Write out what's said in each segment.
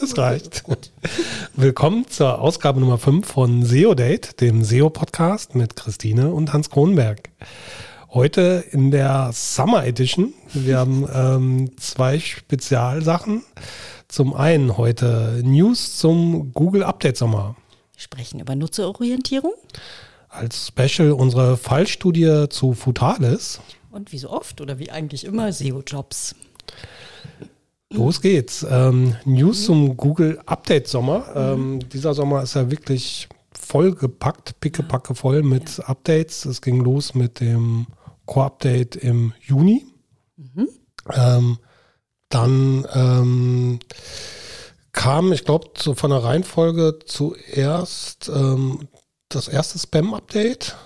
Das reicht. Willkommen zur Ausgabe Nummer 5 von SEO Date, dem SEO-Podcast mit Christine und Hans Kronberg. Heute in der Summer Edition. Wir haben ähm, zwei Spezialsachen. Zum einen heute News zum Google Update Sommer. Wir sprechen über Nutzerorientierung. Als Special unsere Fallstudie zu Futalis. Und wie so oft oder wie eigentlich immer SEO-Jobs. Los geht's. Ähm, News zum Google Update Sommer. Ähm, dieser Sommer ist ja wirklich vollgepackt, pickepacke voll mit ja. Updates. Es ging los mit dem Core Update im Juni. Mhm. Ähm, dann ähm, kam, ich glaube, so von der Reihenfolge zuerst ähm, das erste Spam-Update,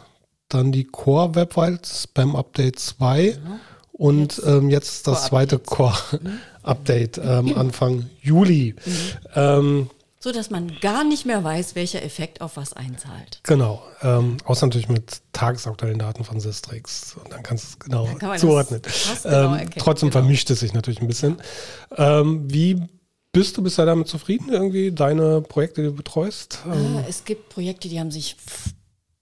dann die Core Web Spam Update 2 mhm. und jetzt, ähm, jetzt das zweite Core mhm. Update ähm, Anfang Juli. Mhm. Ähm, so dass man gar nicht mehr weiß, welcher Effekt auf was einzahlt. Genau. Ähm, außer natürlich mit tagesaktuellen Daten von Sistrix. Und dann kannst du es genau zuordnen. Genau ähm, trotzdem genau. vermischt es sich natürlich ein bisschen. Ja. Ähm, wie bist du bisher damit zufrieden, irgendwie deine Projekte, die du betreust? Äh, es gibt Projekte, die haben sich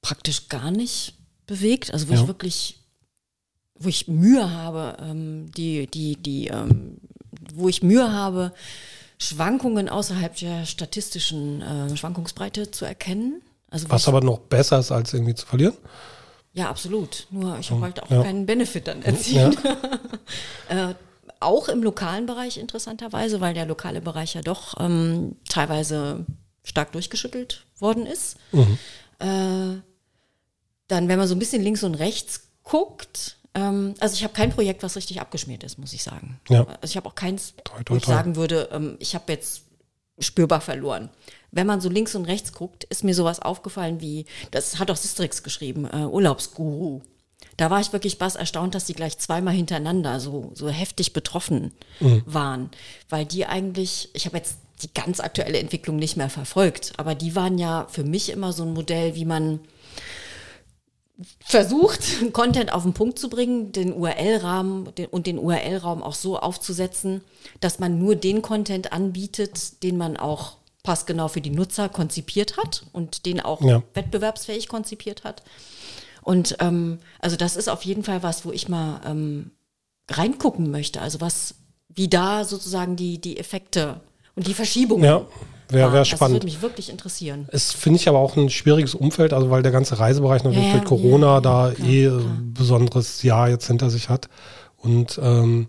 praktisch gar nicht bewegt. Also wo ja. ich wirklich, wo ich Mühe habe, ähm, die, die, die ähm, wo ich Mühe habe, Schwankungen außerhalb der statistischen äh, Schwankungsbreite zu erkennen. Also Was aber noch besser ist, als irgendwie zu verlieren? Ja, absolut. Nur ich habe halt auch ja. keinen Benefit dann erzielt. Ja. äh, auch im lokalen Bereich interessanterweise, weil der lokale Bereich ja doch ähm, teilweise stark durchgeschüttelt worden ist. Mhm. Äh, dann, wenn man so ein bisschen links und rechts guckt, ähm, also ich habe kein Projekt, was richtig abgeschmiert ist, muss ich sagen. Ja. Also ich habe auch keins, toi, toi, wo ich toi. sagen würde, ähm, ich habe jetzt spürbar verloren. Wenn man so links und rechts guckt, ist mir sowas aufgefallen wie, das hat auch Sistrix geschrieben, äh, Urlaubsguru. Da war ich wirklich bass erstaunt, dass die gleich zweimal hintereinander so, so heftig betroffen mhm. waren. Weil die eigentlich, ich habe jetzt die ganz aktuelle Entwicklung nicht mehr verfolgt, aber die waren ja für mich immer so ein Modell, wie man versucht, Content auf den Punkt zu bringen, den URL-Rahmen und den URL-Raum auch so aufzusetzen, dass man nur den Content anbietet, den man auch passgenau für die Nutzer konzipiert hat und den auch ja. wettbewerbsfähig konzipiert hat. Und ähm, also das ist auf jeden Fall was, wo ich mal ähm, reingucken möchte. Also was, wie da sozusagen die, die Effekte und die Verschiebungen ja. Wäre wär spannend. Das würde mich wirklich interessieren. Es finde ich aber auch ein schwieriges Umfeld, also weil der ganze Reisebereich natürlich ja, durch Corona ja, da klar, eh klar. besonderes Jahr jetzt hinter sich hat. Und ähm,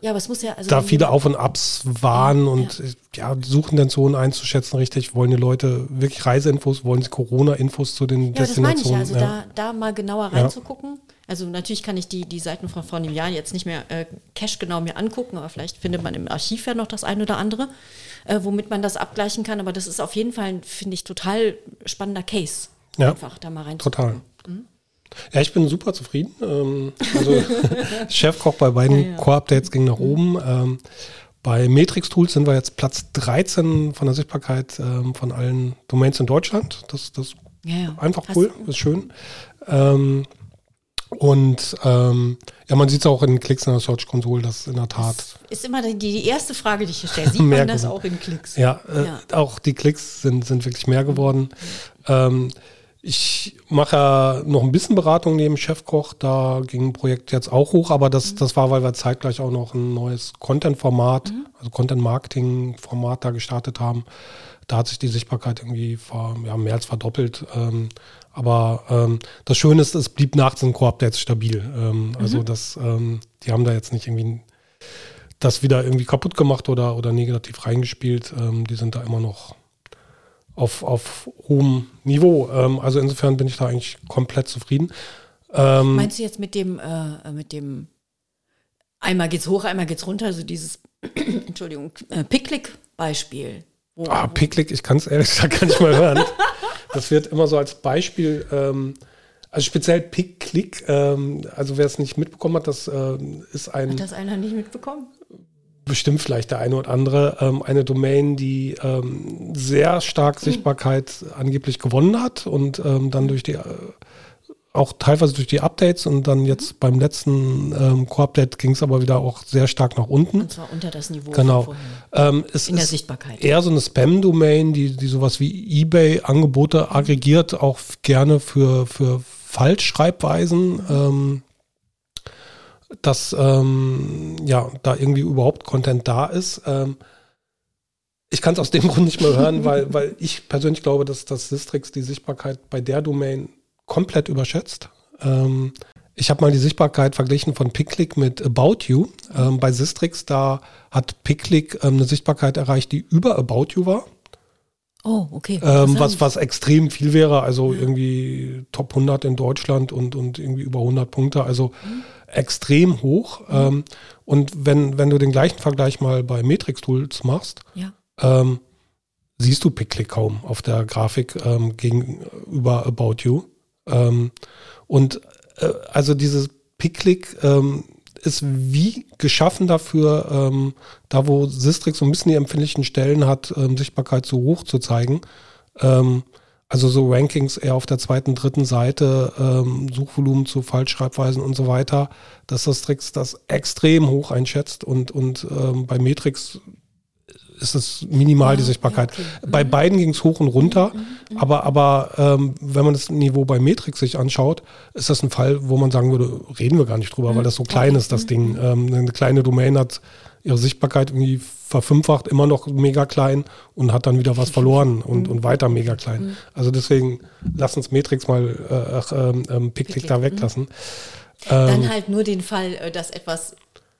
ja, aber es muss ja also da viele Auf und Abs waren ja, und ja. ja, suchen den Zonen einzuschätzen, richtig, wollen die Leute wirklich Reiseinfos, wollen sie Corona-Infos zu den ja, Destinationen? Das meine ich, also da, da mal genauer reinzugucken. Also natürlich kann ich die, die Seiten von vor einem Jahr jetzt nicht mehr äh, cash genau mir angucken, aber vielleicht findet man im Archiv ja noch das eine oder andere, äh, womit man das abgleichen kann. Aber das ist auf jeden Fall, finde ich, total spannender Case. Ja, einfach da mal rein. Total. Mhm. Ja, ich bin super zufrieden. Ähm, also Chefkoch bei beiden ja, ja. Core-Updates ging nach oben. Ähm, bei Matrix Tools sind wir jetzt Platz 13 von der Sichtbarkeit ähm, von allen Domains in Deutschland. Das, das ja, einfach cool, Hast, ist schön. Und ähm, ja, man sieht es auch in Klicks in der Search Console, das in der Tat. Das ist immer die, die erste Frage, die ich hier stelle. Sieht man das geworden. auch in Klicks? Ja, äh, ja, auch die Klicks sind, sind wirklich mehr geworden. Mhm. Ähm, ich mache ja noch ein bisschen Beratung neben Chefkoch, da ging ein Projekt jetzt auch hoch, aber das, mhm. das war, weil wir zeitgleich auch noch ein neues Content-Format, mhm. also Content-Marketing-Format da gestartet haben. Da hat sich die Sichtbarkeit irgendwie vor, ja, mehr als verdoppelt. Ähm, aber ähm, das Schöne ist, es blieb nach den Core-Updates stabil. Ähm, also mhm. das, ähm, die haben da jetzt nicht irgendwie das wieder irgendwie kaputt gemacht oder, oder negativ reingespielt. Ähm, die sind da immer noch auf, auf hohem Niveau. Ähm, also insofern bin ich da eigentlich komplett zufrieden. Ähm, Meinst du jetzt mit dem, äh, mit dem einmal geht's hoch, einmal geht's runter, also dieses, Entschuldigung, äh, Picklick-Beispiel? Ah, Picklick, ich kann es ehrlich gesagt gar nicht mal hören. Das wird immer so als Beispiel, ähm, also speziell Pick-Click, ähm, also wer es nicht mitbekommen hat, das äh, ist ein. Hat das einer nicht mitbekommen? Bestimmt vielleicht der eine oder andere, ähm, eine Domain, die ähm, sehr stark hm. Sichtbarkeit angeblich gewonnen hat und ähm, dann durch die äh, auch teilweise durch die Updates und dann jetzt mhm. beim letzten ähm, Core-Update ging es aber wieder auch sehr stark nach unten. Und zwar unter das Niveau genau. Ähm, es In ist der Sichtbarkeit. eher so eine Spam-Domain, die, die sowas wie Ebay-Angebote aggregiert, auch gerne für, für Falschschreibweisen. Dass ähm, ja da irgendwie überhaupt Content da ist. Ähm, ich kann es aus dem Grund nicht mehr hören, weil, weil ich persönlich glaube, dass das Sistrix die Sichtbarkeit bei der Domain komplett überschätzt. Ähm, ich habe mal die Sichtbarkeit verglichen von Piclick mit About You. Ähm, bei Sistrix, da hat Piclick ähm, eine Sichtbarkeit erreicht, die über About You war. Oh, okay. Ähm, was, was extrem viel wäre, also irgendwie Top 100 in Deutschland und, und irgendwie über 100 Punkte, also mhm. Extrem hoch. Mhm. Ähm, und wenn, wenn du den gleichen Vergleich mal bei Matrix Tools machst, ja. ähm, siehst du Piclick kaum auf der Grafik ähm, gegenüber About You. Ähm, und äh, also dieses Piclick ähm, ist wie geschaffen dafür, ähm, da wo Sistrix so ein bisschen die empfindlichen Stellen hat, ähm, Sichtbarkeit so hoch zu zeigen. Ähm, also so Rankings eher auf der zweiten, dritten Seite, ähm, Suchvolumen zu Falschschreibweisen und so weiter, dass Sistrix das extrem hoch einschätzt und, und ähm, bei Metrix ist es minimal, die Sichtbarkeit. Bei mhm. beiden ging es hoch und runter, mhm, mhm. aber, aber ähm, wenn man das Niveau bei Metrix sich anschaut, ist das ein Fall, wo man sagen würde, reden wir gar nicht drüber, weil das so klein ist, das Ding. Ähm, eine kleine Domain hat ihre Sichtbarkeit irgendwie verfünffacht, immer noch mega klein und hat dann wieder was verloren und, und weiter mega klein. Also deswegen lass uns Metrix mal äh, äh, äh, Picklick da weglassen. Dann ähm, halt nur den Fall, äh, dass etwas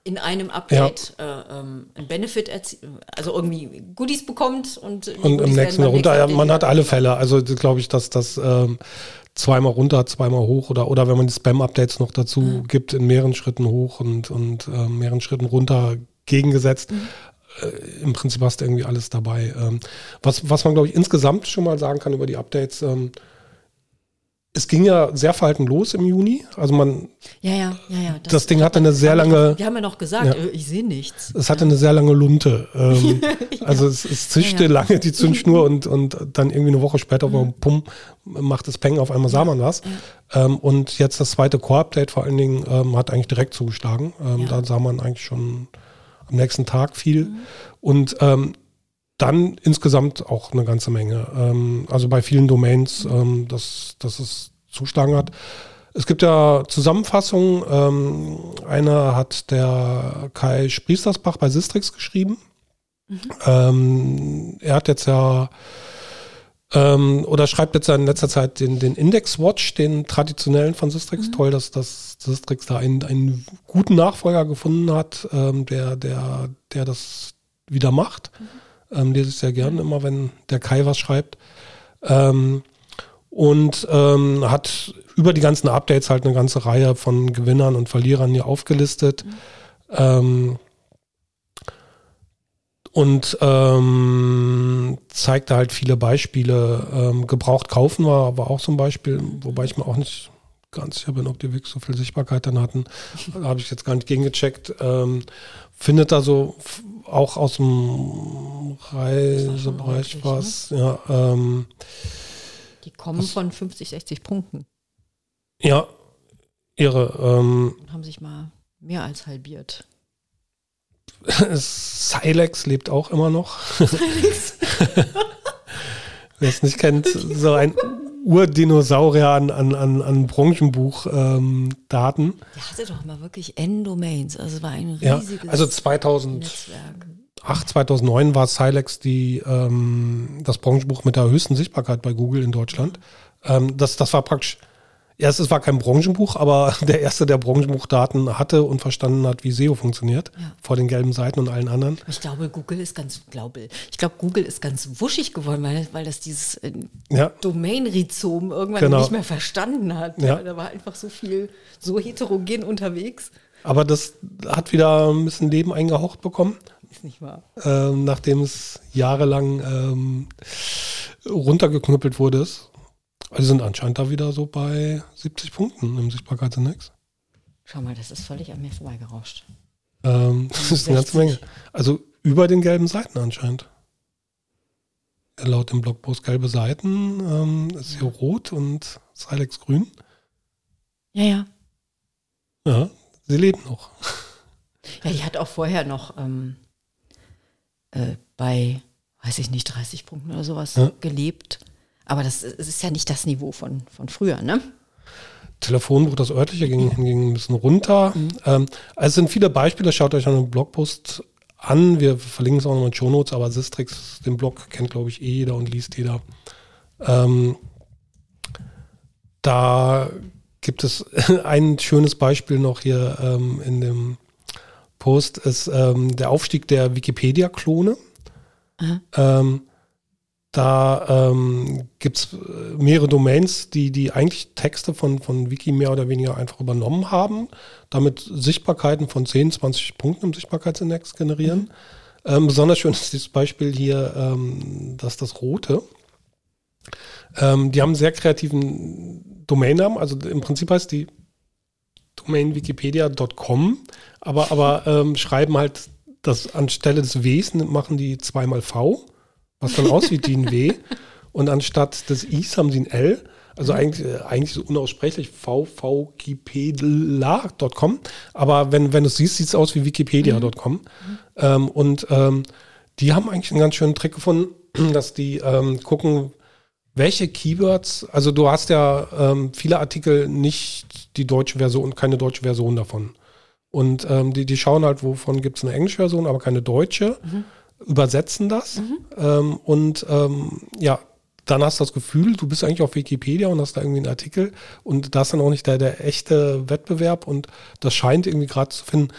in einem Update ja. äh, ähm, ein Benefit, also irgendwie Goodies bekommt und, und im nächsten runter. Ja, man hat alle Fälle. Also glaube ich, dass das ähm, zweimal runter, zweimal hoch oder oder wenn man die Spam-Updates noch dazu mhm. gibt, in mehreren Schritten hoch und und äh, mehreren Schritten runter gegengesetzt. Mhm. Äh, Im Prinzip hast du irgendwie alles dabei. Ähm, was, was man, glaube ich, insgesamt schon mal sagen kann über die Updates, ähm, es ging ja sehr verhalten los im Juni. Also man. Ja, ja, ja, ja. Das, das Ding hatte eine sehr lange. Wir haben ja noch gesagt, ja, ich sehe nichts. Es hatte eine sehr lange Lunte. Ähm, ja. Also es, es zischte ja, lange die Zündschnur und, und dann irgendwie eine Woche später, mhm. pum, macht es Peng, auf einmal sah man was. Ähm, und jetzt das zweite Core-Update vor allen Dingen ähm, hat eigentlich direkt zugeschlagen. Ähm, da sah man eigentlich schon am nächsten Tag viel. Mhm. Und ähm, dann insgesamt auch eine ganze Menge. Ähm, also bei vielen Domains, ähm, dass, dass es zuschlagen hat. Es gibt ja Zusammenfassungen. Ähm, eine hat der Kai Spriestersbach bei Sistrix geschrieben. Mhm. Ähm, er hat jetzt ja ähm, oder schreibt jetzt in letzter Zeit den, den Index Watch, den traditionellen von Sistrix. Mhm. Toll, dass, dass Sistrix da einen, einen guten Nachfolger gefunden hat, ähm, der, der, der das wieder macht. Mhm ähm, lese ich sehr gern immer, wenn der Kai was schreibt. Ähm, und ähm, hat über die ganzen Updates halt eine ganze Reihe von Gewinnern und Verlierern hier aufgelistet. Mhm. Und ähm, zeigte halt viele Beispiele. Ähm, gebraucht kaufen war aber auch zum Beispiel, wobei ich mir auch nicht ganz sicher bin, ob die wirklich so viel Sichtbarkeit dann hatten. Da habe ich jetzt gar nicht gegengecheckt. Ähm, findet da so auch aus dem Reisebereich was. Ne? Ja, ähm, die kommen was, von 50, 60 Punkten. Ja, irre. Ähm, haben sich mal mehr als halbiert. Silex lebt auch immer noch. Wer es nicht kennt, so ein Urdinosaurier an, an, an, an Branchenbuch-Daten. Ähm, Der hatte doch mal wirklich N-Domains. Also es war ein riesiges ja, Also 2008, 2009 war Silex die, ähm, das Branchenbuch mit der höchsten Sichtbarkeit bei Google in Deutschland. Ähm, das, das war praktisch ja, es war kein Branchenbuch, aber der erste, der Branchenbuchdaten hatte und verstanden hat, wie SEO funktioniert, ja. vor den gelben Seiten und allen anderen. Ich glaube, Google ist ganz, glaube, ich glaube, Google ist ganz wuschig geworden, weil, weil das dieses äh, ja. Domain-Rhizom irgendwann genau. nicht mehr verstanden hat. Ja. Da war einfach so viel, so heterogen unterwegs. Aber das hat wieder ein bisschen Leben eingehaucht bekommen. Ist nicht wahr. Ähm, nachdem es jahrelang ähm, runtergeknüppelt wurde. Also sind anscheinend da wieder so bei 70 Punkten im Sichtbarkeitsindex. Schau mal, das ist völlig an mir vorbeigerauscht. Ähm, das ist eine ganze Menge. Also über den gelben Seiten anscheinend. Laut dem Blogpost gelbe Seiten ähm, ist hier rot und Silex grün. Ja, ja. Ja, sie lebt noch. Ja, die hat auch vorher noch ähm, äh, bei, weiß ich nicht, 30 Punkten oder sowas ja. gelebt. Aber das, ist ja nicht das Niveau von, von früher, ne? Telefonbuch, das örtliche, ging, ging ein bisschen runter. Mhm. Ähm, also es sind viele Beispiele, schaut euch einen Blogpost an. Wir verlinken es auch noch in den Show Notes, aber Sistrix, den Blog kennt, glaube ich, eh jeder und liest jeder. Ähm, da gibt es ein schönes Beispiel noch hier ähm, in dem Post, ist ähm, der Aufstieg der Wikipedia-Klone. Ähm, da ähm, gibt es mehrere Domains, die, die eigentlich Texte von, von Wiki mehr oder weniger einfach übernommen haben, damit Sichtbarkeiten von 10, 20 Punkten im Sichtbarkeitsindex generieren. Mhm. Ähm, besonders schön ist dieses Beispiel hier, ähm, dass das rote. Ähm, die haben einen sehr kreativen Domainnamen, also im Prinzip heißt die Domain wikipedia.com, aber, aber ähm, schreiben halt das anstelle des Ws machen die zweimal V was dann aussieht wie ein W. Und anstatt des Is haben sie ein L. Also eigentlich, äh, eigentlich so unaussprechlich vvkipedla.com. Aber wenn, wenn du es siehst, sieht es aus wie wikipedia.com. Mhm. Ähm, und ähm, die haben eigentlich einen ganz schönen Trick gefunden, dass die ähm, gucken, welche Keywords, also du hast ja ähm, viele Artikel nicht die deutsche Version, keine deutsche Version davon. Und ähm, die, die schauen halt, wovon gibt es eine englische Version, aber keine deutsche. Mhm übersetzen das mhm. ähm, und ähm, ja, dann hast du das Gefühl, du bist eigentlich auf Wikipedia und hast da irgendwie einen Artikel und da ist dann auch nicht der, der echte Wettbewerb und das scheint irgendwie gerade zu finden,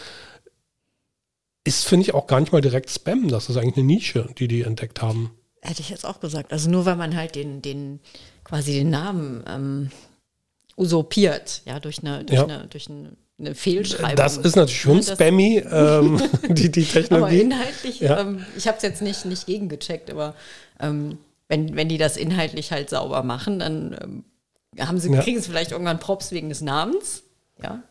ist, finde ich, auch gar nicht mal direkt Spam. Das ist eigentlich eine Nische, die die entdeckt haben. Hätte ich jetzt auch gesagt. Also nur weil man halt den, den quasi den Namen ähm, usurpiert, ja, durch eine, durch ja. eine, durch eine eine Fehlschreibung. Das ist natürlich schon spammy, ähm, die, die Technologie. Aber inhaltlich, ja. ähm, ich habe es jetzt nicht, nicht gegengecheckt, aber ähm, wenn, wenn die das inhaltlich halt sauber machen, dann ähm, haben sie, ja. kriegen sie vielleicht irgendwann Props wegen des Namens. Ja.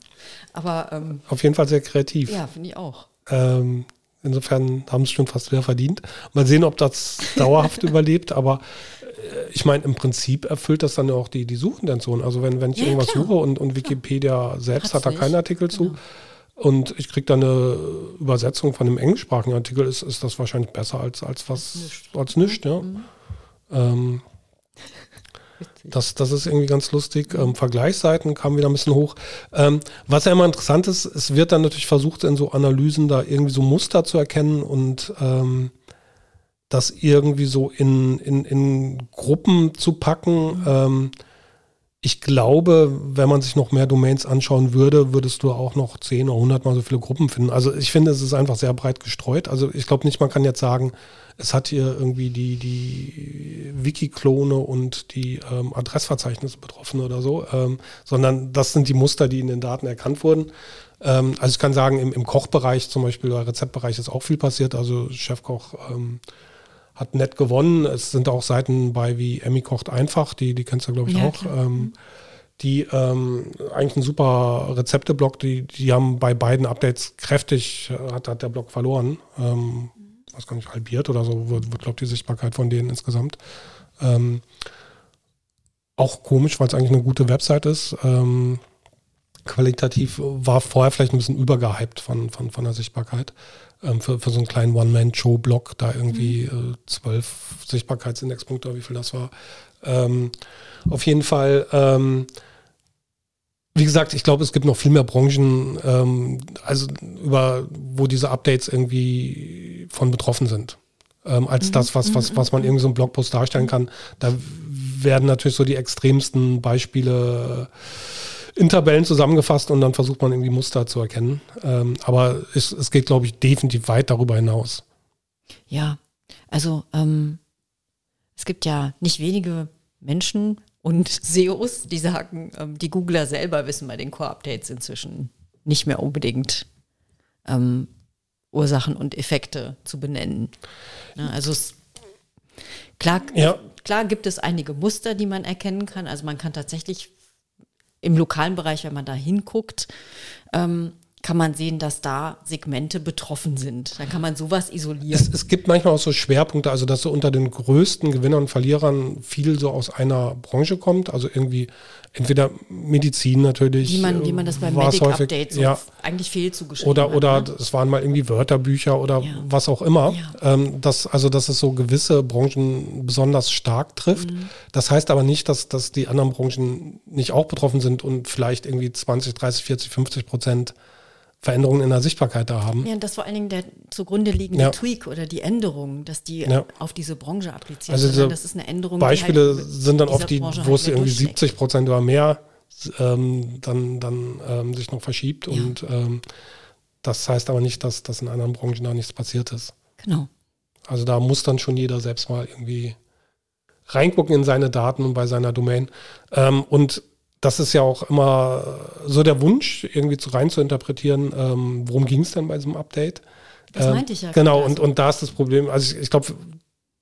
Aber ähm, auf jeden Fall sehr kreativ. Ja, finde ich auch. Ähm, insofern haben sie es schon fast wieder verdient. Mal sehen, ob das dauerhaft überlebt, aber ich meine, im Prinzip erfüllt das dann ja auch die, die Suchintention. Also wenn, wenn ich ja, irgendwas klar. suche und, und Wikipedia selbst Hat's hat da keinen Artikel genau. zu und ich kriege dann eine Übersetzung von einem englischsprachigen Artikel, ist, ist das wahrscheinlich besser als, als was nicht. als nichts, ja. Mhm. Ähm, das, das ist irgendwie ganz lustig. Ähm, Vergleichsseiten kamen wieder ein bisschen hoch. Ähm, was ja immer interessant ist, es wird dann natürlich versucht, in so Analysen da irgendwie so Muster zu erkennen und ähm, das irgendwie so in, in, in Gruppen zu packen. Ähm, ich glaube, wenn man sich noch mehr Domains anschauen würde, würdest du auch noch 10 oder 100 mal so viele Gruppen finden. Also ich finde, es ist einfach sehr breit gestreut. Also ich glaube nicht, man kann jetzt sagen, es hat hier irgendwie die, die Wiki-Klone und die ähm, Adressverzeichnisse betroffen oder so, ähm, sondern das sind die Muster, die in den Daten erkannt wurden. Ähm, also ich kann sagen, im, im Kochbereich zum Beispiel oder Rezeptbereich ist auch viel passiert. Also Chefkoch ähm, hat nett gewonnen. Es sind auch Seiten bei wie Emmy kocht einfach, die, die kennst du, glaube ich, ja, auch. Ähm, die ähm, eigentlich ein super Rezepte-Blog, die, die haben bei beiden Updates kräftig, hat, hat der Blog verloren. Ähm, was gar nicht, halbiert oder so, wird, wird glaube ich, die Sichtbarkeit von denen insgesamt. Ähm, auch komisch, weil es eigentlich eine gute Website ist. Ähm, qualitativ war vorher vielleicht ein bisschen übergehypt von, von, von der Sichtbarkeit ähm, für, für so einen kleinen One-Man-Show-Blog da irgendwie mhm. äh, zwölf Sichtbarkeitsindexpunkte wie viel das war. Ähm, auf jeden Fall, ähm, wie gesagt, ich glaube, es gibt noch viel mehr Branchen, ähm, also über, wo diese Updates irgendwie von betroffen sind. Ähm, als mhm. das, was, was, was man mhm. irgendwie so im Blogpost darstellen kann. Da werden natürlich so die extremsten Beispiele äh, in Tabellen zusammengefasst und dann versucht man irgendwie Muster zu erkennen. Ähm, aber es, es geht, glaube ich, definitiv weit darüber hinaus. Ja, also ähm, es gibt ja nicht wenige Menschen und SEOs, die sagen, ähm, die Googler selber wissen bei den Core-Updates inzwischen nicht mehr unbedingt ähm, Ursachen und Effekte zu benennen. Ja, also es, klar, ja. klar gibt es einige Muster, die man erkennen kann. Also man kann tatsächlich im lokalen Bereich, wenn man da hinguckt, ähm, kann man sehen, dass da Segmente betroffen sind. Dann kann man sowas isolieren. Es, es, gibt manchmal auch so Schwerpunkte, also dass so unter den größten Gewinnern und Verlierern viel so aus einer Branche kommt. Also irgendwie entweder Medizin natürlich. Wie man, wie man das beim Medic häufig, Update so ja. eigentlich fehlzugeschrieben oder, hat. Oder ne? es waren mal irgendwie Wörterbücher oder ja. was auch immer. Ja. Ähm, das, also dass es so gewisse Branchen besonders stark trifft. Mhm. Das heißt aber nicht, dass, dass die anderen Branchen nicht auch betroffen sind und vielleicht irgendwie 20, 30, 40, 50 Prozent Veränderungen in der Sichtbarkeit da haben. Ja, und das vor allen Dingen der zugrunde liegende ja. Tweak oder die Änderung, dass die ja. auf diese Branche appliziert also sind. Das ist eine Änderung. Beispiele halt sind dann oft die, wo halt es irgendwie 70 Prozent oder mehr ähm, dann, dann ähm, sich noch verschiebt. Ja. Und ähm, das heißt aber nicht, dass, dass in anderen Branchen da nichts passiert ist. Genau. Also da muss dann schon jeder selbst mal irgendwie reingucken in seine Daten und bei seiner Domain. Ähm, und das ist ja auch immer so der Wunsch, irgendwie zu rein zu interpretieren, ähm, worum ging es denn bei diesem Update. Das ähm, meinte ich ja. Genau, und, und da ist das Problem, also ich, ich glaube,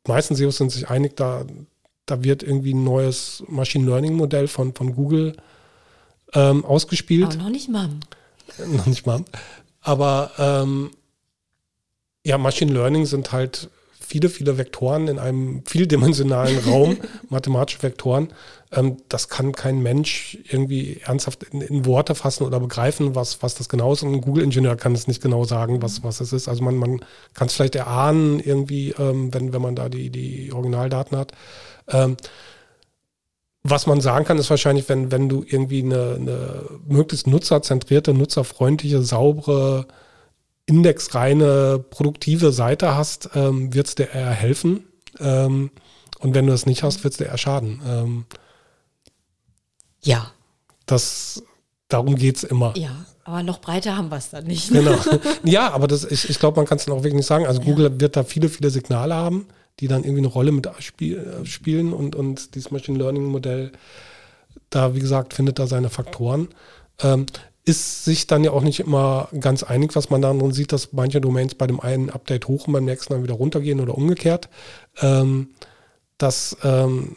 meisten SEOs sind sich einig, da, da wird irgendwie ein neues Machine Learning Modell von, von Google ähm, ausgespielt. Aber noch nicht mal. noch nicht mal. Aber ähm, ja, Machine Learning sind halt viele, viele Vektoren in einem vieldimensionalen Raum, mathematische Vektoren. Ähm, das kann kein Mensch irgendwie ernsthaft in, in, Worte fassen oder begreifen, was, was das genau ist. Und ein Google-Ingenieur kann es nicht genau sagen, was, was es ist. Also man, man kann es vielleicht erahnen, irgendwie, ähm, wenn, wenn man da die, die Originaldaten hat. Ähm, was man sagen kann, ist wahrscheinlich, wenn, wenn du irgendwie eine, eine möglichst nutzerzentrierte, nutzerfreundliche, saubere indexreine, produktive Seite hast, ähm, wird es dir eher helfen. Ähm, und wenn du es nicht hast, wird es dir eher schaden. Ähm, ja. Das, darum geht es immer. Ja, aber noch breiter haben wir es dann nicht. Genau. Ja, aber das, ich, ich glaube, man kann es dann auch wirklich nicht sagen. Also ja. Google wird da viele, viele Signale haben, die dann irgendwie eine Rolle mit spiel, spielen und, und dieses Machine Learning Modell, da, wie gesagt, findet da seine Faktoren. Ähm, ist sich dann ja auch nicht immer ganz einig, was man dann sieht, dass manche Domains bei dem einen Update hoch und beim nächsten dann wieder runtergehen oder umgekehrt. Ähm, das, ähm,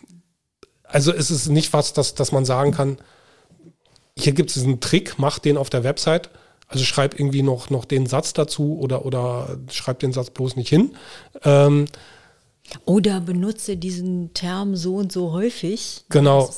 also ist es nicht was, dass, dass man sagen kann, hier gibt es diesen Trick, mach den auf der Website. Also schreib irgendwie noch, noch den Satz dazu oder, oder schreib den Satz bloß nicht hin. Ähm, oder benutze diesen Term so und so häufig. Genau.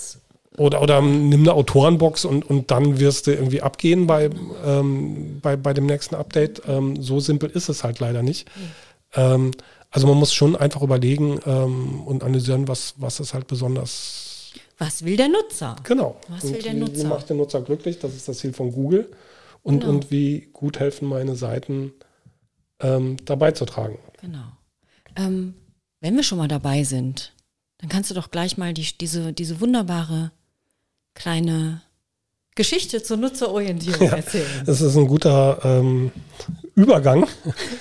Oder, oder nimm eine Autorenbox und, und dann wirst du irgendwie abgehen bei, ähm, bei, bei dem nächsten Update. Ähm, so simpel ist es halt leider nicht. Mhm. Also man muss schon einfach überlegen ähm, und analysieren, was, was ist halt besonders. Was will der Nutzer? Genau. Was will der wie, Nutzer? Wie macht der Nutzer glücklich? Das ist das Ziel von Google. Und, genau. und wie gut helfen meine Seiten ähm, dabei zu tragen. Genau. Ähm, wenn wir schon mal dabei sind, dann kannst du doch gleich mal die, diese, diese wunderbare kleine Geschichte zur Nutzerorientierung ja, erzählen. Das ist ein guter ähm, Übergang.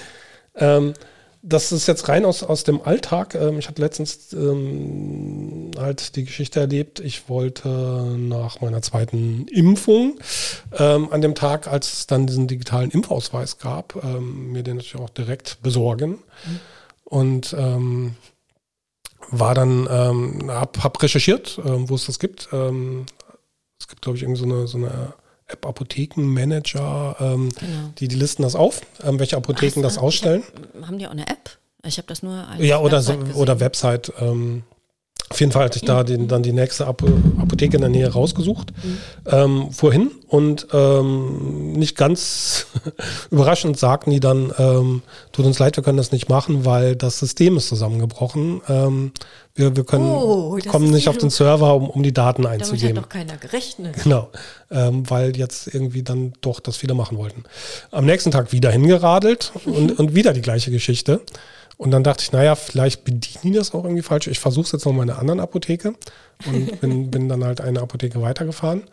ähm, das ist jetzt rein aus, aus dem Alltag. Ähm, ich hatte letztens ähm, halt die Geschichte erlebt. Ich wollte nach meiner zweiten Impfung ähm, an dem Tag, als es dann diesen digitalen Impfausweis gab, ähm, mir den natürlich auch direkt besorgen. Mhm. Und war dann, ähm, hab, hab recherchiert, ähm, wo es das gibt. Ähm, es gibt, glaube ich, irgendwie so eine, so eine App Apothekenmanager, ähm, genau. die, die listen das auf, ähm, welche Apotheken Ach, das ausstellen. Hab, haben die auch eine App? Ich habe das nur als Ja, oder, Website so, oder Website. Ähm, auf jeden Fall hatte ich da den, dann die nächste Apotheke in der Nähe rausgesucht, mhm. ähm, vorhin und ähm, nicht ganz überraschend sagten die dann, ähm, tut uns leid, wir können das nicht machen, weil das System ist zusammengebrochen. Ähm, wir, wir können, oh, kommen nicht auf den Server, um, um die Daten einzugeben. Damit hat doch keiner gerechnet. Genau, ähm, weil jetzt irgendwie dann doch das viele machen wollten. Am nächsten Tag wieder hingeradelt und, und wieder die gleiche Geschichte. Und dann dachte ich, naja, vielleicht bedienen die das auch irgendwie falsch. Ich versuche es jetzt noch mal in einer anderen Apotheke und bin, bin dann halt eine Apotheke weitergefahren.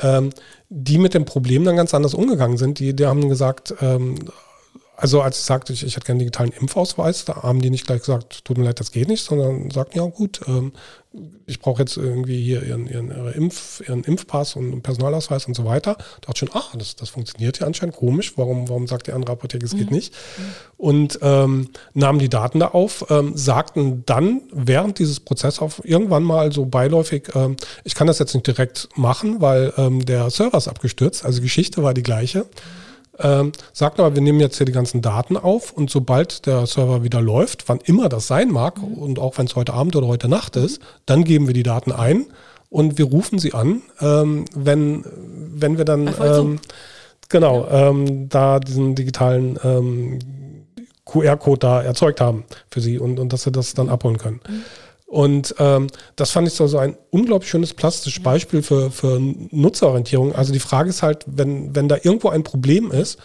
Ähm, die mit dem Problem dann ganz anders umgegangen sind. Die, die haben gesagt, ähm, also als ich sagte, ich, ich hätte keinen digitalen Impfausweis, da haben die nicht gleich gesagt, tut mir leid, das geht nicht, sondern sagten, ja gut, ähm, ich brauche jetzt irgendwie hier ihren, ihren, Impf, ihren Impfpass und einen Personalausweis und so weiter. Da dachte schon, ach, das, das funktioniert ja anscheinend komisch, warum, warum sagt die andere Apotheke, es mhm. geht nicht? Und ähm, nahmen die Daten da auf, ähm, sagten dann während dieses Prozesses irgendwann mal so beiläufig, ähm, ich kann das jetzt nicht direkt machen, weil ähm, der Server ist abgestürzt, also Geschichte war die gleiche. Ähm, sagt aber, wir nehmen jetzt hier die ganzen Daten auf und sobald der Server wieder läuft, wann immer das sein mag mhm. und auch wenn es heute Abend oder heute Nacht ist, dann geben wir die Daten ein und wir rufen sie an, ähm, wenn, wenn wir dann ähm, genau ähm, da diesen digitalen ähm, QR-Code da erzeugt haben für sie und, und dass sie das dann abholen können. Mhm. Und ähm, das fand ich so, so ein unglaublich schönes plastisches Beispiel für, für Nutzerorientierung. Also die Frage ist halt, wenn, wenn da irgendwo ein Problem ist,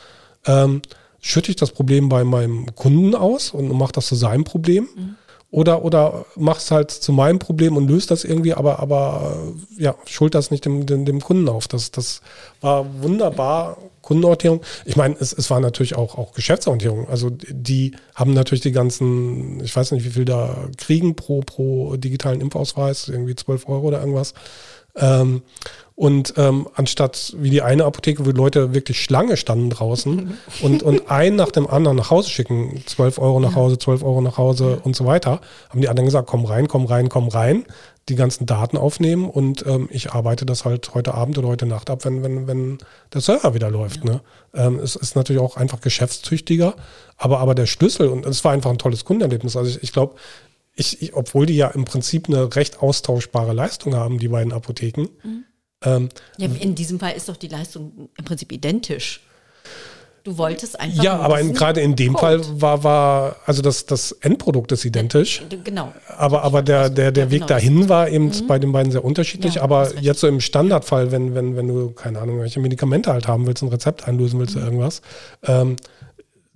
ähm, schütte ich das Problem bei meinem Kunden aus und mache das zu seinem Problem. Mhm. Oder, oder mach es halt zu meinem Problem und löst das irgendwie, aber, aber ja, schuld das nicht dem, dem, dem Kunden auf. Das, das war wunderbar, Kundenorientierung. Ich meine, es, es war natürlich auch, auch Geschäftsorientierung. Also die haben natürlich die ganzen, ich weiß nicht, wie viel da kriegen pro, pro digitalen Impfausweis, irgendwie 12 Euro oder irgendwas. Ähm, und ähm, anstatt wie die eine Apotheke, wo Leute wirklich Schlange standen draußen und, und einen nach dem anderen nach Hause schicken, 12 Euro nach Hause, 12 Euro nach Hause und so weiter, haben die anderen gesagt, komm rein, komm rein, komm rein, die ganzen Daten aufnehmen und ähm, ich arbeite das halt heute Abend oder heute Nacht ab, wenn, wenn, wenn der Server wieder läuft. Ne? Ähm, es ist natürlich auch einfach geschäftstüchtiger, aber, aber der Schlüssel und es war einfach ein tolles Kundenerlebnis. Also ich, ich glaube, ich, ich, obwohl die ja im Prinzip eine recht austauschbare Leistung haben, die beiden Apotheken, mhm ähm, ja, in diesem Fall ist doch die Leistung im Prinzip identisch. Du wolltest einfach. Ja, aber gerade in dem Code. Fall war, war, also das, das Endprodukt ist identisch. Ja, genau. Aber, aber der, der, der Weg genau. dahin war eben mhm. bei den beiden sehr unterschiedlich. Ja, aber jetzt so im Standardfall, wenn, wenn, wenn du, keine Ahnung, welche Medikamente halt haben willst, ein Rezept einlösen willst mhm. oder irgendwas, ähm,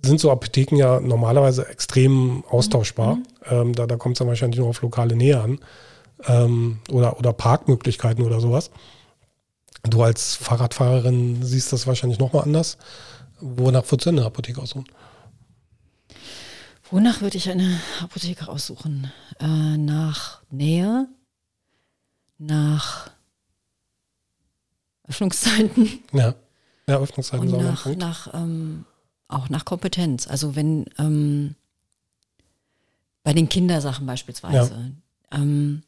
sind so Apotheken ja normalerweise extrem austauschbar. Mhm. Ähm, da da kommt es dann wahrscheinlich nur auf lokale Nähe an. Ähm, oder, oder Parkmöglichkeiten oder sowas. Du als Fahrradfahrerin siehst das wahrscheinlich nochmal anders. Wonach würdest du eine Apotheke aussuchen? Wonach würde ich eine Apotheke aussuchen? Äh, nach Nähe, nach Öffnungszeiten. Ja, ja Öffnungszeiten. Und nach, nach ähm, auch nach Kompetenz. Also wenn ähm, bei den Kindersachen beispielsweise, ja. ähm,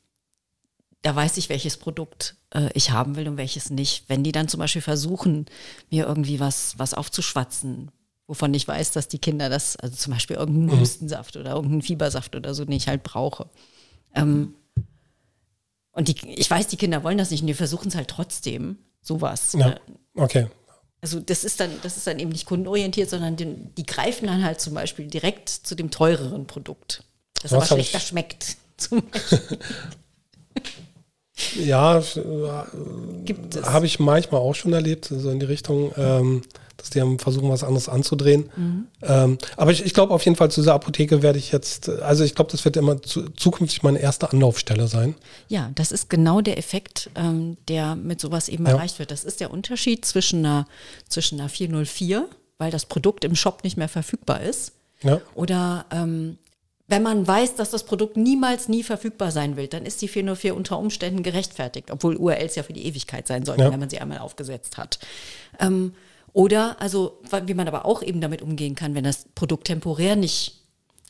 da weiß ich, welches Produkt äh, ich haben will und welches nicht. Wenn die dann zum Beispiel versuchen, mir irgendwie was, was aufzuschwatzen, wovon ich weiß, dass die Kinder das, also zum Beispiel irgendeinen mhm. Hustensaft oder irgendeinen Fiebersaft oder so, den ich halt brauche. Ähm, und die, ich weiß, die Kinder wollen das nicht und die versuchen es halt trotzdem, sowas. Ja, okay. Also das ist dann, das ist dann eben nicht kundenorientiert, sondern die, die greifen dann halt zum Beispiel direkt zu dem teureren Produkt, das was aber schlechter schmeckt. Zum Beispiel. Ja, gibt es. Habe ich manchmal auch schon erlebt, so in die Richtung, ähm, dass die versuchen, was anderes anzudrehen. Mhm. Ähm, aber ich, ich glaube auf jeden Fall zu dieser Apotheke werde ich jetzt, also ich glaube, das wird immer zu, zukünftig meine erste Anlaufstelle sein. Ja, das ist genau der Effekt, ähm, der mit sowas eben ja. erreicht wird. Das ist der Unterschied zwischen einer, zwischen einer 404, weil das Produkt im Shop nicht mehr verfügbar ist. Ja. Oder ähm, wenn man weiß, dass das Produkt niemals nie verfügbar sein wird, dann ist die 404 unter Umständen gerechtfertigt, obwohl URLs ja für die Ewigkeit sein sollten, ja. wenn man sie einmal aufgesetzt hat. Ähm, oder, also, wie man aber auch eben damit umgehen kann, wenn das Produkt temporär nicht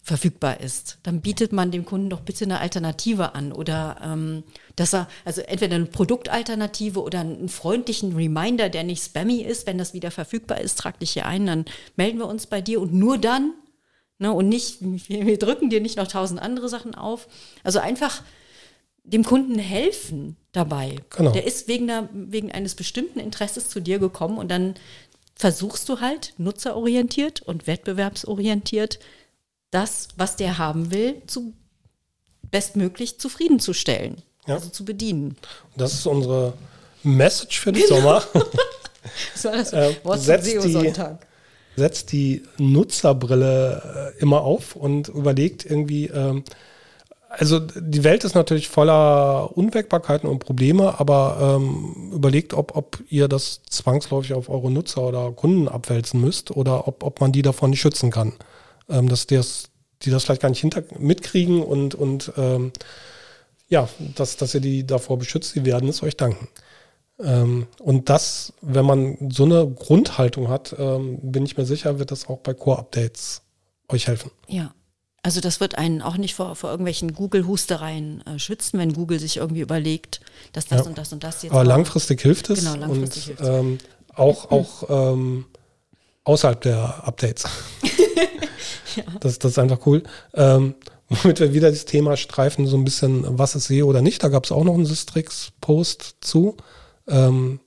verfügbar ist, dann bietet man dem Kunden doch bitte eine Alternative an oder ähm, dass er, also entweder eine Produktalternative oder einen freundlichen Reminder, der nicht spammy ist, wenn das wieder verfügbar ist, trag dich hier ein, dann melden wir uns bei dir und nur dann Ne? Und nicht, wir drücken dir nicht noch tausend andere Sachen auf. Also einfach dem Kunden helfen dabei. Genau. Der ist wegen, einer, wegen eines bestimmten Interesses zu dir gekommen und dann versuchst du halt nutzerorientiert und wettbewerbsorientiert das, was der haben will, zu bestmöglich zufriedenzustellen. Ja. Also zu bedienen. Und das ist unsere Message für den genau. Sommer. das war das äh, Wort äh, SEO-Sonntag setzt die Nutzerbrille äh, immer auf und überlegt irgendwie, ähm, also die Welt ist natürlich voller Unwägbarkeiten und Probleme, aber ähm, überlegt, ob, ob ihr das zwangsläufig auf eure Nutzer oder Kunden abwälzen müsst oder ob, ob man die davon nicht schützen kann. Ähm, dass die das, die das vielleicht gar nicht hinter mitkriegen und, und ähm, ja, dass, dass ihr die davor beschützt, die werden es euch danken. Ähm, und das, wenn man so eine Grundhaltung hat, ähm, bin ich mir sicher, wird das auch bei Core-Updates euch helfen. Ja. Also das wird einen auch nicht vor, vor irgendwelchen Google-Hustereien äh, schützen, wenn Google sich irgendwie überlegt, dass das ja. und das und das jetzt. Aber langfristig hilft es. Genau, langfristig und, hilft es. Ähm, auch, auch ähm, außerhalb der Updates. ja. das, das ist einfach cool. Ähm, womit wir wieder das Thema streifen, so ein bisschen, was ist SEO oder nicht. Da gab es auch noch einen Systrix-Post zu. Ähm,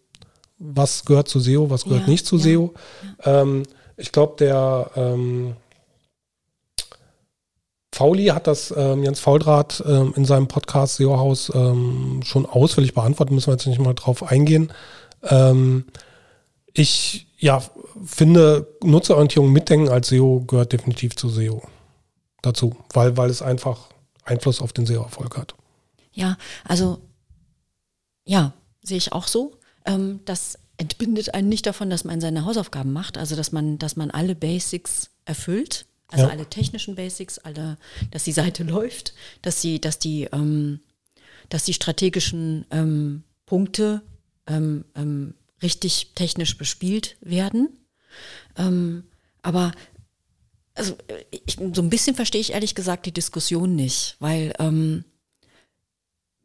was gehört zu SEO, was gehört ja, nicht zu ja, SEO. Ja. Ähm, ich glaube, der ähm, Fauli hat das ähm, Jens Fauldraht ähm, in seinem Podcast SEO Haus ähm, schon ausführlich beantwortet, müssen wir jetzt nicht mal drauf eingehen. Ähm, ich ja, finde, Nutzerorientierung mitdenken als SEO gehört definitiv zu SEO dazu, weil, weil es einfach Einfluss auf den SEO-Erfolg hat. Ja, also ja, sehe ich auch so. Ähm, das entbindet einen nicht davon, dass man seine Hausaufgaben macht, also dass man, dass man alle Basics erfüllt, also ja. alle technischen Basics, alle, dass die Seite läuft, dass sie, dass die, ähm, dass die strategischen ähm, Punkte ähm, ähm, richtig technisch bespielt werden. Ähm, aber also ich, so ein bisschen verstehe ich ehrlich gesagt die Diskussion nicht, weil ähm,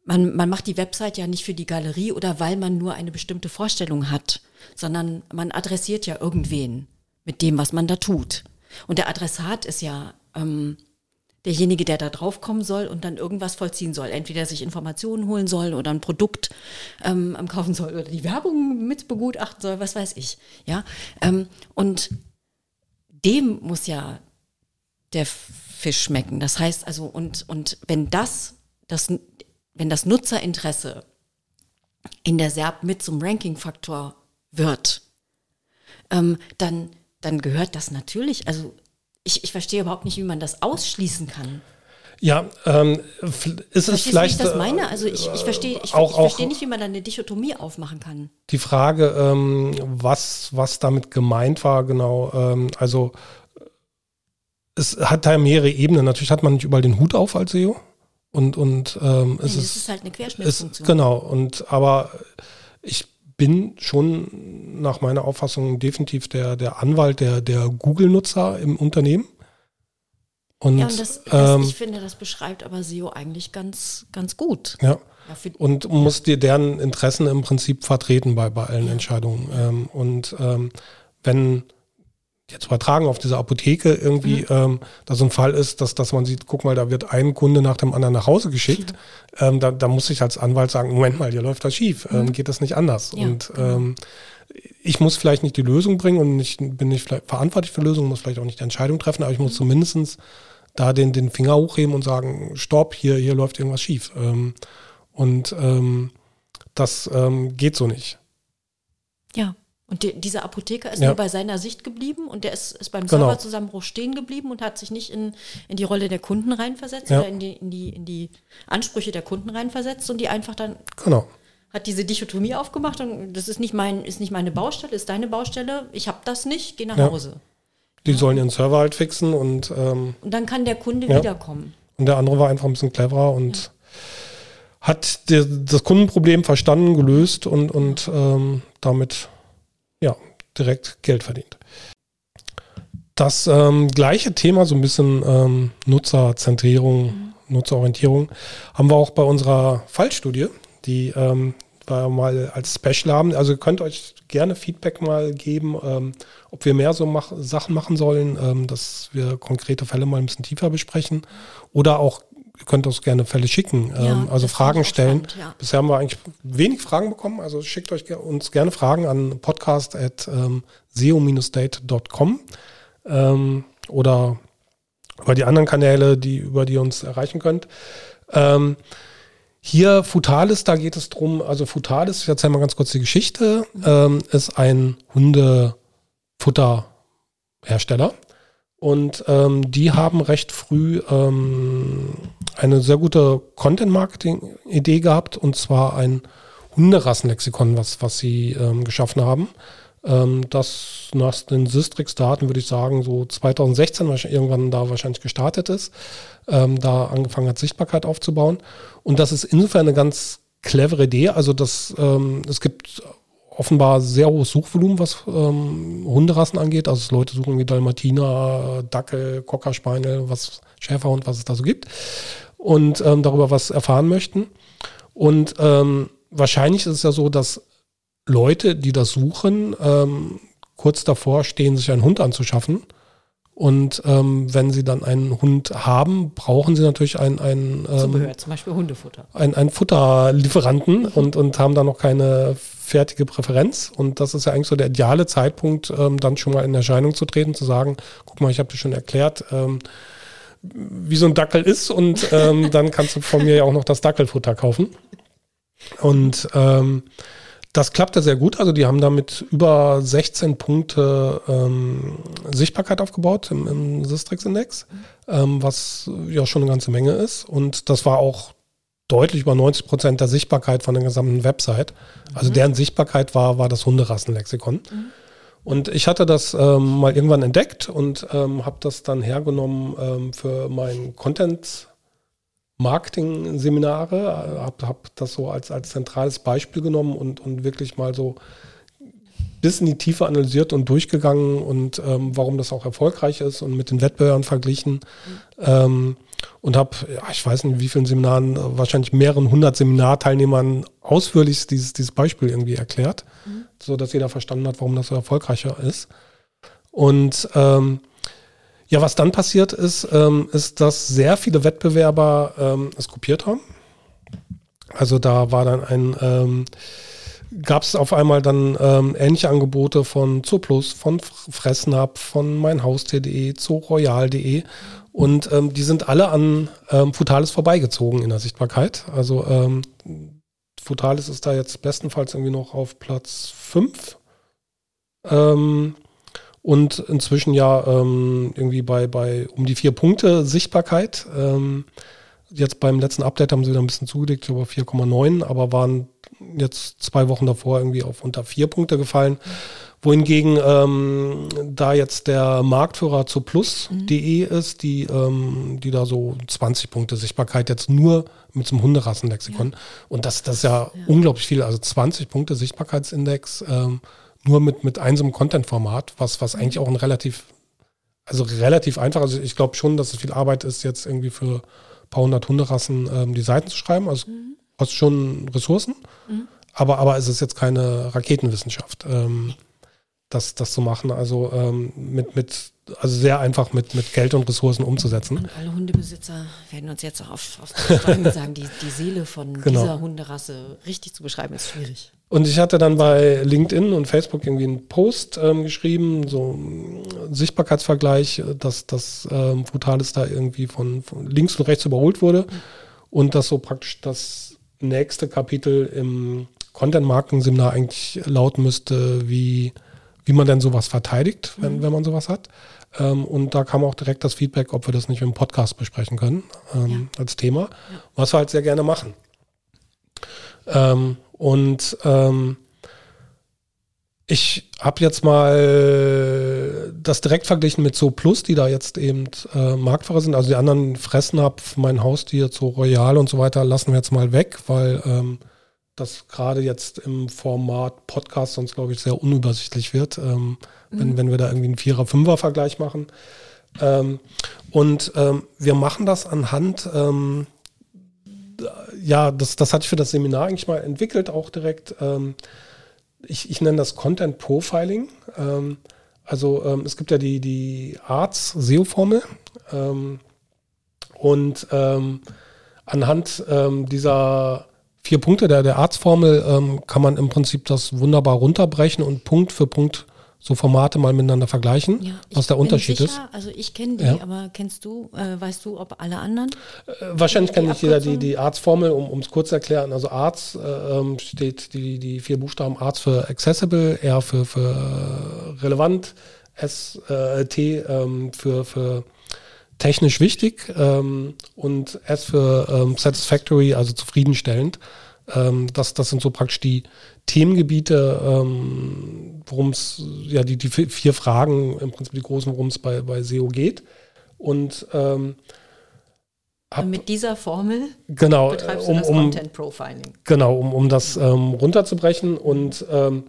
man, man macht die Website ja nicht für die Galerie oder weil man nur eine bestimmte Vorstellung hat, sondern man adressiert ja irgendwen mit dem, was man da tut. Und der Adressat ist ja ähm, derjenige, der da draufkommen soll und dann irgendwas vollziehen soll. Entweder sich Informationen holen soll oder ein Produkt ähm, kaufen soll oder die Werbung mit begutachten soll, was weiß ich. Ja, ähm, und dem muss ja der Fisch schmecken. Das heißt also, und, und wenn das, das, wenn das Nutzerinteresse in der SERP mit zum Ranking-Faktor wird, ähm, dann, dann gehört das natürlich, also ich, ich verstehe überhaupt nicht, wie man das ausschließen kann. Ja, ähm, ist es vielleicht. Wie ich das meine? Also ich, ich verstehe ich, auch, ich verstehe nicht, wie man da eine Dichotomie aufmachen kann. Die Frage, ähm, was, was damit gemeint war, genau. Ähm, also es hat da mehrere Ebenen. Natürlich hat man nicht überall den Hut auf als SEO. Und, und ähm, es, nee, ist, ist halt eine Querschnittsfunktion. Genau, und aber ich bin schon nach meiner Auffassung definitiv der, der Anwalt der, der Google-Nutzer im Unternehmen. Und, ja, und das, das, ähm, ich finde, das beschreibt aber SEO eigentlich ganz, ganz gut. Ja. ja und muss dir deren Interessen im Prinzip vertreten bei, bei allen ja. Entscheidungen. Ähm, und ähm, wenn jetzt übertragen auf diese Apotheke irgendwie, mhm. ähm, da so ein Fall ist, dass, dass man sieht, guck mal, da wird ein Kunde nach dem anderen nach Hause geschickt, mhm. ähm, da, da muss ich als Anwalt sagen, Moment mal, hier läuft das schief, ähm, mhm. geht das nicht anders. Ja, und genau. ähm, ich muss vielleicht nicht die Lösung bringen und ich bin nicht vielleicht verantwortlich für Lösungen, muss vielleicht auch nicht die Entscheidung treffen, aber ich muss mhm. zumindestens da den, den Finger hochheben und sagen, stopp, hier, hier läuft irgendwas schief. Ähm, und ähm, das ähm, geht so nicht. Ja, und die, dieser Apotheker ist ja. nur bei seiner Sicht geblieben und der ist, ist beim genau. Serverzusammenbruch stehen geblieben und hat sich nicht in, in die Rolle der Kunden reinversetzt ja. oder in die, in, die, in die Ansprüche der Kunden reinversetzt und die einfach dann genau. hat diese Dichotomie aufgemacht und das ist nicht, mein, ist nicht meine Baustelle, ist deine Baustelle, ich habe das nicht, geh nach ja. Hause. Die sollen ihren Server halt fixen und ähm, Und dann kann der Kunde wiederkommen. Und der andere war einfach ein bisschen cleverer und hat das Kundenproblem verstanden, gelöst und, und ähm, damit ja, direkt Geld verdient. Das ähm, gleiche Thema, so ein bisschen ähm, Nutzerzentrierung, mhm. Nutzerorientierung, haben wir auch bei unserer Fallstudie, die ähm, wir mal als Special haben. Also ihr könnt euch gerne Feedback mal geben, ähm, ob wir mehr so mach Sachen machen sollen, ähm, dass wir konkrete Fälle mal ein bisschen tiefer besprechen oder auch ihr könnt uns gerne Fälle schicken, ja, ähm, also Fragen stellen. Spannend, ja. Bisher haben wir eigentlich wenig Fragen bekommen, also schickt euch uns gerne Fragen an podcast.seo-date.com ähm, oder über die anderen Kanäle, die, über die ihr uns erreichen könnt. Ähm, hier Futalis, da geht es drum, also Futalis, ich erzähle mal ganz kurz die Geschichte, ähm, ist ein Hundefutterhersteller. Und ähm, die haben recht früh ähm, eine sehr gute Content-Marketing-Idee gehabt, und zwar ein Hunderassenlexikon, was, was sie ähm, geschaffen haben. Ähm, das nach den Systrix-Daten würde ich sagen, so 2016 irgendwann da wahrscheinlich gestartet ist, ähm, da angefangen hat, Sichtbarkeit aufzubauen. Und das ist insofern eine ganz clevere Idee. Also das, ähm, es gibt offenbar sehr hohes Suchvolumen, was ähm, Hunderassen angeht. Also Leute suchen wie Dalmatiner, Dackel, Cocker was Schäferhund, was es da so gibt. Und ähm, darüber was erfahren möchten. Und ähm, wahrscheinlich ist es ja so, dass Leute, die das suchen, ähm, kurz davor stehen, sich einen Hund anzuschaffen. Und ähm, wenn sie dann einen Hund haben, brauchen sie natürlich ein, ein ähm, Zubehör, zum Beispiel Hundefutter. Ein, ein Futterlieferanten und, und haben da noch keine fertige Präferenz. Und das ist ja eigentlich so der ideale Zeitpunkt, ähm, dann schon mal in Erscheinung zu treten, zu sagen, guck mal, ich habe dir schon erklärt, ähm, wie so ein Dackel ist und ähm, dann kannst du von mir ja auch noch das Dackelfutter kaufen. Und ähm, das klappte sehr gut. Also die haben damit über 16 Punkte ähm, Sichtbarkeit aufgebaut im, im Sistrix-Index, ähm, was ja schon eine ganze Menge ist. Und das war auch deutlich über 90 Prozent der Sichtbarkeit von der gesamten Website. Also mhm. deren Sichtbarkeit war, war das Hunderassenlexikon. Mhm. Und ich hatte das ähm, mal irgendwann entdeckt und ähm, habe das dann hergenommen ähm, für mein Content Marketing-Seminare, habe hab das so als, als zentrales Beispiel genommen und, und wirklich mal so bis in die Tiefe analysiert und durchgegangen und ähm, warum das auch erfolgreich ist und mit den Wettbewerbern verglichen. Mhm. Ähm, und habe, ja, ich weiß nicht, wie vielen Seminaren, wahrscheinlich mehreren hundert Seminarteilnehmern ausführlich dieses, dieses Beispiel irgendwie erklärt, mhm. so dass jeder verstanden hat, warum das so erfolgreicher ist. Und ähm, ja, was dann passiert ist, ähm, ist, dass sehr viele Wettbewerber ähm, es kopiert haben. Also da war dann ein, ähm, gab es auf einmal dann ähm, ähnliche Angebote von Zooplus, von Fressnapf, von meinhaus.de, zooroyal.de und ähm, die sind alle an ähm, Futalis vorbeigezogen in der Sichtbarkeit. Also ähm, Futalis ist da jetzt bestenfalls irgendwie noch auf Platz 5. Ähm, und inzwischen ja ähm, irgendwie bei, bei um die vier Punkte Sichtbarkeit. Jetzt beim letzten Update haben sie wieder ein bisschen zugelegt, über 4,9, aber waren jetzt zwei Wochen davor irgendwie auf unter vier Punkte gefallen. Wohingegen ähm, da jetzt der Marktführer zu plus.de mhm. ist, die, ähm, die da so 20 Punkte Sichtbarkeit jetzt nur mit so einem Hunderassenlexikon. Ja. Und das, das ist ja, ja, unglaublich viel. Also 20 Punkte Sichtbarkeitsindex. Ähm, nur mit, mit einem Content-Format, was, was eigentlich auch ein relativ, also relativ einfach, also ich glaube schon, dass es viel Arbeit ist, jetzt irgendwie für paar hundert Hunderassen ähm, die Seiten zu schreiben. Also mhm. kostet schon Ressourcen, mhm. aber, aber es ist jetzt keine Raketenwissenschaft, ähm, das, das zu machen. Also ähm, mit, mit also sehr einfach mit, mit Geld und Ressourcen umzusetzen. Und alle Hundebesitzer werden uns jetzt auch auf, auf sagen, die, die Seele von genau. dieser Hunderasse richtig zu beschreiben, ist schwierig. Und ich hatte dann bei LinkedIn und Facebook irgendwie einen Post ähm, geschrieben, so ein Sichtbarkeitsvergleich, dass das ähm, Brutales da irgendwie von, von, links und rechts überholt wurde und dass so praktisch das nächste Kapitel im Content-Marketing-Seminar eigentlich lauten müsste, wie, wie man denn sowas verteidigt, wenn, mhm. wenn man sowas hat. Ähm, und da kam auch direkt das Feedback, ob wir das nicht im Podcast besprechen können ähm, ja. als Thema, was wir halt sehr gerne machen. Ähm, und ähm, ich habe jetzt mal das direkt verglichen mit Zoo Plus, die da jetzt eben äh, Marktführer sind. Also die anderen fressen ab, mein Haustier, Zoo Royal und so weiter, lassen wir jetzt mal weg, weil ähm, das gerade jetzt im Format Podcast sonst, glaube ich, sehr unübersichtlich wird, ähm, mhm. wenn, wenn wir da irgendwie einen Vierer-Fünfer-Vergleich machen. Ähm, und ähm, wir machen das anhand ähm, ja, das, das hatte ich für das Seminar eigentlich mal entwickelt, auch direkt. Ähm, ich, ich nenne das Content Profiling. Ähm, also ähm, es gibt ja die, die Arts-SEO-Formel. Ähm, und ähm, anhand ähm, dieser vier Punkte der, der Arts-Formel kann man im Prinzip das wunderbar runterbrechen und Punkt für Punkt so Formate mal miteinander vergleichen, ja, was der Unterschied sicher, ist. Also ich kenne die, ja. aber kennst du, äh, weißt du, ob alle anderen? Äh, wahrscheinlich kennt nicht jeder die, die Arts-Formel, um es kurz zu erklären. Also Arts äh, ähm, steht die, die vier Buchstaben Arts für accessible, R für, für relevant, S, äh, T ähm, für, für technisch wichtig ähm, und S für satisfactory, also zufriedenstellend. Das, das sind so praktisch die Themengebiete, ähm, worum es, ja, die, die vier Fragen, im Prinzip die großen, worum es bei, bei SEO geht. Und ähm, hab, mit dieser Formel genau, betreibst du um, das Content Profiling. Genau, um, um das ähm, runterzubrechen und ähm,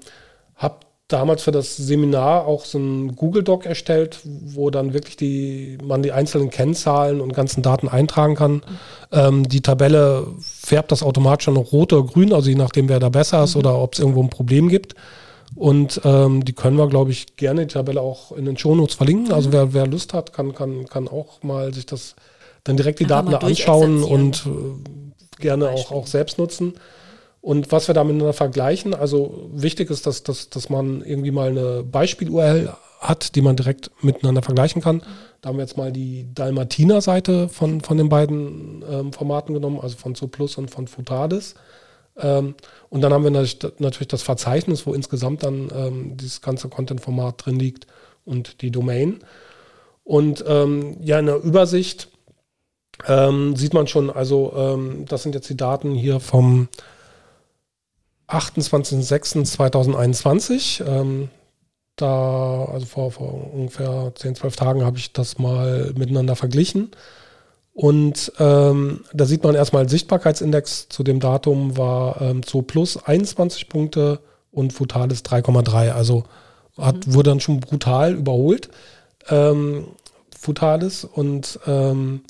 habe damals für das Seminar auch so ein Google Doc erstellt, wo dann wirklich die, man die einzelnen Kennzahlen und ganzen Daten eintragen kann. Mhm. Ähm, die Tabelle färbt das automatisch schon rot oder grün, also je nachdem, wer da besser ist mhm. oder ob es irgendwo ein Problem gibt. Und ähm, die können wir, glaube ich, gerne die Tabelle auch in den Shownotes verlinken. Also wer, wer Lust hat, kann, kann, kann auch mal sich das dann direkt die Daten da anschauen und äh, gerne auch, auch selbst nutzen. Und was wir da miteinander vergleichen, also wichtig ist, dass, dass, dass man irgendwie mal eine Beispiel-URL hat, die man direkt miteinander vergleichen kann. Da haben wir jetzt mal die Dalmatiner-Seite von, von den beiden ähm, Formaten genommen, also von Zooplus und von Futadis. Ähm, und dann haben wir natürlich das Verzeichnis, wo insgesamt dann ähm, dieses ganze Content-Format drin liegt und die Domain. Und ähm, ja, in der Übersicht ähm, sieht man schon, also ähm, das sind jetzt die Daten hier vom 28.06.2021. Ähm, da, also vor, vor ungefähr 10, 12 Tagen habe ich das mal miteinander verglichen. Und ähm, da sieht man erstmal Sichtbarkeitsindex zu dem Datum war ähm, Zoo Plus 21 Punkte und Futalis 3,3. Also hat, mhm. wurde dann schon brutal überholt. Ähm, Futalis und ähm,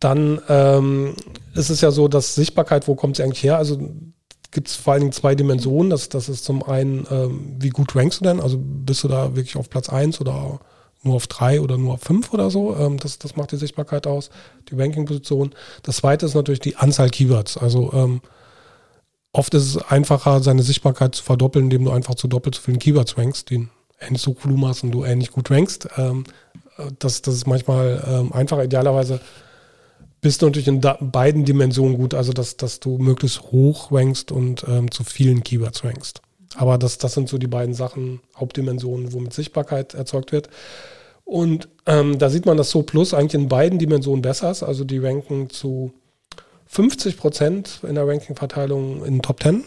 dann ähm, ist es ja so, dass Sichtbarkeit, wo kommt sie eigentlich her? Also gibt es vor allen Dingen zwei Dimensionen. Das, das ist zum einen, ähm, wie gut rankst du denn? Also bist du da wirklich auf Platz 1 oder nur auf 3 oder nur auf 5 oder so? Ähm, das, das macht die Sichtbarkeit aus, die Ranking-Position. Das zweite ist natürlich die Anzahl Keywords. Also ähm, oft ist es einfacher, seine Sichtbarkeit zu verdoppeln, indem du einfach zu doppelt so vielen Keywords rankst, die ähnlich so Volumen hast und du ähnlich gut rankst. Ähm, äh, das, das ist manchmal ähm, einfacher. Idealerweise bist du natürlich in beiden Dimensionen gut, also dass, dass du möglichst hoch rankst und ähm, zu vielen Keywords rankst. Aber das, das sind so die beiden Sachen, Hauptdimensionen, womit Sichtbarkeit erzeugt wird. Und ähm, da sieht man, dass So Plus eigentlich in beiden Dimensionen besser ist. Also die ranken zu 50 Prozent in der Ranking-Verteilung in den Top 10,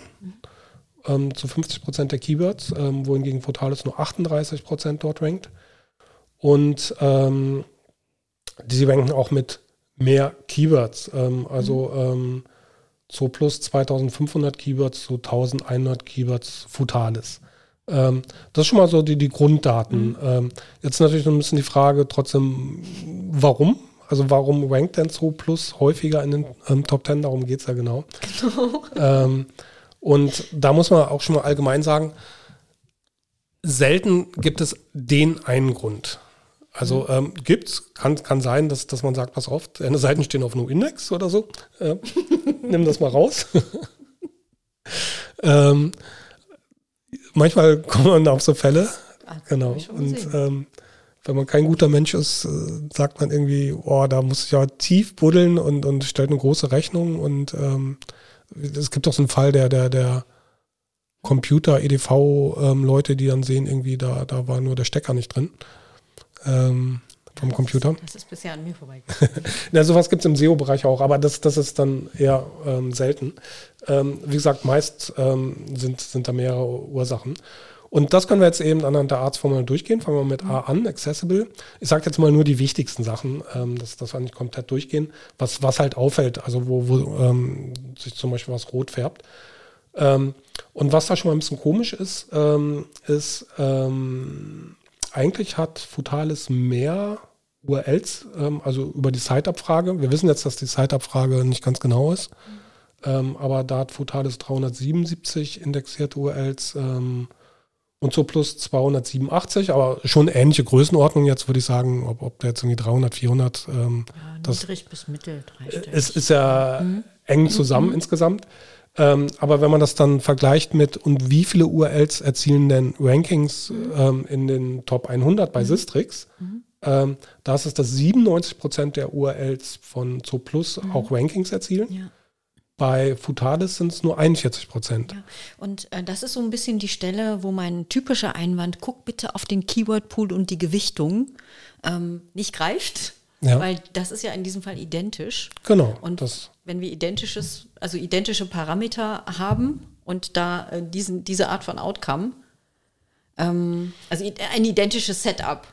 ähm, zu 50 Prozent der Keywords, ähm, wohingegen Frotalis nur 38 Prozent dort rankt. Und ähm, die ranken auch mit mehr Keywords. Ähm, also mhm. ähm, so plus 2500 Keywords, so 1100 Keywords Futalis. Ähm, das ist schon mal so die, die Grunddaten. Mhm. Ähm, jetzt natürlich noch ein bisschen die Frage trotzdem, warum? Also warum rankt denn so plus häufiger in den ähm, Top 10? Darum geht es ja genau. genau. Ähm, und da muss man auch schon mal allgemein sagen, selten gibt es den einen Grund. Also mhm. ähm, gibt's, kann, kann sein, dass, dass man sagt, pass auf, deine Seiten stehen auf No Index oder so. Äh, nimm das mal raus. ähm, manchmal kommt man auf so Fälle. Ach, genau. Und ähm, wenn man kein guter Mensch ist, äh, sagt man irgendwie, oh, da muss ich ja tief buddeln und, und stellt eine große Rechnung. Und ähm, es gibt auch so einen Fall, der, der, der Computer, EDV-Leute, ähm, die dann sehen, irgendwie, da, da war nur der Stecker nicht drin ähm, vom Computer. das ist bisher an mir vorbeigegangen. ja, sowas gibt es im SEO-Bereich auch, aber das, das ist dann eher ähm, selten. Ähm, wie gesagt, meist ähm, sind, sind da mehrere Ursachen. Und das können wir jetzt eben anhand der Arztformel durchgehen. Fangen wir mit A an, Accessible. Ich sage jetzt mal nur die wichtigsten Sachen, ähm, das, das wir nicht komplett durchgehen, was, was halt auffällt, also wo, wo ähm, sich zum Beispiel was rot färbt. Ähm, und was da schon mal ein bisschen komisch ist, ähm, ist, ähm, eigentlich hat Futalis mehr URLs, ähm, also über die Site-Abfrage. Wir wissen jetzt, dass die Site-Abfrage nicht ganz genau ist, ähm, aber da hat Futalis 377 indexierte URLs ähm, und so plus 287, aber schon ähnliche Größenordnung jetzt, würde ich sagen, ob, ob da jetzt irgendwie 300, 400. Ähm, ja, das bis mittel. Ist, ist ja mhm. eng zusammen mhm. insgesamt. Ähm, aber wenn man das dann vergleicht mit und wie viele URLs erzielen denn Rankings mhm. ähm, in den Top 100 bei mhm. Sistrix, mhm. ähm, da ist es, dass 97 Prozent der URLs von Zooplus mhm. auch Rankings erzielen. Ja. Bei Futalis sind es nur 41 Prozent. Ja. Und äh, das ist so ein bisschen die Stelle, wo mein typischer Einwand, guck bitte auf den Keyword-Pool und die Gewichtung, ähm, nicht greift. Ja. Weil das ist ja in diesem Fall identisch. Genau. Und wenn wir identisches, also identische Parameter haben und da äh, diesen, diese Art von Outcome, ähm, also ein identisches Setup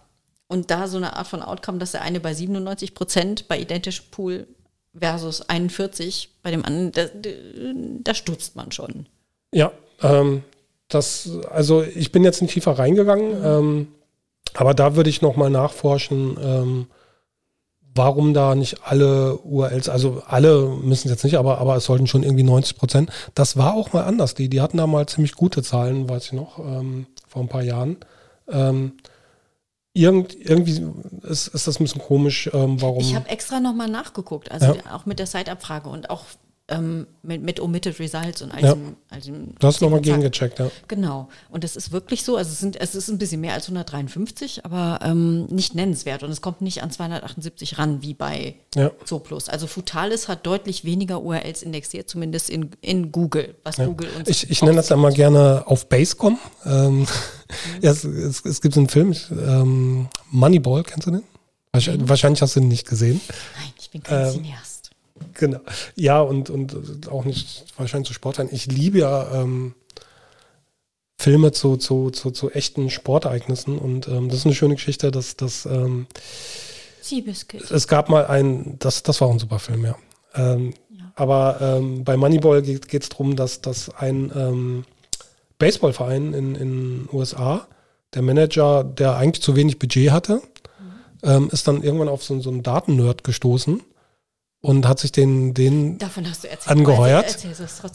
und da so eine Art von Outcome, dass der eine bei 97 Prozent bei identischem Pool versus 41% bei dem anderen, da, da stutzt man schon. Ja, ähm, das, also ich bin jetzt nicht tiefer reingegangen, mhm. ähm, aber da würde ich nochmal nachforschen, ähm, warum da nicht alle URLs, also alle müssen es jetzt nicht, aber, aber es sollten schon irgendwie 90 Prozent. Das war auch mal anders. Die, die hatten da mal ziemlich gute Zahlen, weiß ich noch, ähm, vor ein paar Jahren. Ähm, irgend, irgendwie ist, ist das ein bisschen komisch, ähm, warum. Ich habe extra nochmal nachgeguckt, also ja. auch mit der Site-Abfrage und auch ähm, mit, mit, Omitted Results und all ja. diesem, Du hast nochmal gegengecheckt, ja. Genau. Und es ist wirklich so, also es, sind, es ist ein bisschen mehr als 153, aber ähm, nicht nennenswert. Und es kommt nicht an 278 ran, wie bei ja. Zooplus. Also Futalis hat deutlich weniger URLs indexiert, zumindest in, in Google, was ja. Google uns Ich, ich nenne das einmal gerne auf Basecom. Ähm, mhm. ja, es, es, es, gibt einen Film, ähm, Moneyball, kennst du den? Wahrscheinlich, mhm. wahrscheinlich hast du ihn nicht gesehen. Nein, ich bin kein ähm, Cineast. Genau. Ja, und, und auch nicht wahrscheinlich zu Sportlern. Ich liebe ja ähm, Filme zu, zu, zu, zu echten Sportereignissen und ähm, das ist eine schöne Geschichte, dass das ähm, es gab mal ein, das, das war auch ein super Film, ja. Ähm, ja. Aber ähm, bei Moneyball geht es darum, dass, dass ein ähm, Baseballverein in den USA, der Manager, der eigentlich zu wenig Budget hatte, mhm. ähm, ist dann irgendwann auf so, so einen Datennerd gestoßen und hat sich den, den angeheuert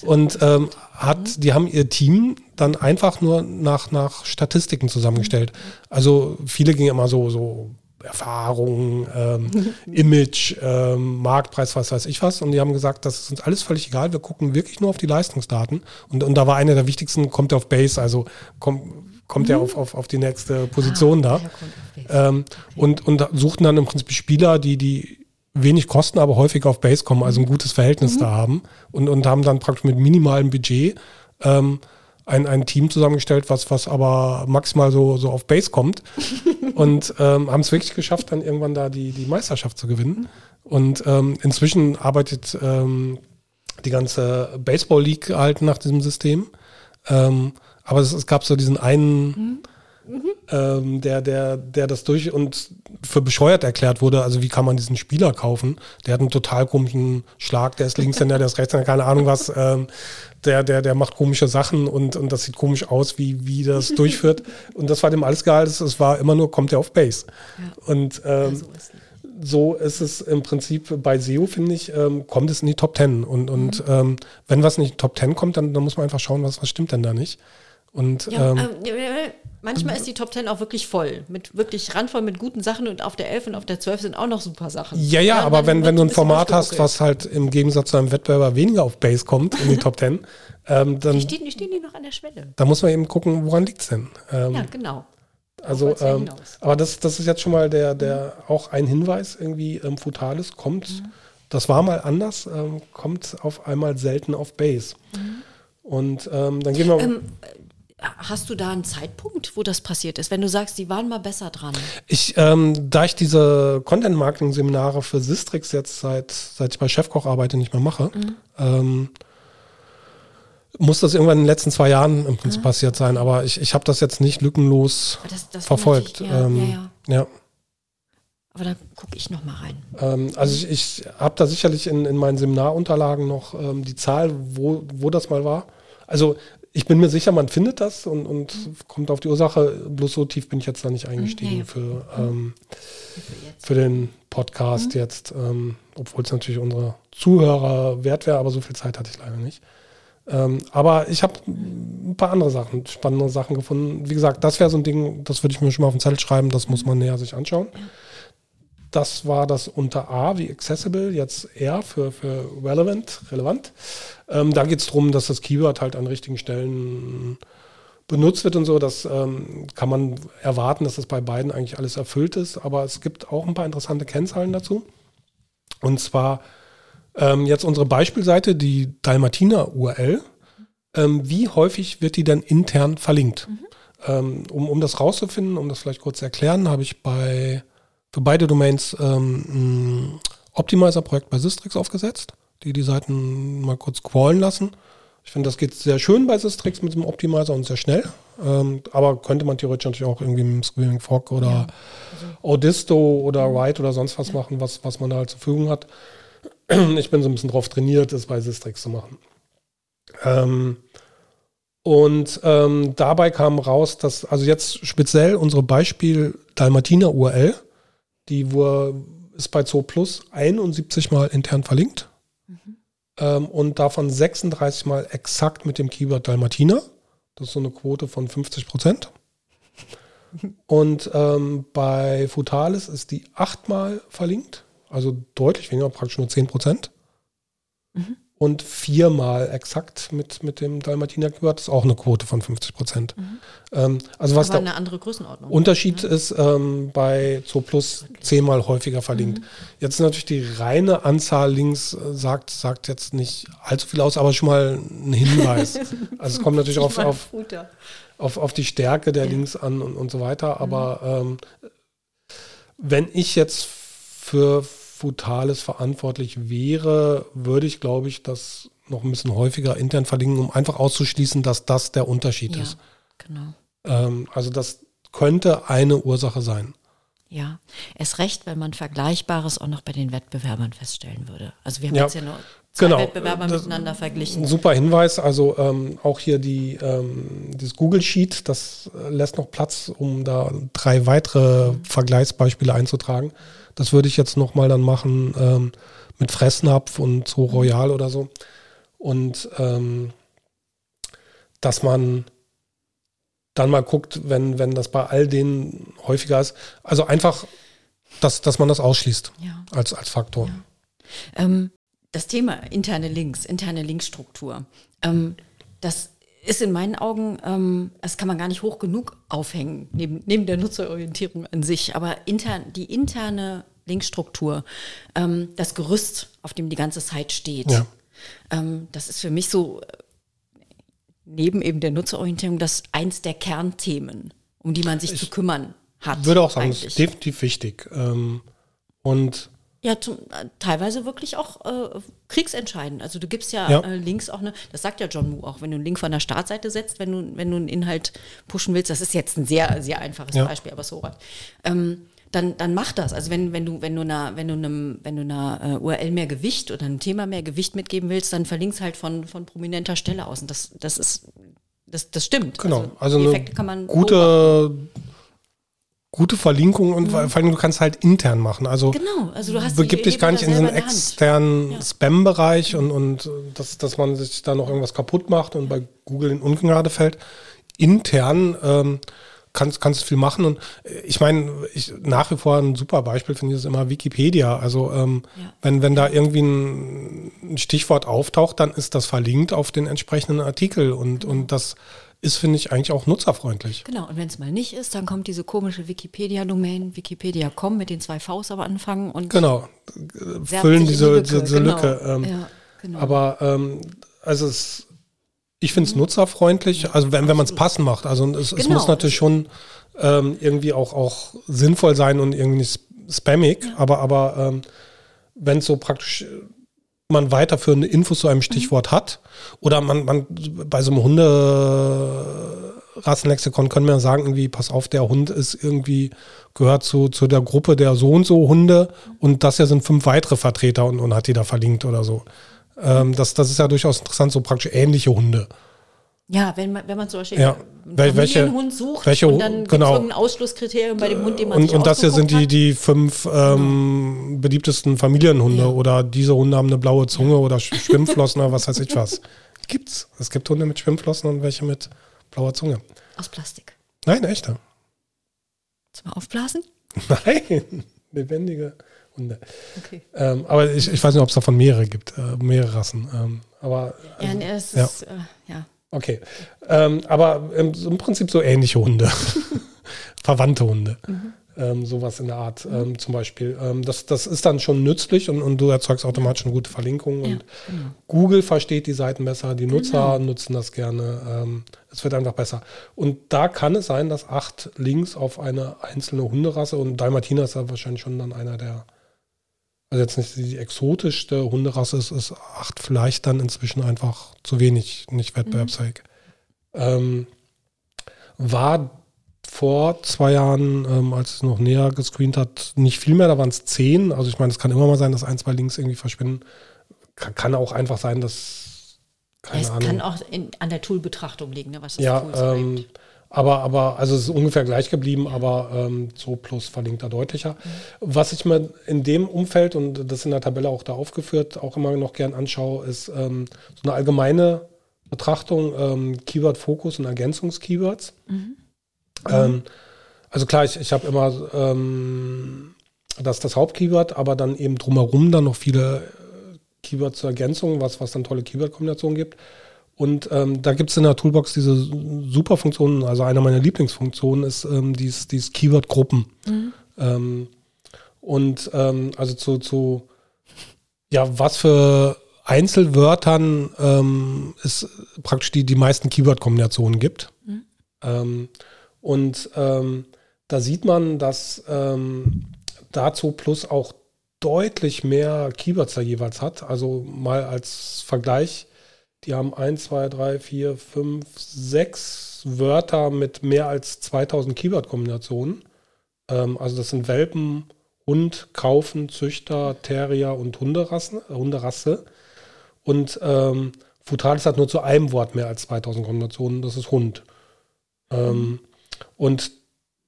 und ähm, hat, die haben ihr Team dann einfach nur nach, nach Statistiken zusammengestellt. Also viele gingen immer so, so Erfahrung, ähm, Image, ähm, Marktpreis, was weiß ich was. Und die haben gesagt, das ist uns alles völlig egal. Wir gucken wirklich nur auf die Leistungsdaten. Und, und da war einer der wichtigsten, kommt er auf Base, also kommt, kommt mhm. er auf, auf, auf die nächste Position ah, da. Ähm, okay. und, und suchten dann im Prinzip Spieler, die, die wenig kosten, aber häufig auf Base kommen, also ein gutes Verhältnis mhm. da haben und, und haben dann praktisch mit minimalem Budget ähm, ein, ein Team zusammengestellt, was, was aber maximal so, so auf Base kommt und ähm, haben es wirklich geschafft, dann irgendwann da die, die Meisterschaft zu gewinnen. Und ähm, inzwischen arbeitet ähm, die ganze Baseball League halt nach diesem System. Ähm, aber es, es, gab so diesen einen mhm Mhm. Ähm, der, der, der das durch und für bescheuert erklärt wurde. Also wie kann man diesen Spieler kaufen? Der hat einen total komischen Schlag, der ist Linkshänder, der ist Rechtshänder, keine Ahnung was. Ähm, der, der, der macht komische Sachen und, und das sieht komisch aus, wie, wie das durchführt. Und das war dem alles egal. Es war immer nur, kommt er auf Base. Ja. Und ähm, ja, so, ist es im Prinzip bei SEO, finde ich, ähm, kommt es in die Top Ten. Und, und mhm. ähm, wenn was nicht in die Top Ten kommt, dann, dann muss man einfach schauen, was, was stimmt denn da nicht. Und, ja, ähm, äh, manchmal ist die Top 10 auch wirklich voll, mit wirklich randvoll mit guten Sachen und auf der 11 und auf der 12 sind auch noch super Sachen. Ja, ja, aber wenn, wenn du ein Format hast, was halt im Gegensatz zu einem Wettbewerber weniger auf Base kommt in die Top 10, ähm, dann stehen, stehen die noch an der Schwelle. Da muss man eben gucken, woran liegt es denn? Ähm, ja, genau. Also, ähm, aber das, das ist jetzt schon mal der, der mhm. auch ein Hinweis irgendwie, ähm, Futalis kommt, mhm. das war mal anders, ähm, kommt auf einmal selten auf Base. Mhm. Und ähm, dann gehen wir. Hast du da einen Zeitpunkt, wo das passiert ist, wenn du sagst, die waren mal besser dran? Ich, ähm, da ich diese Content-Marketing-Seminare für Sistrix jetzt seit, seit ich bei Chefkoch arbeite nicht mehr mache, mhm. ähm, muss das irgendwann in den letzten zwei Jahren im Prinzip mhm. passiert sein. Aber ich, ich habe das jetzt nicht lückenlos das, das verfolgt. Ja, ähm, ja, ja. ja. Aber da gucke ich noch mal rein. Ähm, also ich, ich habe da sicherlich in, in meinen Seminarunterlagen noch ähm, die Zahl, wo, wo das mal war. Also ich bin mir sicher, man findet das und, und mhm. kommt auf die Ursache. Bloß so tief bin ich jetzt da nicht eingestiegen nee. für, ähm, für den Podcast mhm. jetzt, ähm, obwohl es natürlich unsere Zuhörer wert wäre, aber so viel Zeit hatte ich leider nicht. Ähm, aber ich habe ein paar andere Sachen, spannende Sachen gefunden. Wie gesagt, das wäre so ein Ding, das würde ich mir schon mal auf den Zettel schreiben, das muss man näher sich anschauen. Das war das unter A wie accessible, jetzt R für, für relevant, relevant. Ähm, da geht es darum, dass das Keyword halt an richtigen Stellen benutzt wird und so. Das ähm, kann man erwarten, dass das bei beiden eigentlich alles erfüllt ist. Aber es gibt auch ein paar interessante Kennzahlen dazu. Und zwar ähm, jetzt unsere Beispielseite, die Dalmatiner-URL. Ähm, wie häufig wird die dann intern verlinkt? Mhm. Ähm, um, um das rauszufinden, um das vielleicht kurz zu erklären, habe ich bei für beide Domains ähm, ein Optimizer-Projekt bei Systrix aufgesetzt die die Seiten mal kurz crawlen lassen. Ich finde, das geht sehr schön bei Systrix mit dem Optimizer und sehr schnell. Ähm, aber könnte man theoretisch natürlich auch irgendwie mit Screaming Frog oder ja. also. Audisto oder Write oder sonst was ja. machen, was, was man da halt zur Verfügung hat. Ich bin so ein bisschen drauf trainiert, das bei Systrix zu machen. Ähm, und ähm, dabei kam raus, dass, also jetzt speziell unsere Beispiel Dalmatiner URL, die wo ist bei Zoo Plus 71 Mal intern verlinkt mhm. ähm, und davon 36 Mal exakt mit dem Keyword Dalmatiner. Das ist so eine Quote von 50 Prozent. Und ähm, bei Futalis ist die achtmal verlinkt, also deutlich weniger, praktisch nur 10 Prozent. Mhm und viermal exakt mit, mit dem Dalmatiner. Das ist auch eine Quote von 50 Prozent. Mhm. Ähm, also was Aber eine andere Größenordnung. Unterschied ja. ist ähm, bei Zo Plus zehnmal häufiger verlinkt. Mhm. Jetzt natürlich die reine Anzahl Links äh, sagt, sagt jetzt nicht allzu viel aus, aber schon mal ein Hinweis. also es kommt natürlich auf, auf, auf, auf, die Stärke der ja. Links an und, und so weiter. Aber mhm. ähm, wenn ich jetzt für Futales verantwortlich wäre, würde ich, glaube ich, das noch ein bisschen häufiger intern verlinken, um einfach auszuschließen, dass das der Unterschied ja, ist. Genau. Ähm, also das könnte eine Ursache sein. Ja, es recht, wenn man Vergleichbares auch noch bei den Wettbewerbern feststellen würde. Also wir haben ja, jetzt ja nur zwei genau, Wettbewerber das, miteinander verglichen. Super Hinweis. Also ähm, auch hier die, ähm, dieses Google Sheet, das lässt noch Platz, um da drei weitere mhm. Vergleichsbeispiele einzutragen. Das würde ich jetzt nochmal dann machen ähm, mit Fressnapf und so Royal oder so. Und ähm, dass man dann mal guckt, wenn, wenn das bei all denen häufiger ist. Also einfach, dass, dass man das ausschließt ja. als, als Faktor. Ja. Ähm, das Thema interne Links, interne Linkstruktur, ähm, das ist in meinen Augen, ähm, das kann man gar nicht hoch genug aufhängen, neben, neben der Nutzerorientierung an sich. Aber intern, die interne Linkstruktur, ähm, das Gerüst, auf dem die ganze Zeit steht, ja. ähm, das ist für mich so, äh, neben eben der Nutzerorientierung, das eins der Kernthemen, um die man sich ich zu kümmern hat. Ich würde auch sagen, es ist definitiv wichtig. Ähm, und ja, zum, äh, teilweise wirklich auch äh, kriegsentscheidend. Also du gibst ja, ja. Äh, Links auch eine, das sagt ja John Moo auch, wenn du einen Link von der Startseite setzt, wenn du, wenn du einen Inhalt pushen willst, das ist jetzt ein sehr, sehr einfaches ja. Beispiel, aber so was. Ähm, dann, dann mach das. Also wenn, wenn du, wenn du einer, wenn du einem, wenn du einer uh, URL mehr Gewicht oder einem Thema mehr Gewicht mitgeben willst, dann verlinkst halt von, von prominenter Stelle aus. Und das, das ist, das, das stimmt. Genau. Also, also eine kann man gute, gute Verlinkung und mhm. vor allem du kannst halt intern machen. Also, genau, also du hast begib dich gar nicht in so einen externen ja. Spam-Bereich und, und dass, dass man sich da noch irgendwas kaputt macht und bei Google in Ungnade fällt. Intern ähm, kannst, kannst viel machen. Und äh, ich meine, ich, nach wie vor ein super Beispiel finde ich ist immer Wikipedia. Also ähm, ja. wenn, wenn da irgendwie ein, ein, Stichwort auftaucht, dann ist das verlinkt auf den entsprechenden Artikel und, und das ist, finde ich, eigentlich auch nutzerfreundlich. Genau, und wenn es mal nicht ist, dann kommt diese komische Wikipedia-Domain, wikipedia.com mit den zwei Vs aber anfangen und genau, füllen diese, die diese genau. Lücke. Ähm, ja, genau. Aber ähm, also es, ich finde es mhm. nutzerfreundlich, also wenn, wenn man es passend macht. Also es, genau. es muss natürlich schon ähm, irgendwie auch, auch sinnvoll sein und irgendwie nicht spammig, ja. aber, aber ähm, wenn es so praktisch man weiterführende Infos zu einem Stichwort mhm. hat. Oder man, man bei so einem Hunderassenlexikon können wir sagen, irgendwie, pass auf, der Hund ist irgendwie, gehört zu, zu der Gruppe der so und so Hunde und das hier sind fünf weitere Vertreter und, und hat die da verlinkt oder so. Ähm, das, das ist ja durchaus interessant, so praktisch ähnliche Hunde. Ja, wenn man, wenn man zum Beispiel ja. einen welche, Hund sucht welche, und dann genau. ein Ausschlusskriterium bei dem Hund, den man Und, und das hier sind die, die fünf ähm, beliebtesten Familienhunde ja. oder diese Hunde haben eine blaue Zunge ja. oder Schwimmflossen oder was weiß ich was. Gibt's. Es gibt Hunde mit Schwimmflossen und welche mit blauer Zunge. Aus Plastik. Nein, echte. Mal aufblasen? Nein, lebendige Hunde. Okay. Ähm, aber ich, ich weiß nicht, ob es davon mehrere gibt, äh, mehrere Rassen. Ähm, aber, ja, es ist, äh, ja. Okay. Ähm, aber im, im, Prinzip so ähnliche Hunde. Verwandte Hunde. Mhm. Ähm, sowas in der Art mhm. ähm, zum Beispiel. Ähm, das, das ist dann schon nützlich und, und du erzeugst automatisch eine gute Verlinkung. Ja, und genau. Google versteht die Seiten besser, die Nutzer genau. nutzen das gerne. Ähm, es wird einfach besser. Und da kann es sein, dass acht Links auf eine einzelne Hunderasse und Dalmatiner ist ja wahrscheinlich schon dann einer der also jetzt nicht die exotischste Hunderasse ist, ist acht vielleicht dann inzwischen einfach zu wenig, nicht wettbewerbsfähig. Mhm. Ähm, war vor zwei Jahren, ähm, als es noch näher gescreent hat, nicht viel mehr, da waren es zehn. Also ich meine, es kann immer mal sein, dass ein, zwei Links irgendwie verschwinden. Kann, kann auch einfach sein, dass keine es Ahnung. kann auch in, an der Toolbetrachtung liegen, ne, was das ja, Tool ähm, Aber, aber, also es ist ungefähr gleich geblieben, aber ähm, so plus verlinkt da deutlicher. Mhm. Was ich mir in dem Umfeld, und das in der Tabelle auch da aufgeführt, auch immer noch gern anschaue, ist ähm, so eine allgemeine Betrachtung, ähm, Keyword-Fokus und Ergänzungskeywords. Mhm. Ähm, also klar, ich, ich habe immer ähm, das, das Hauptkeyword, aber dann eben drumherum dann noch viele äh, Keywords zur Ergänzung, was, was dann tolle Keyword-Kombinationen gibt. Und ähm, da gibt es in der Toolbox diese super Funktionen, also eine meiner Lieblingsfunktionen ist ähm, dieses, dieses Keyword-Gruppen. Mhm. Ähm, und ähm, also zu, zu, ja, was für Einzelwörtern ähm, es praktisch die, die meisten Keyword-Kombinationen gibt. Mhm. Ähm, und da sieht man, dass dazu plus auch deutlich mehr Keywords da jeweils hat. Also mal als Vergleich die haben 1, 2, 3, 4, 5, 6 Wörter mit mehr als 2000 Keyword-Kombinationen. Ähm, also das sind Welpen, Hund, Kaufen, Züchter, Terrier und Hunderassen, äh, Hunderasse. Und ähm, Futalis hat nur zu einem Wort mehr als 2000 Kombinationen, das ist Hund. Ähm, und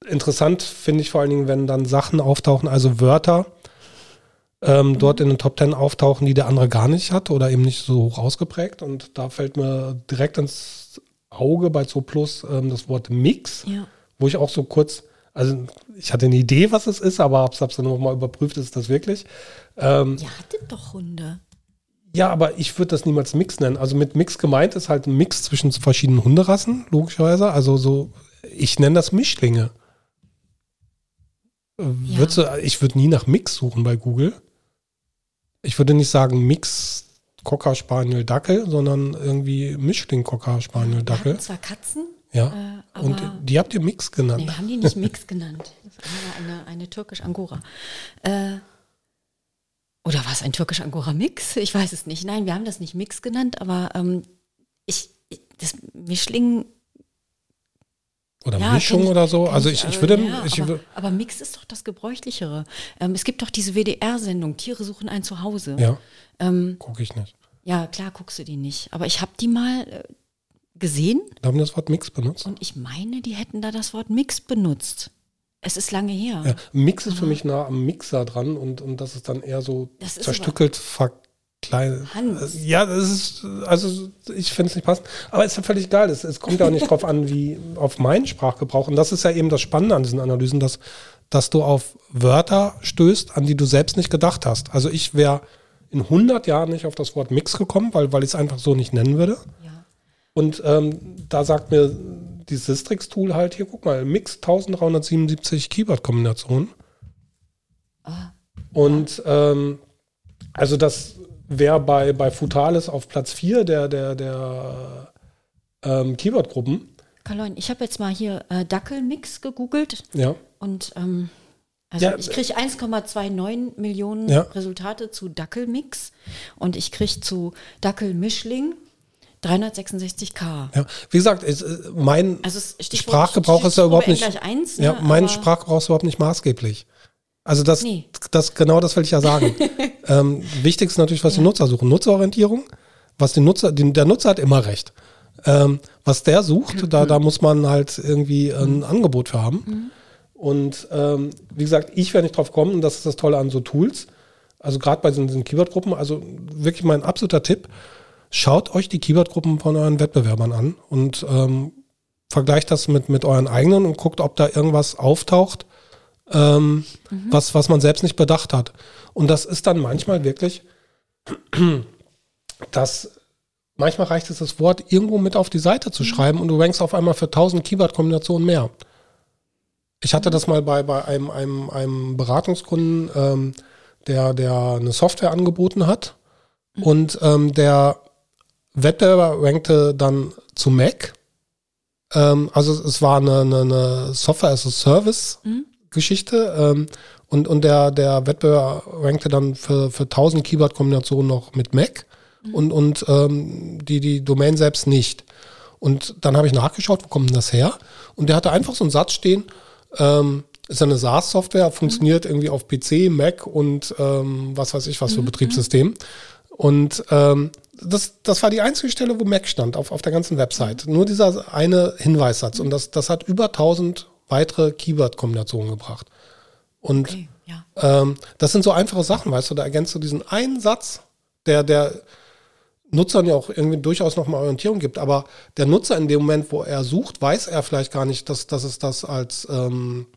interessant finde ich vor allen Dingen, wenn dann Sachen auftauchen, also Wörter, ähm, dort in den Top Ten auftauchen, die der andere gar nicht hat oder eben nicht so hoch ausgeprägt. Und da fällt mir direkt ins Auge bei Zooplus ähm, das Wort Mix, ja. wo ich auch so kurz, also ich hatte eine Idee, was es ist, aber habe es dann nochmal überprüft, ist das wirklich. Ähm, Ihr hattet doch Hunde. Ja, aber ich würde das niemals Mix nennen. Also mit Mix gemeint ist halt ein Mix zwischen verschiedenen Hunderassen, logischerweise. Also so, ich nenne das Mischlinge. Ja. du, ich würde nie nach Mix suchen bei Google ich würde nicht sagen Mix Cocker Spaniel Dackel, sondern irgendwie Mischling Cocker Spaniel Dackel. zwar Katzen. Ja. Äh, und die habt ihr Mix genannt. Nee, haben die nicht Mix genannt. Das war eine, eine türkisch Angora. Äh, oder war es ein türkisch Angora Mix? Ich weiß es nicht. Nein, wir haben das nicht Mix genannt, aber ähm, ich, das Mischling oder ja, Mischung ich, oder so. Also ich, ich, würde. Ja, ich, aber, aber, Mix ist doch das Gebräuchlichere. Ähm, es gibt doch diese WDR-Sendung, Tiere suchen ein Zuhause. Ja. Ähm, Gucke ich nicht. Ja, klar guckst du die nicht. Aber ich habe die mal äh, gesehen. Da haben das Wort Mix benutzt. Und ich meine, die hätten da das Wort Mix benutzt. Es ist lange her. Ja, Mix ist für mich nah am Mixer dran und, und das ist dann eher so zerstückelt, ver kleine. Hans. Ja, das ist, also ich finde es nicht passend. Aber es ist ja völlig egal. Es, es kommt ja auch nicht drauf an, wie auf meinen Sprachgebrauch. Und das ist ja eben das Spannende an diesen Analysen, dass, dass du auf Wörter stößt, an die du selbst nicht gedacht hast. Also ich wäre in 100 Jahren nicht auf das Wort Mix gekommen, weil, weil ich es einfach so nicht nennen würde. Ja. Und ähm, da sagt mir dieses Sistrix-Tool halt, hier guck mal, Mix 1377 Keyword-Kombinationen. Ah. Und ähm, also das wer bei, bei Futalis auf Platz 4 der, der, der ähm, Keyword-Gruppen. Kaloin, ich habe jetzt mal hier äh, Dackelmix gegoogelt. Ja. Und ähm, also ja, ich kriege 1,29 Millionen ja. Resultate zu Dackelmix und ich kriege zu Dackelmischling 366k. Ja, wie gesagt, es, äh, mein also Sprachgebrauch ist ja überhaupt nicht. Eins, ja, ne, mein Sprachgebrauch ist überhaupt nicht maßgeblich. Also das, nee. das genau das will ich ja sagen. ähm, wichtig ist natürlich, was ja. die Nutzer suchen. Nutzerorientierung. Was die Nutzer, die, der Nutzer hat immer recht. Ähm, was der sucht, mhm. da, da muss man halt irgendwie ein mhm. Angebot für haben. Mhm. Und ähm, wie gesagt, ich werde nicht drauf kommen, und das ist das Tolle an so Tools. Also gerade bei diesen, diesen Keyword-Gruppen, also wirklich mein absoluter Tipp, schaut euch die Keyword-Gruppen von euren Wettbewerbern an und ähm, vergleicht das mit, mit euren eigenen und guckt, ob da irgendwas auftaucht, ähm, mhm. was, was man selbst nicht bedacht hat. Und das ist dann manchmal wirklich, dass manchmal reicht es, das Wort irgendwo mit auf die Seite zu mhm. schreiben und du rankst auf einmal für 1000 Keyword-Kombinationen mehr. Ich hatte mhm. das mal bei, bei einem, einem, einem Beratungskunden, ähm, der, der eine Software angeboten hat mhm. und ähm, der Wettbewerber rankte dann zu Mac. Ähm, also es war eine, eine, eine Software as a Service mhm. Geschichte. Ähm, und, und der, der Wettbewerb rankte dann für, für 1000 Keyword-Kombinationen noch mit Mac mhm. und, und ähm, die, die Domain selbst nicht. Und dann habe ich nachgeschaut, wo kommt denn das her? Und der hatte einfach so einen Satz stehen, ähm, ist eine SaaS-Software, funktioniert mhm. irgendwie auf PC, Mac und ähm, was weiß ich was für mhm. Betriebssystem. Und ähm, das, das war die einzige Stelle, wo Mac stand auf, auf der ganzen Website. Nur dieser eine Hinweissatz. Und das, das hat über 1000 weitere Keyword-Kombinationen gebracht. Und okay, ja. ähm, das sind so einfache Sachen, weißt du, da ergänzt du diesen einen Satz, der, der Nutzern ja auch irgendwie durchaus nochmal Orientierung gibt. Aber der Nutzer in dem Moment, wo er sucht, weiß er vielleicht gar nicht, dass, dass es das als ähm,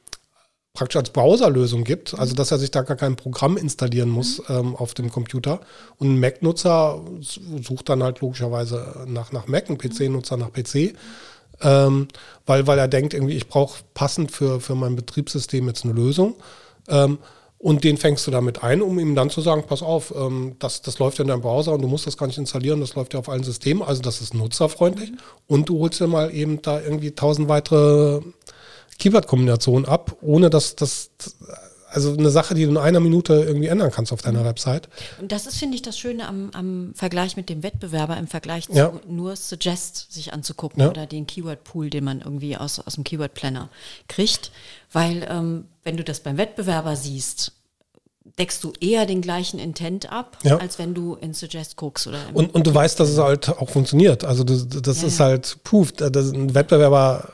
praktisch als Browserlösung gibt, also dass er sich da gar kein Programm installieren muss mhm. ähm, auf dem Computer. Und ein Mac-Nutzer sucht dann halt logischerweise nach, nach Mac, ein PC-Nutzer nach PC, ähm, weil, weil er denkt irgendwie, ich brauche passend für, für mein Betriebssystem jetzt eine Lösung. Ähm, und den fängst du damit ein, um ihm dann zu sagen, pass auf, ähm, das, das läuft ja in deinem Browser und du musst das gar nicht installieren, das läuft ja auf allen Systemen, also das ist nutzerfreundlich. Und du holst dir mal eben da irgendwie tausend weitere Keyword-Kombinationen ab, ohne dass das, also eine Sache, die du in einer Minute irgendwie ändern kannst auf deiner mhm. Website. Und das ist, finde ich, das Schöne am, am Vergleich mit dem Wettbewerber im Vergleich zu ja. nur Suggest sich anzugucken ja. oder den Keyword-Pool, den man irgendwie aus, aus dem Keyword-Planner kriegt. Weil ähm, wenn du das beim Wettbewerber siehst, deckst du eher den gleichen Intent ab, ja. als wenn du in Suggest guckst. Oder und, und du weißt, dass es halt auch funktioniert. Also das, das ja, ist ja. halt Proof. Das ein Wettbewerber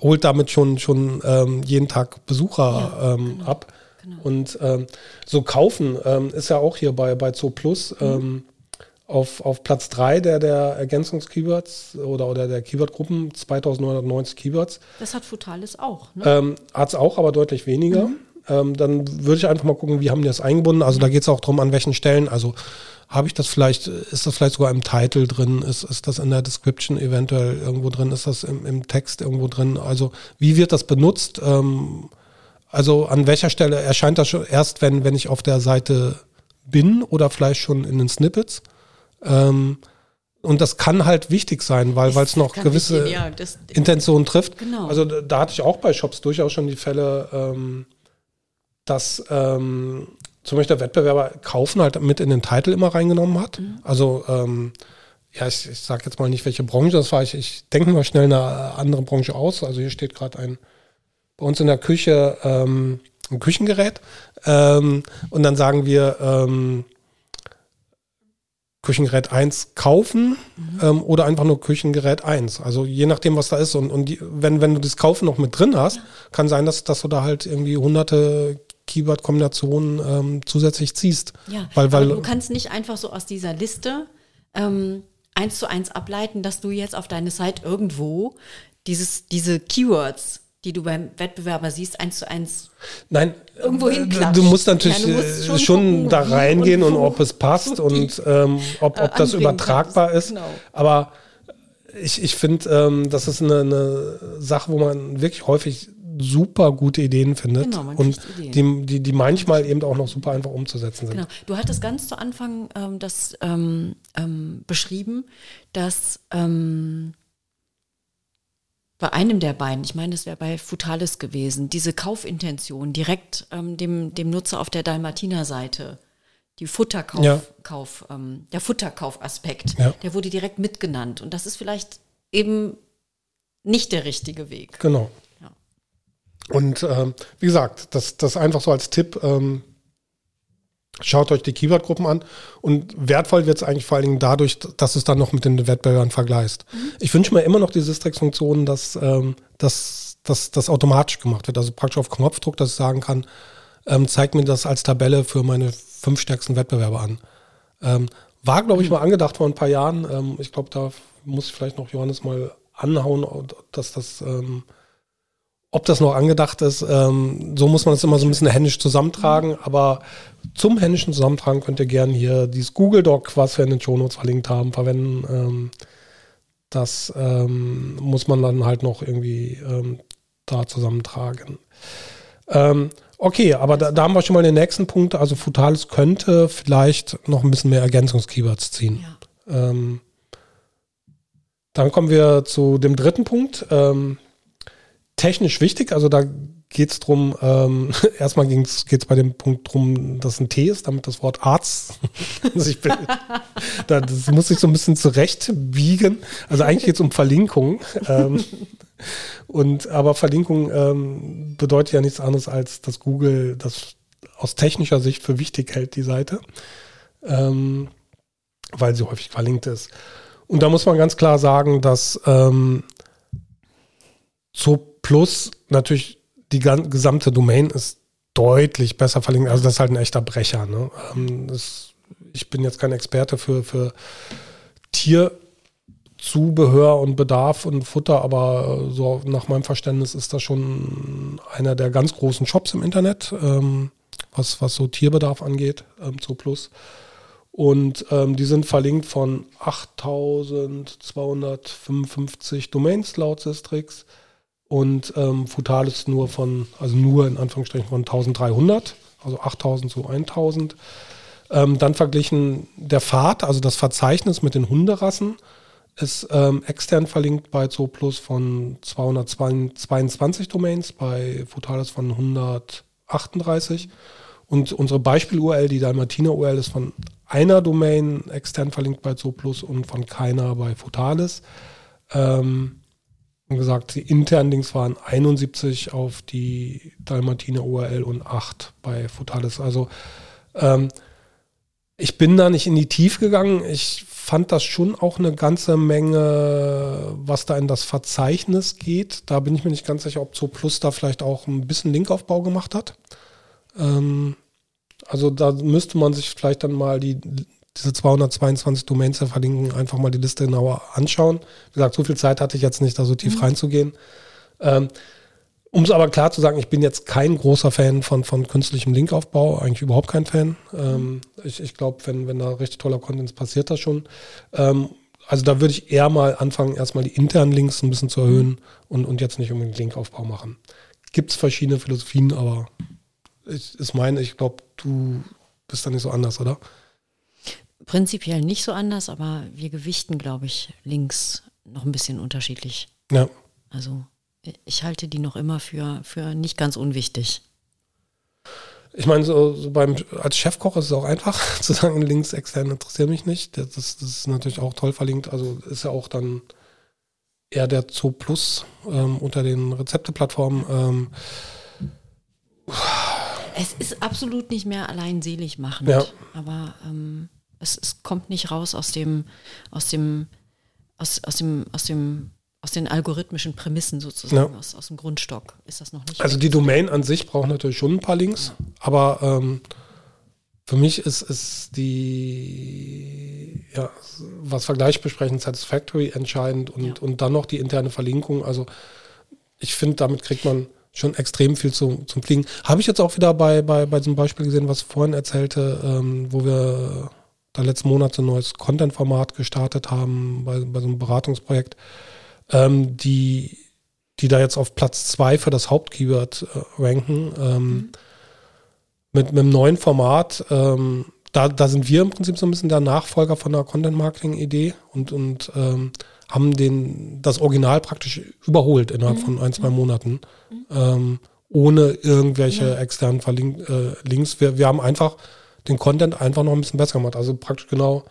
holt damit schon, schon ähm, jeden Tag Besucher ähm, genau. ab. Genau. Und ähm, so kaufen ähm, ist ja auch hier bei, bei Zo Plus mhm. Ähm, auf, auf Platz 3 der, der Ergänzungskeywords oder, oder der Keyword-Gruppen, 2990 Keywords. Das hat Futalis auch. Ne? Ähm, hat es auch, aber deutlich weniger. Mhm. Ähm, dann würde ich einfach mal gucken, wie haben die das eingebunden. Also da geht es auch darum, an welchen Stellen. Also habe ich das vielleicht, ist das vielleicht sogar im Titel drin, ist, ist das in der Description eventuell irgendwo drin, ist das im, im Text irgendwo drin? Also wie wird das benutzt? Ähm, also an welcher Stelle erscheint das schon erst, wenn, wenn ich auf der Seite bin oder vielleicht schon in den Snippets? Ähm, und das kann halt wichtig sein, weil es noch gewisse ja, das, Intentionen trifft. Genau. Also da hatte ich auch bei Shops durchaus schon die Fälle, ähm, dass ähm, zum Beispiel der Wettbewerber Kaufen halt mit in den Titel immer reingenommen hat. Mhm. Also ähm, ja, ich, ich sage jetzt mal nicht, welche Branche das war. Ich, ich denke mal schnell eine andere Branche aus. Also hier steht gerade ein bei uns in der Küche ähm, ein Küchengerät. Ähm, und dann sagen wir ähm, Küchengerät 1 kaufen mhm. ähm, oder einfach nur Küchengerät 1. Also je nachdem, was da ist. Und, und die, wenn, wenn du das Kaufen noch mit drin hast, kann sein, dass, dass du da halt irgendwie hunderte Keyword-Kombinationen ähm, zusätzlich ziehst. Ja, weil, weil du kannst nicht einfach so aus dieser Liste ähm, eins zu eins ableiten, dass du jetzt auf deine Site irgendwo dieses, diese Keywords die du beim Wettbewerber siehst, eins zu eins Nein, irgendwo hinklatscht. Du musst natürlich ja, du musst schon, schon gucken, da reingehen und, und, ob es passt und ähm, ob, ob das übertragbar ist. Genau. Aber ich, ich finde, ähm, das ist eine, eine Sache, wo man wirklich häufig super gute Ideen findet genau, und Ideen. Die, die, die manchmal eben auch noch super einfach umzusetzen sind. Genau. Du hattest ganz zu Anfang ähm, das ähm, ähm, beschrieben, dass ähm, bei einem der beiden, ich meine, es wäre bei Futalis gewesen, diese Kaufintention direkt ähm, dem, dem Nutzer auf der Dalmatiner-Seite, die Futterkauf, ja. Kauf, ähm, der Futterkaufaspekt, ja. der wurde direkt mitgenannt. Und das ist vielleicht eben nicht der richtige Weg. Genau. Und ähm, wie gesagt, das, das einfach so als Tipp. Ähm, schaut euch die Keyword-Gruppen an und wertvoll wird es eigentlich vor allen Dingen dadurch, dass es dann noch mit den Wettbewerbern vergleicht. Mhm. Ich wünsche mir immer noch die Sistrix-Funktion, dass, ähm, dass, dass das automatisch gemacht wird. Also praktisch auf Knopfdruck, dass ich sagen kann, ähm, zeigt mir das als Tabelle für meine fünf stärksten Wettbewerber an. Ähm, war, glaube ich, mhm. mal angedacht vor ein paar Jahren. Ähm, ich glaube, da muss ich vielleicht noch Johannes mal anhauen, dass das ähm, ob das noch angedacht ist, ähm, so muss man es immer so ein bisschen händisch zusammentragen. Aber zum händischen Zusammentragen könnt ihr gerne hier dieses Google Doc, was wir in den Show Notes verlinkt haben, verwenden. Ähm, das ähm, muss man dann halt noch irgendwie ähm, da zusammentragen. Ähm, okay, aber da, da, haben wir schon mal den nächsten Punkt. Also Futalis könnte vielleicht noch ein bisschen mehr Ergänzungskeywords ziehen. Ja. Ähm, dann kommen wir zu dem dritten Punkt. Ähm, technisch wichtig. Also da geht es darum, ähm, erstmal geht es bei dem Punkt darum, dass ein T ist, damit das Wort Arzt. ich bin, da, das muss ich so ein bisschen zurechtbiegen. Also eigentlich geht es um Verlinkung. Ähm, und aber Verlinkung ähm, bedeutet ja nichts anderes, als dass Google das aus technischer Sicht für wichtig hält, die Seite. Ähm, weil sie häufig verlinkt ist. Und da muss man ganz klar sagen, dass ähm, Zo Plus natürlich die gesamte Domain ist deutlich besser verlinkt. Also das ist halt ein echter Brecher. Ne? Ähm, das, ich bin jetzt kein Experte für, für Tierzubehör und Bedarf und Futter, aber so nach meinem Verständnis ist das schon einer der ganz großen Shops im Internet, ähm, was, was so Tierbedarf angeht, ähm, Zo Plus. Und ähm, die sind verlinkt von 8255 Domains laut Sistrix und ähm, Futalis nur von, also nur in Anführungsstrichen von 1300, also 8000 zu 1000. Ähm, dann verglichen der Pfad, also das Verzeichnis mit den Hunderassen, ist ähm, extern verlinkt bei Zooplus von 222 Domains, bei Futalis von 138. Und unsere Beispiel-URL, die Dalmatiner-URL, ist von einer Domain extern verlinkt bei Zooplus und von keiner bei Futalis. Ähm, wie gesagt, die internen Links waren 71 auf die Dalmatiner URL und 8 bei Futalis. Also ähm, ich bin da nicht in die Tiefe gegangen. Ich fand das schon auch eine ganze Menge, was da in das Verzeichnis geht. Da bin ich mir nicht ganz sicher, ob Zooplus da vielleicht auch ein bisschen Linkaufbau gemacht hat. Ähm, also da müsste man sich vielleicht dann mal die diese 222 Domains der verlinken, einfach mal die Liste genauer anschauen. Wie gesagt, so viel Zeit hatte ich jetzt nicht, da so tief mhm. reinzugehen. Ähm, um es aber klar zu sagen, ich bin jetzt kein großer Fan von, von künstlichem Linkaufbau, eigentlich überhaupt kein Fan. Ähm, ich ich glaube, wenn, wenn da richtig toller Content ist, passiert das schon. Ähm, also da würde ich eher mal anfangen, erstmal die internen Links ein bisschen zu erhöhen und, und jetzt nicht unbedingt Linkaufbau machen. Gibt es verschiedene Philosophien, aber ich, ist meine, ich glaube, du bist da nicht so anders, oder? Prinzipiell nicht so anders, aber wir gewichten, glaube ich, links noch ein bisschen unterschiedlich. Ja. Also ich halte die noch immer für, für nicht ganz unwichtig. Ich meine, so, so, beim als Chefkoch ist es auch einfach zu sagen, links extern interessiert mich nicht. Das, das, ist natürlich auch toll verlinkt. Also ist ja auch dann eher der Zoo Plus ähm, unter den Rezepteplattformen. Ähm, es ist absolut nicht mehr allein selig machend, ja. aber ähm, es, es kommt nicht raus aus dem, aus dem, aus, aus dem, aus dem aus den algorithmischen Prämissen sozusagen, ja. aus, aus dem Grundstock ist das noch nicht. Also die Domain an sich braucht natürlich schon ein paar Links, aber ähm, für mich ist, ist die, ja, was Vergleich besprechen, Satisfactory entscheidend und, ja. und dann noch die interne Verlinkung. Also ich finde, damit kriegt man schon extrem viel zu, zum Fliegen. Habe ich jetzt auch wieder bei, bei, bei diesem Beispiel gesehen, was ich vorhin erzählte, ähm, wo wir da letzten Monat ein neues Content-Format gestartet haben bei, bei so einem Beratungsprojekt, ähm, die, die da jetzt auf Platz zwei für das Hauptkeyword äh, ranken. Ähm, mhm. mit, mit einem neuen Format, ähm, da, da sind wir im Prinzip so ein bisschen der Nachfolger von der Content-Marketing-Idee und, und ähm, haben den, das Original praktisch überholt innerhalb mhm. von ein, zwei mhm. Monaten. Mhm. Ähm, ohne irgendwelche ja. externen Verlink äh, Links. Wir, wir haben einfach den Content einfach noch ein bisschen besser gemacht. Also praktisch genau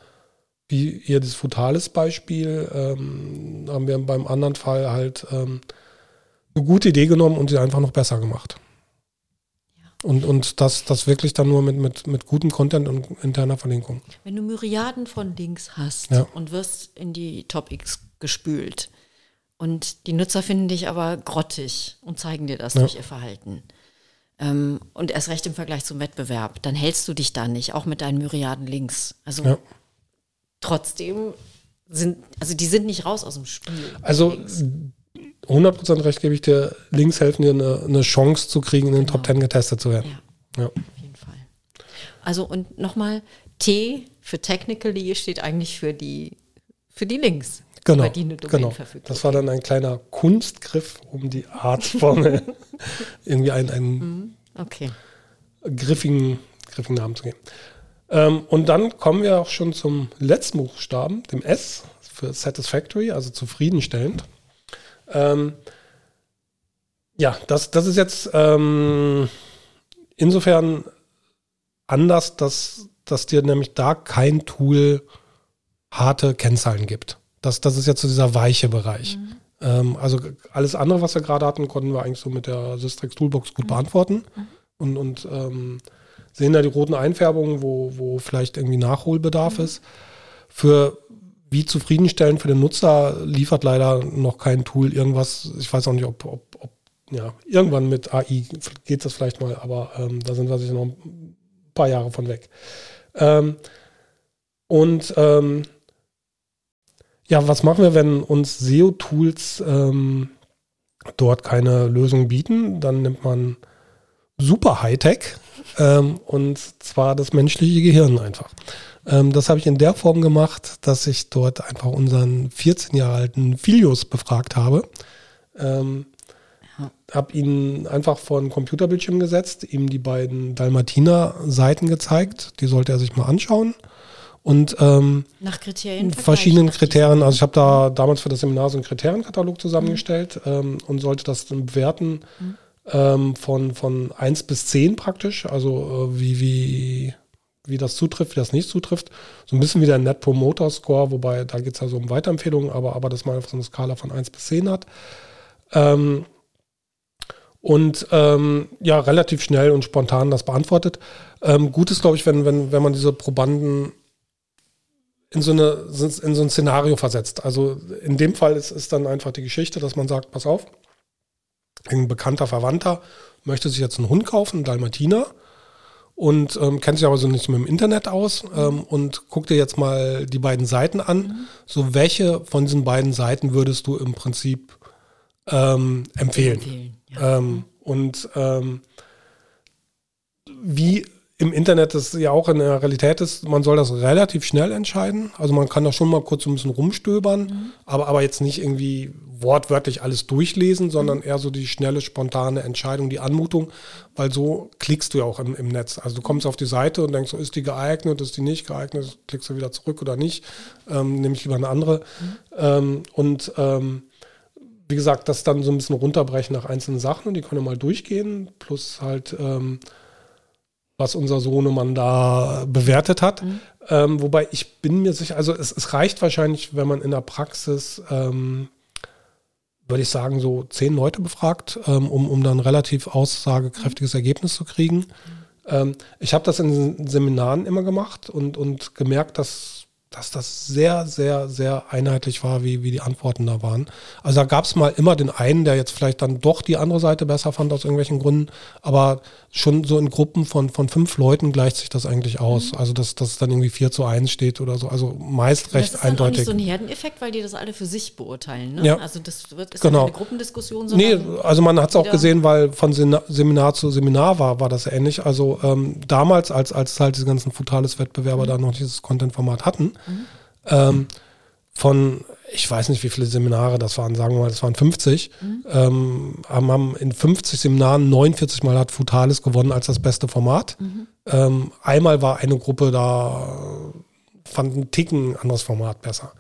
wie hier das Futalis-Beispiel, ähm, haben wir beim anderen Fall halt ähm, eine gute Idee genommen und sie einfach noch besser gemacht. Und, und das, das wirklich dann nur mit, mit, mit gutem Content und interner Verlinkung. Wenn du Myriaden von Links hast ja. und wirst in die Topics gespült und die Nutzer finden dich aber grottig und zeigen dir das ja. durch ihr Verhalten, und erst recht im Vergleich zum Wettbewerb, dann hältst du dich da nicht, auch mit deinen Myriaden Links. Also ja. trotzdem sind, also die sind nicht raus aus dem Spiel. Also 100% recht gebe ich dir, Links helfen dir eine, eine Chance zu kriegen, in den genau. Top 10 getestet zu werden. Ja, ja. auf jeden Fall. Also und nochmal, T für Technically steht eigentlich für die, für die Links. Genau, genau. Das war dann ein kleiner Kunstgriff, um die Artformel irgendwie einen, einen mhm. okay. griffigen, griffigen Namen zu geben. Ähm, und dann kommen wir auch schon zum letzten Buchstaben, dem S für Satisfactory, also zufriedenstellend. Ähm, ja, das, das ist jetzt ähm, insofern anders, dass, dass dir nämlich da kein Tool harte Kennzahlen gibt. Das, das ist jetzt so dieser weiche Bereich. Mhm. Ähm, also alles andere, was wir gerade hatten, konnten wir eigentlich so mit der Systrix Toolbox gut mhm. beantworten mhm. und, und ähm, sehen da die roten Einfärbungen, wo, wo vielleicht irgendwie Nachholbedarf mhm. ist. für wie zufriedenstellend für den Nutzer liefert leider noch kein Tool irgendwas. Ich weiß auch nicht, ob, ob, ob ja, irgendwann mit AI geht das vielleicht mal, aber ähm, da sind wir sicher noch ein paar Jahre von weg. Ähm, und ähm, ja, was machen wir, wenn uns SEO-Tools ähm, dort keine Lösung bieten? Dann nimmt man super Hightech ähm, und zwar das menschliche Gehirn einfach. Ähm, das habe ich in der Form gemacht, dass ich dort einfach unseren 14 Jahre alten Filius befragt habe. Ähm, ja. Habe ihn einfach vor ein Computerbildschirm gesetzt, ihm die beiden Dalmatiner-Seiten gezeigt. Die sollte er sich mal anschauen. Und ähm, nach Kriterien verschiedenen Kriterien. Also ich habe da damals für das Seminar so einen Kriterienkatalog zusammengestellt mhm. ähm, und sollte das dann bewerten mhm. ähm, von, von 1 bis 10 praktisch. Also äh, wie, wie wie das zutrifft, wie das nicht zutrifft. So ein bisschen wie der Net Promoter Score, wobei da geht es ja so um Weiterempfehlungen, aber, aber dass man auf so eine Skala von 1 bis 10 hat. Ähm, und ähm, ja, relativ schnell und spontan das beantwortet. Ähm, gut ist, glaube ich, wenn, wenn, wenn man diese Probanden in so, eine, in so ein Szenario versetzt. Also in dem Fall ist, ist dann einfach die Geschichte, dass man sagt, pass auf, ein bekannter Verwandter möchte sich jetzt einen Hund kaufen, einen Dalmatiner und ähm, kennt sich aber so nicht mit dem Internet aus ähm, und guck dir jetzt mal die beiden Seiten an. Mhm. So, welche von diesen beiden Seiten würdest du im Prinzip ähm, empfehlen? empfehlen ja. Ähm, und ähm, wie im Internet das ja auch in der Realität ist, man soll das relativ schnell entscheiden. Also man kann da schon mal kurz ein bisschen rumstöbern, mhm. aber, aber jetzt nicht irgendwie wortwörtlich alles durchlesen, sondern eher so die schnelle, spontane Entscheidung, die Anmutung, weil so klickst du ja auch im, im Netz. Also du kommst auf die Seite und denkst, so, ist die geeignet, ist die nicht geeignet, klickst du wieder zurück oder nicht, ähm, nehme ich lieber eine andere. Mhm. Ähm, und ähm, wie gesagt, das dann so ein bisschen runterbrechen nach einzelnen Sachen und die können mal durchgehen, plus halt ähm, was unser Sohnemann da bewertet hat. Mhm. Ähm, wobei ich bin mir sicher, also es, es, reicht wahrscheinlich, wenn man in der Praxis ähm, würde ich sagen, so zehn Leute befragt, ähm, um, um dann relativ aussagekräftiges Ergebnis zu kriegen. Ähm, ich habe das in Seminaren immer gemacht und, und gemerkt, dass dass das sehr, sehr, sehr einheitlich war, wie, wie die Antworten da waren. Also da gab es mal immer den einen, der jetzt vielleicht dann doch die andere Seite besser fand aus irgendwelchen Gründen, aber schon so in Gruppen von, von fünf Leuten gleicht sich das eigentlich aus. Mhm. Also dass das dann irgendwie vier zu eins steht oder so. Also meist recht das ist eindeutig. Das ist so ein Herdeneffekt, weil die das alle für sich beurteilen. Ne? Ja. Also das wird, ist genau. ja keine Gruppendiskussion. Nee, also man hat es auch gesehen, weil von Seminar zu Seminar war, war das ähnlich. Also ähm, damals, als, als halt diese ganzen Futales-Wettbewerber mhm. da noch dieses Content-Format hatten, Mhm. Ähm, von, ich weiß nicht, wie viele Seminare das waren, sagen wir mal, das waren 50, mhm. ähm, haben, haben, in 50 Seminaren 49 Mal hat Futalis gewonnen als das beste Format. Mhm. Ähm, einmal war eine Gruppe da, fand ein Ticken anderes Format besser.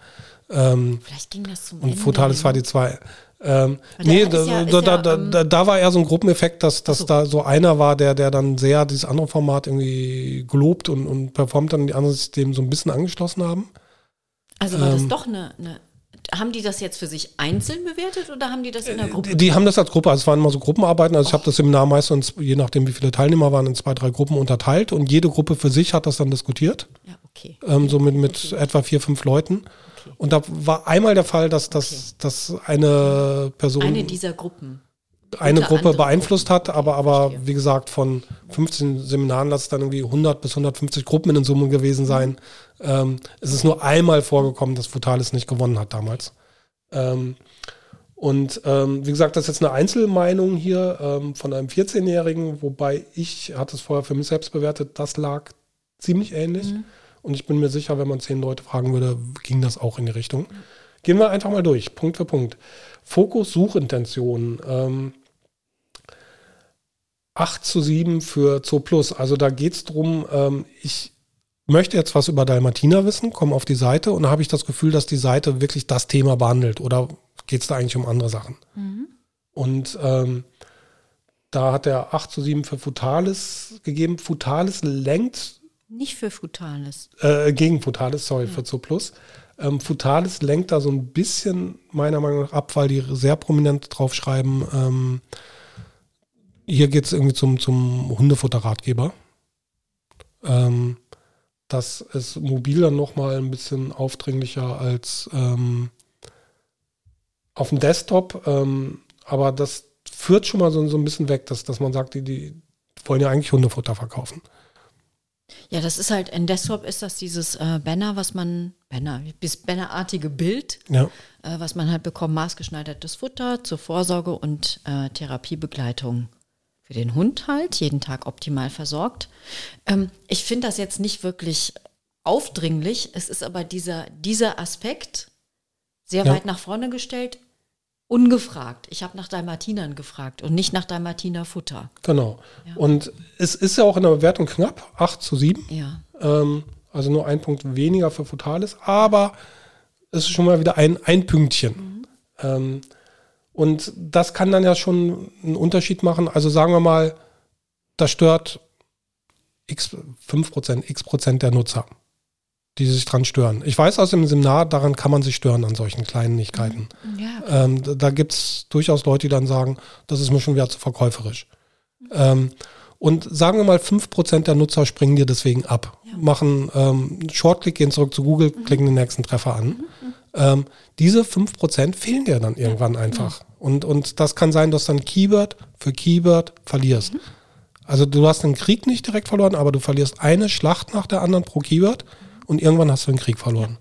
Ähm, Vielleicht ging das zum Und Ende, Futalis war die zwei. Ähm, nee, da, ja, da, ja, da, da, da, war eher so ein Gruppeneffekt, dass, dass so. da so einer war, der, der dann sehr dieses andere Format irgendwie gelobt und, und performt dann die anderen Systeme so ein bisschen angeschlossen haben. Also war ähm, das doch eine, eine haben die das jetzt für sich einzeln bewertet oder haben die das in der Gruppe? Die, die haben das als Gruppe, also es waren immer so Gruppenarbeiten. Also ich habe das Seminar meistens, je nachdem wie viele Teilnehmer waren, in zwei, drei Gruppen unterteilt und jede Gruppe für sich hat das dann diskutiert. Ja, okay. Ähm, so mit, mit etwa vier, fünf Leuten. Okay. Und da war einmal der Fall, dass, dass, dass eine Person. Eine dieser Gruppen eine Gruppe beeinflusst hat, aber, aber wie gesagt, von 15 Seminaren lass es dann irgendwie 100 bis 150 Gruppen in den Summe gewesen sein. Ähm, es ist nur einmal vorgekommen, dass Futalis nicht gewonnen hat damals. Ähm, und ähm, wie gesagt, das ist jetzt eine Einzelmeinung hier ähm, von einem 14-Jährigen, wobei ich hatte es vorher für mich selbst bewertet, das lag ziemlich ähnlich. Mhm. Und ich bin mir sicher, wenn man zehn Leute fragen würde, ging das auch in die Richtung. Gehen wir einfach mal durch, Punkt für Punkt. Fokus, Suchintention. Ähm, 8 zu 7 für Zoo Plus. Also da geht es darum, ähm, ich möchte jetzt was über Dalmatiner wissen, komme auf die Seite und habe ich das Gefühl, dass die Seite wirklich das Thema behandelt oder geht es da eigentlich um andere Sachen? Mhm. Und ähm, da hat er 8 zu 7 für Futalis gegeben. Futalis lenkt. Nicht für Futalis. Äh, gegen Futalis, sorry, für Zoo Plus. Ähm, Futalis lenkt da so ein bisschen meiner Meinung nach ab, weil die sehr prominent draufschreiben, ähm, hier geht es irgendwie zum, zum Hundefutterratgeber. Ähm, Das ist mobil dann nochmal ein bisschen aufdringlicher als ähm, auf dem Desktop. Ähm, aber das führt schon mal so, so ein bisschen weg, dass, dass man sagt, die, die wollen ja eigentlich Hundefutter verkaufen. Ja, das ist halt, in Desktop ist das dieses äh, Banner, was man, Banner, bis Bannerartige Bild, ja. äh, was man halt bekommt, maßgeschneidertes Futter zur Vorsorge und äh, Therapiebegleitung für den Hund halt, jeden Tag optimal versorgt. Ähm, ich finde das jetzt nicht wirklich aufdringlich, es ist aber dieser, dieser Aspekt sehr ja. weit nach vorne gestellt ungefragt. Ich habe nach Dalmatinern gefragt und nicht nach Dalmatiner Futter. Genau. Ja. Und es ist ja auch in der Bewertung knapp, 8 zu 7. Ja. Ähm, also nur ein Punkt weniger für Futalis, aber es ist schon mal wieder ein, ein Pünktchen. Mhm. Ähm, und das kann dann ja schon einen Unterschied machen. Also sagen wir mal, das stört x 5%, x Prozent der Nutzer die sich dran stören. Ich weiß aus dem Seminar, daran kann man sich stören an solchen Kleinigkeiten. Ja. Ähm, da gibt es durchaus Leute, die dann sagen, das ist mir schon wieder zu verkäuferisch. Ähm, und sagen wir mal, 5% der Nutzer springen dir deswegen ab, ja. machen ähm, Shortclick, gehen zurück zu Google, mhm. klicken den nächsten Treffer an. Mhm. Ähm, diese 5% fehlen dir dann irgendwann einfach. Und, und das kann sein, dass du dann Keyword für Keyword verlierst. Mhm. Also du hast den Krieg nicht direkt verloren, aber du verlierst eine Schlacht nach der anderen pro Keyword und irgendwann hast du den Krieg verloren.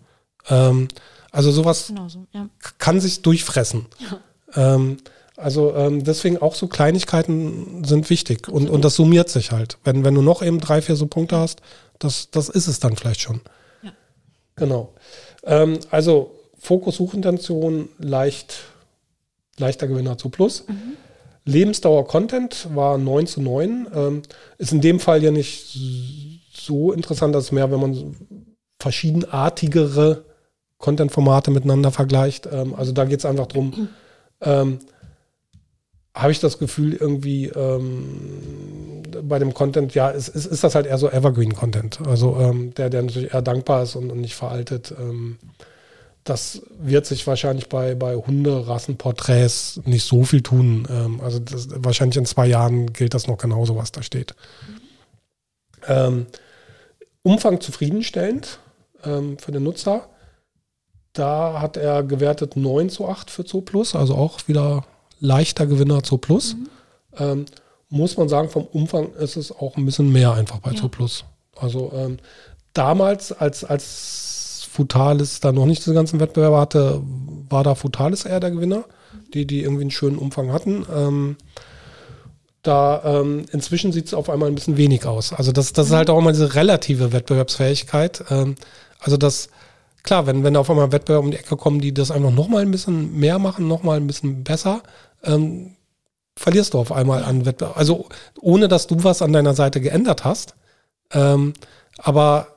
Ähm, also sowas Genauso, ja. kann sich durchfressen. Ja. Ähm, also ähm, deswegen auch so Kleinigkeiten sind wichtig und, und das summiert sich halt. Wenn, wenn du noch eben drei, vier so Punkte hast, das, das ist es dann vielleicht schon. Ja. Genau. Ähm, also Fokus Suchintention leicht, leichter Gewinner zu Plus. Mhm. Lebensdauer Content war 9 zu 9. Ähm, ist in dem Fall ja nicht so interessant, dass mehr, wenn man verschiedenartigere Content-Formate miteinander vergleicht. Ähm, also da geht es einfach darum, ähm, habe ich das Gefühl, irgendwie ähm, bei dem Content, ja, ist, ist, ist das halt eher so Evergreen-Content. Also ähm, der, der natürlich eher dankbar ist und, und nicht veraltet. Ähm, das wird sich wahrscheinlich bei, bei Hunderassenporträts nicht so viel tun. Ähm, also das, wahrscheinlich in zwei Jahren gilt das noch genauso, was da steht. Ähm, Umfang zufriedenstellend ähm, für den Nutzer. Da hat er gewertet 9 zu 8 für Zo Plus, also auch wieder leichter Gewinner Zo Plus. Mhm. Ähm, muss man sagen, vom Umfang ist es auch ein bisschen mehr einfach bei ja. Zo Plus. Also ähm, damals, als, als Futalis da noch nicht diese ganzen Wettbewerbe hatte, war da Futalis eher der Gewinner, die, die irgendwie einen schönen Umfang hatten. Ähm, da ähm, inzwischen sieht es auf einmal ein bisschen wenig aus. Also das, das ist halt auch immer diese relative Wettbewerbsfähigkeit. Ähm, also das, klar, wenn, wenn auf einmal Wettbewerber um die Ecke kommen, die das einfach nochmal ein bisschen mehr machen, nochmal ein bisschen besser, ähm, verlierst du auf einmal an Wettbewerb. Also ohne, dass du was an deiner Seite geändert hast. Ähm, aber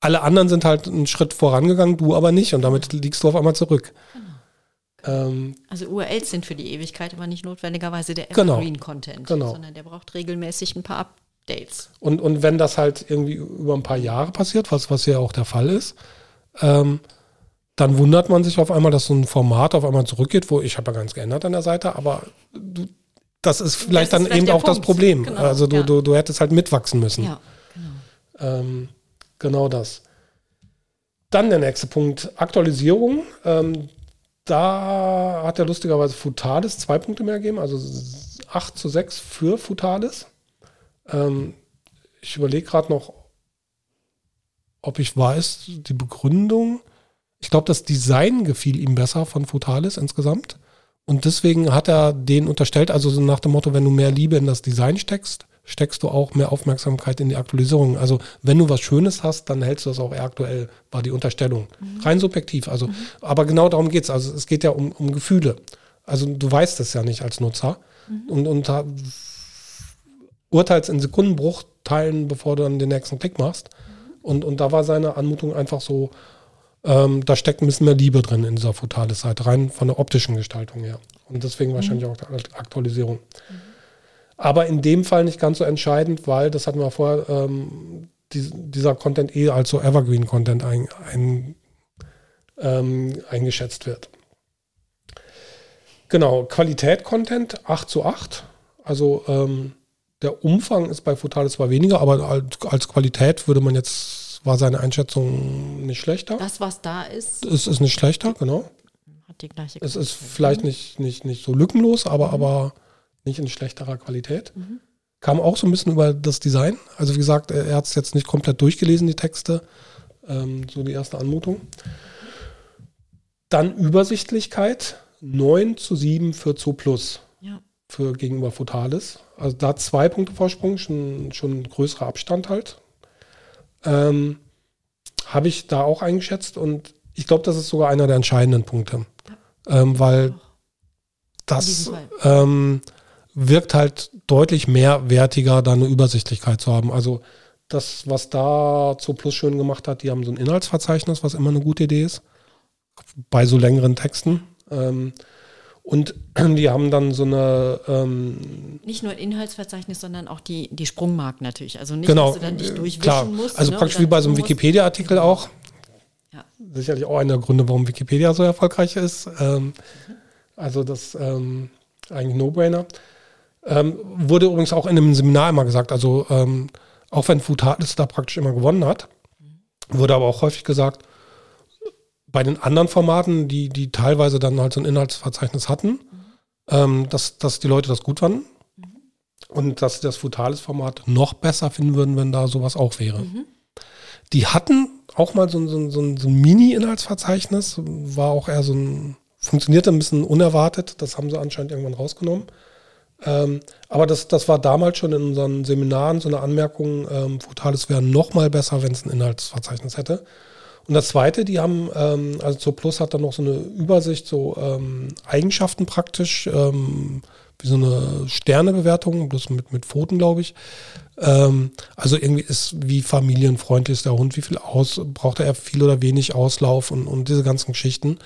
alle anderen sind halt einen Schritt vorangegangen, du aber nicht. Und damit liegst du auf einmal zurück. Genau. Ähm, also URLs sind für die Ewigkeit aber nicht notwendigerweise der genau. Evergreen-Content, genau, sondern der braucht regelmäßig ein paar Updates. Und, und wenn das halt irgendwie über ein paar Jahre passiert, was, was ja auch der Fall ist, ähm, dann wundert man sich auf einmal, dass so ein Format auf einmal zurückgeht, wo ich habe ja ganz geändert an der Seite, aber du, das ist vielleicht das ist dann vielleicht eben auch Punkt. das Problem. Genau, also du, ja. du, du hättest halt mitwachsen müssen. Ja, genau. Ähm, genau das. Dann der nächste Punkt, Aktualisierung. Ähm, da hat er lustigerweise Futalis zwei Punkte mehr gegeben, also 8 zu 6 für Futalis. Ähm, ich überlege gerade noch, ob ich weiß, die Begründung. Ich glaube, das Design gefiel ihm besser von Futalis insgesamt. Und deswegen hat er den unterstellt, also so nach dem Motto, wenn du mehr Liebe in das Design steckst, steckst du auch mehr Aufmerksamkeit in die Aktualisierung. Also wenn du was Schönes hast, dann hältst du das auch eher aktuell, war die Unterstellung. Mhm. Rein subjektiv. Also, mhm. aber genau darum geht es. Also es geht ja um, um Gefühle. Also du weißt es ja nicht als Nutzer. Mhm. Und, und urteilst in Sekundenbruchteilen, bevor du dann den nächsten Klick machst. Und, und da war seine Anmutung einfach so, ähm, da steckt ein bisschen mehr Liebe drin in dieser Futales-Seite, rein von der optischen Gestaltung her. Und deswegen mhm. wahrscheinlich auch die Aktualisierung. Mhm. Aber in dem Fall nicht ganz so entscheidend, weil, das hatten wir vorher, ähm, die, dieser Content eh als so Evergreen-Content ein, ein, ähm, eingeschätzt wird. Genau, Qualität-Content 8 zu 8. Also ähm, der Umfang ist bei Futale zwar weniger, aber als, Qualität würde man jetzt war seine Einschätzung nicht schlechter. Das, was da ist. Es ist nicht schlechter, genau. Hat die gleiche Es ist vielleicht nicht, nicht, nicht so lückenlos, aber, mhm. aber nicht in schlechterer Qualität. Mhm. Kam auch so ein bisschen über das Design. Also wie gesagt, er hat es jetzt nicht komplett durchgelesen, die Texte. Ähm, so die erste Anmutung. Dann Übersichtlichkeit. 9 zu 7 für Zoo Plus. Ja. Für gegenüber Fotalis. Also da zwei Punkte Vorsprung, schon, schon ein größerer Abstand halt. Ähm, Habe ich da auch eingeschätzt und ich glaube, das ist sogar einer der entscheidenden Punkte. Ähm, weil das ähm, wirkt halt deutlich mehrwertiger, da eine Übersichtlichkeit zu haben. Also das, was da zu Plus schön gemacht hat, die haben so ein Inhaltsverzeichnis, was immer eine gute Idee ist, bei so längeren Texten. Ähm, und die haben dann so eine. Ähm, nicht nur Inhaltsverzeichnis, sondern auch die, die Sprungmarken natürlich. Also nicht, genau, dass du dann nicht durchwischen klar. musst. Also ne, praktisch wie bei so einem Wikipedia-Artikel auch. Ja. Sicherlich auch einer der Gründe, warum Wikipedia so erfolgreich ist. Ähm, also das ähm, eigentlich No-Brainer. Ähm, wurde übrigens auch in einem Seminar immer gesagt, also ähm, auch wenn Futalis da praktisch immer gewonnen hat, wurde aber auch häufig gesagt, bei den anderen Formaten, die, die teilweise dann halt so ein Inhaltsverzeichnis hatten, ähm, dass, dass die Leute das gut fanden mhm. und dass sie das Futalis-Format noch besser finden würden, wenn da sowas auch wäre. Mhm. Die hatten auch mal so, so, so, so ein Mini-Inhaltsverzeichnis, war auch eher so ein, funktionierte ein bisschen unerwartet, das haben sie anscheinend irgendwann rausgenommen. Ähm, aber das, das war damals schon in unseren Seminaren so eine Anmerkung, ähm, Futalis wäre noch mal besser, wenn es ein Inhaltsverzeichnis hätte. Und das Zweite, die haben, ähm, also zur Plus hat dann noch so eine Übersicht, so ähm, Eigenschaften praktisch, ähm, wie so eine Sternebewertung, bloß mit, mit Pfoten, glaube ich. Ähm, also irgendwie ist, wie familienfreundlich ist der Hund, wie viel aus, braucht er viel oder wenig Auslauf und, und diese ganzen Geschichten.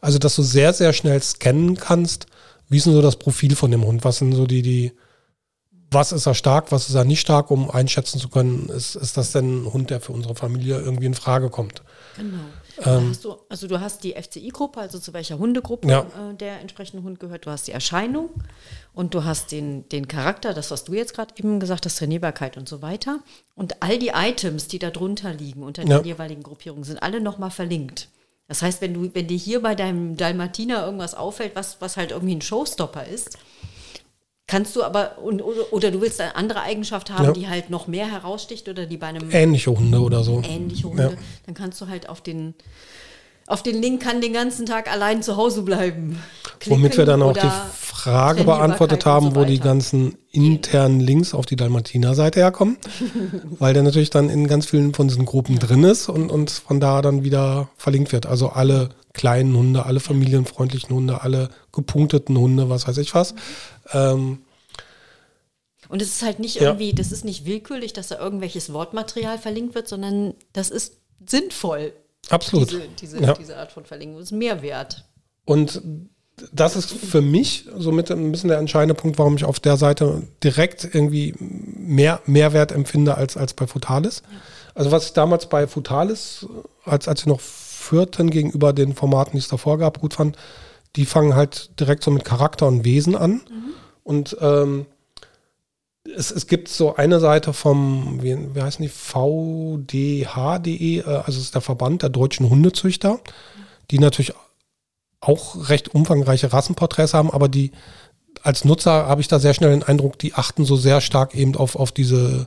Also, dass du sehr, sehr schnell scannen kannst, wie ist denn so das Profil von dem Hund? Was sind so die, die, was ist er stark, was ist er nicht stark, um einschätzen zu können, ist, ist das denn ein Hund, der für unsere Familie irgendwie in Frage kommt? Genau. Ähm, du, also du hast die FCI-Gruppe, also zu welcher Hundegruppe ja. äh, der entsprechende Hund gehört. Du hast die Erscheinung und du hast den, den Charakter, das, was du jetzt gerade eben gesagt hast, Trainierbarkeit und so weiter. Und all die Items, die da drunter liegen, unter ja. den jeweiligen Gruppierungen, sind alle nochmal verlinkt. Das heißt, wenn du, wenn dir hier bei deinem Dalmatiner irgendwas auffällt, was, was halt irgendwie ein Showstopper ist, kannst du aber, oder, oder du willst eine andere Eigenschaft haben, ja. die halt noch mehr heraussticht oder die bei einem. Ähnliche Hunde oder so. Ähnliche Hunde, ja. dann kannst du halt auf den, auf den Link kann den ganzen Tag allein zu Hause bleiben. Klicken Womit wir dann auch die Frage beantwortet haben, so wo die ganzen internen Links auf die Dalmatiner-Seite herkommen, weil der natürlich dann in ganz vielen von diesen Gruppen drin ist und, und von da dann wieder verlinkt wird. Also alle kleinen Hunde, alle familienfreundlichen Hunde, alle gepunkteten Hunde, was weiß ich was. Ähm, und es ist halt nicht irgendwie, ja. das ist nicht willkürlich, dass da irgendwelches Wortmaterial verlinkt wird, sondern das ist sinnvoll. Absolut. Diese, diese, ja. diese Art von Verlinkung. Das ist Mehrwert. Und das ist für mich somit ein bisschen der entscheidende Punkt, warum ich auf der Seite direkt irgendwie mehr Mehrwert empfinde als, als bei Futalis. Ja. Also was ich damals bei Futalis, als, als sie noch führten gegenüber den Formaten, die es davor gab, gut fand, die fangen halt direkt so mit Charakter und Wesen an. Mhm. Und ähm, es, es gibt so eine Seite vom, wie, wie heißen die, VDH.de, äh, also es ist der Verband der deutschen Hundezüchter, die natürlich auch recht umfangreiche Rassenporträts haben, aber die als Nutzer habe ich da sehr schnell den Eindruck, die achten so sehr stark eben auf, auf diese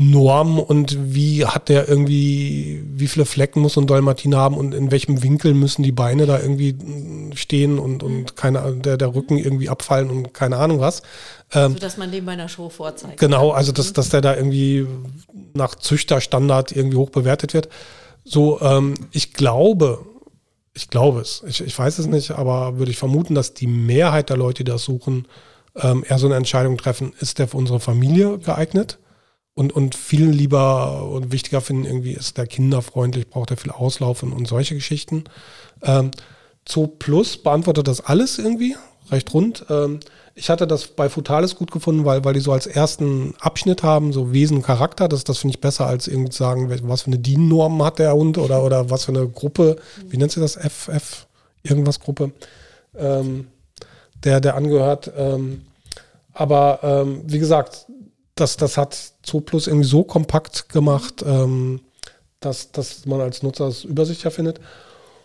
Norm und wie hat der irgendwie, wie viele Flecken muss so ein Dalmatiner haben und in welchem Winkel müssen die Beine da irgendwie stehen und, und keine, der, der Rücken irgendwie abfallen und keine Ahnung was. Ähm, so dass man dem bei einer Show vorzeigt. Genau, also dass, dass der da irgendwie nach Züchterstandard irgendwie hoch bewertet wird. So, ähm, ich glaube, ich glaube es, ich, ich weiß es nicht, aber würde ich vermuten, dass die Mehrheit der Leute, die das suchen, ähm, eher so eine Entscheidung treffen, ist der für unsere Familie geeignet? Und, und viel lieber und wichtiger finden, irgendwie ist der kinderfreundlich, braucht er viel Auslauf und, und solche Geschichten. Ähm, Zoo Plus beantwortet das alles irgendwie, recht rund. Ähm, ich hatte das bei Futalis gut gefunden, weil, weil die so als ersten Abschnitt haben, so Wesen, Charakter. Das, das finde ich besser als irgendwie zu sagen, was für eine DIN-Norm hat der Hund oder, oder was für eine Gruppe, wie nennt sie das? FF, irgendwas Gruppe, ähm, der, der angehört. Ähm, aber ähm, wie gesagt, das, das hat Zooplus irgendwie so kompakt gemacht, ähm, dass, dass man als Nutzer es übersichtlicher findet.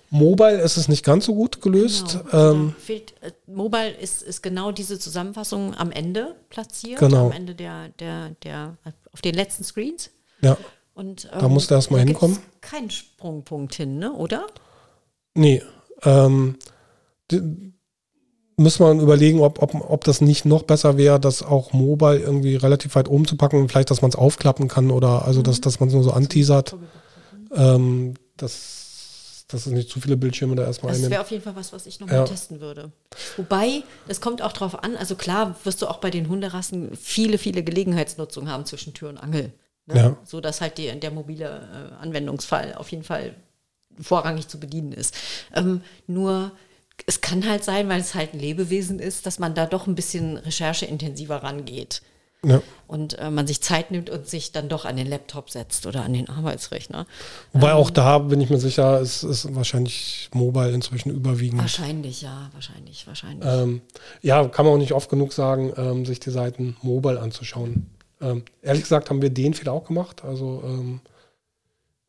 Mobile ist es nicht ganz so gut gelöst. Genau. Ähm, fehlt, äh, Mobile ist, ist genau diese Zusammenfassung am Ende platziert, genau. am Ende der, der, der, auf den letzten Screens. Ja. Und, ähm, da musst du erstmal hinkommen. Kein Sprungpunkt hin, ne? oder? Nee. Ähm, müssen wir überlegen, ob, ob, ob das nicht noch besser wäre, das auch mobile irgendwie relativ weit oben zu packen. Vielleicht, dass man es aufklappen kann oder also, mhm. dass, dass man es nur so anteasert. Ähm, das dass es nicht zu viele Bildschirme da erstmal Das wäre auf jeden Fall was, was ich nochmal ja. testen würde. Wobei, es kommt auch drauf an, also klar wirst du auch bei den Hunderassen viele, viele Gelegenheitsnutzungen haben zwischen Tür und Angel. Ne? Ja. So dass halt die, der mobile äh, Anwendungsfall auf jeden Fall vorrangig zu bedienen ist. Ähm, nur es kann halt sein, weil es halt ein Lebewesen ist, dass man da doch ein bisschen rechercheintensiver rangeht. Ja. Und äh, man sich Zeit nimmt und sich dann doch an den Laptop setzt oder an den Arbeitsrechner. Wobei ähm, auch da bin ich mir sicher, es ist wahrscheinlich mobile inzwischen überwiegend. Wahrscheinlich, ja, wahrscheinlich, wahrscheinlich. Ähm, ja, kann man auch nicht oft genug sagen, ähm, sich die Seiten mobile anzuschauen. Ähm, ehrlich gesagt haben wir den Fehler auch gemacht. Also ähm,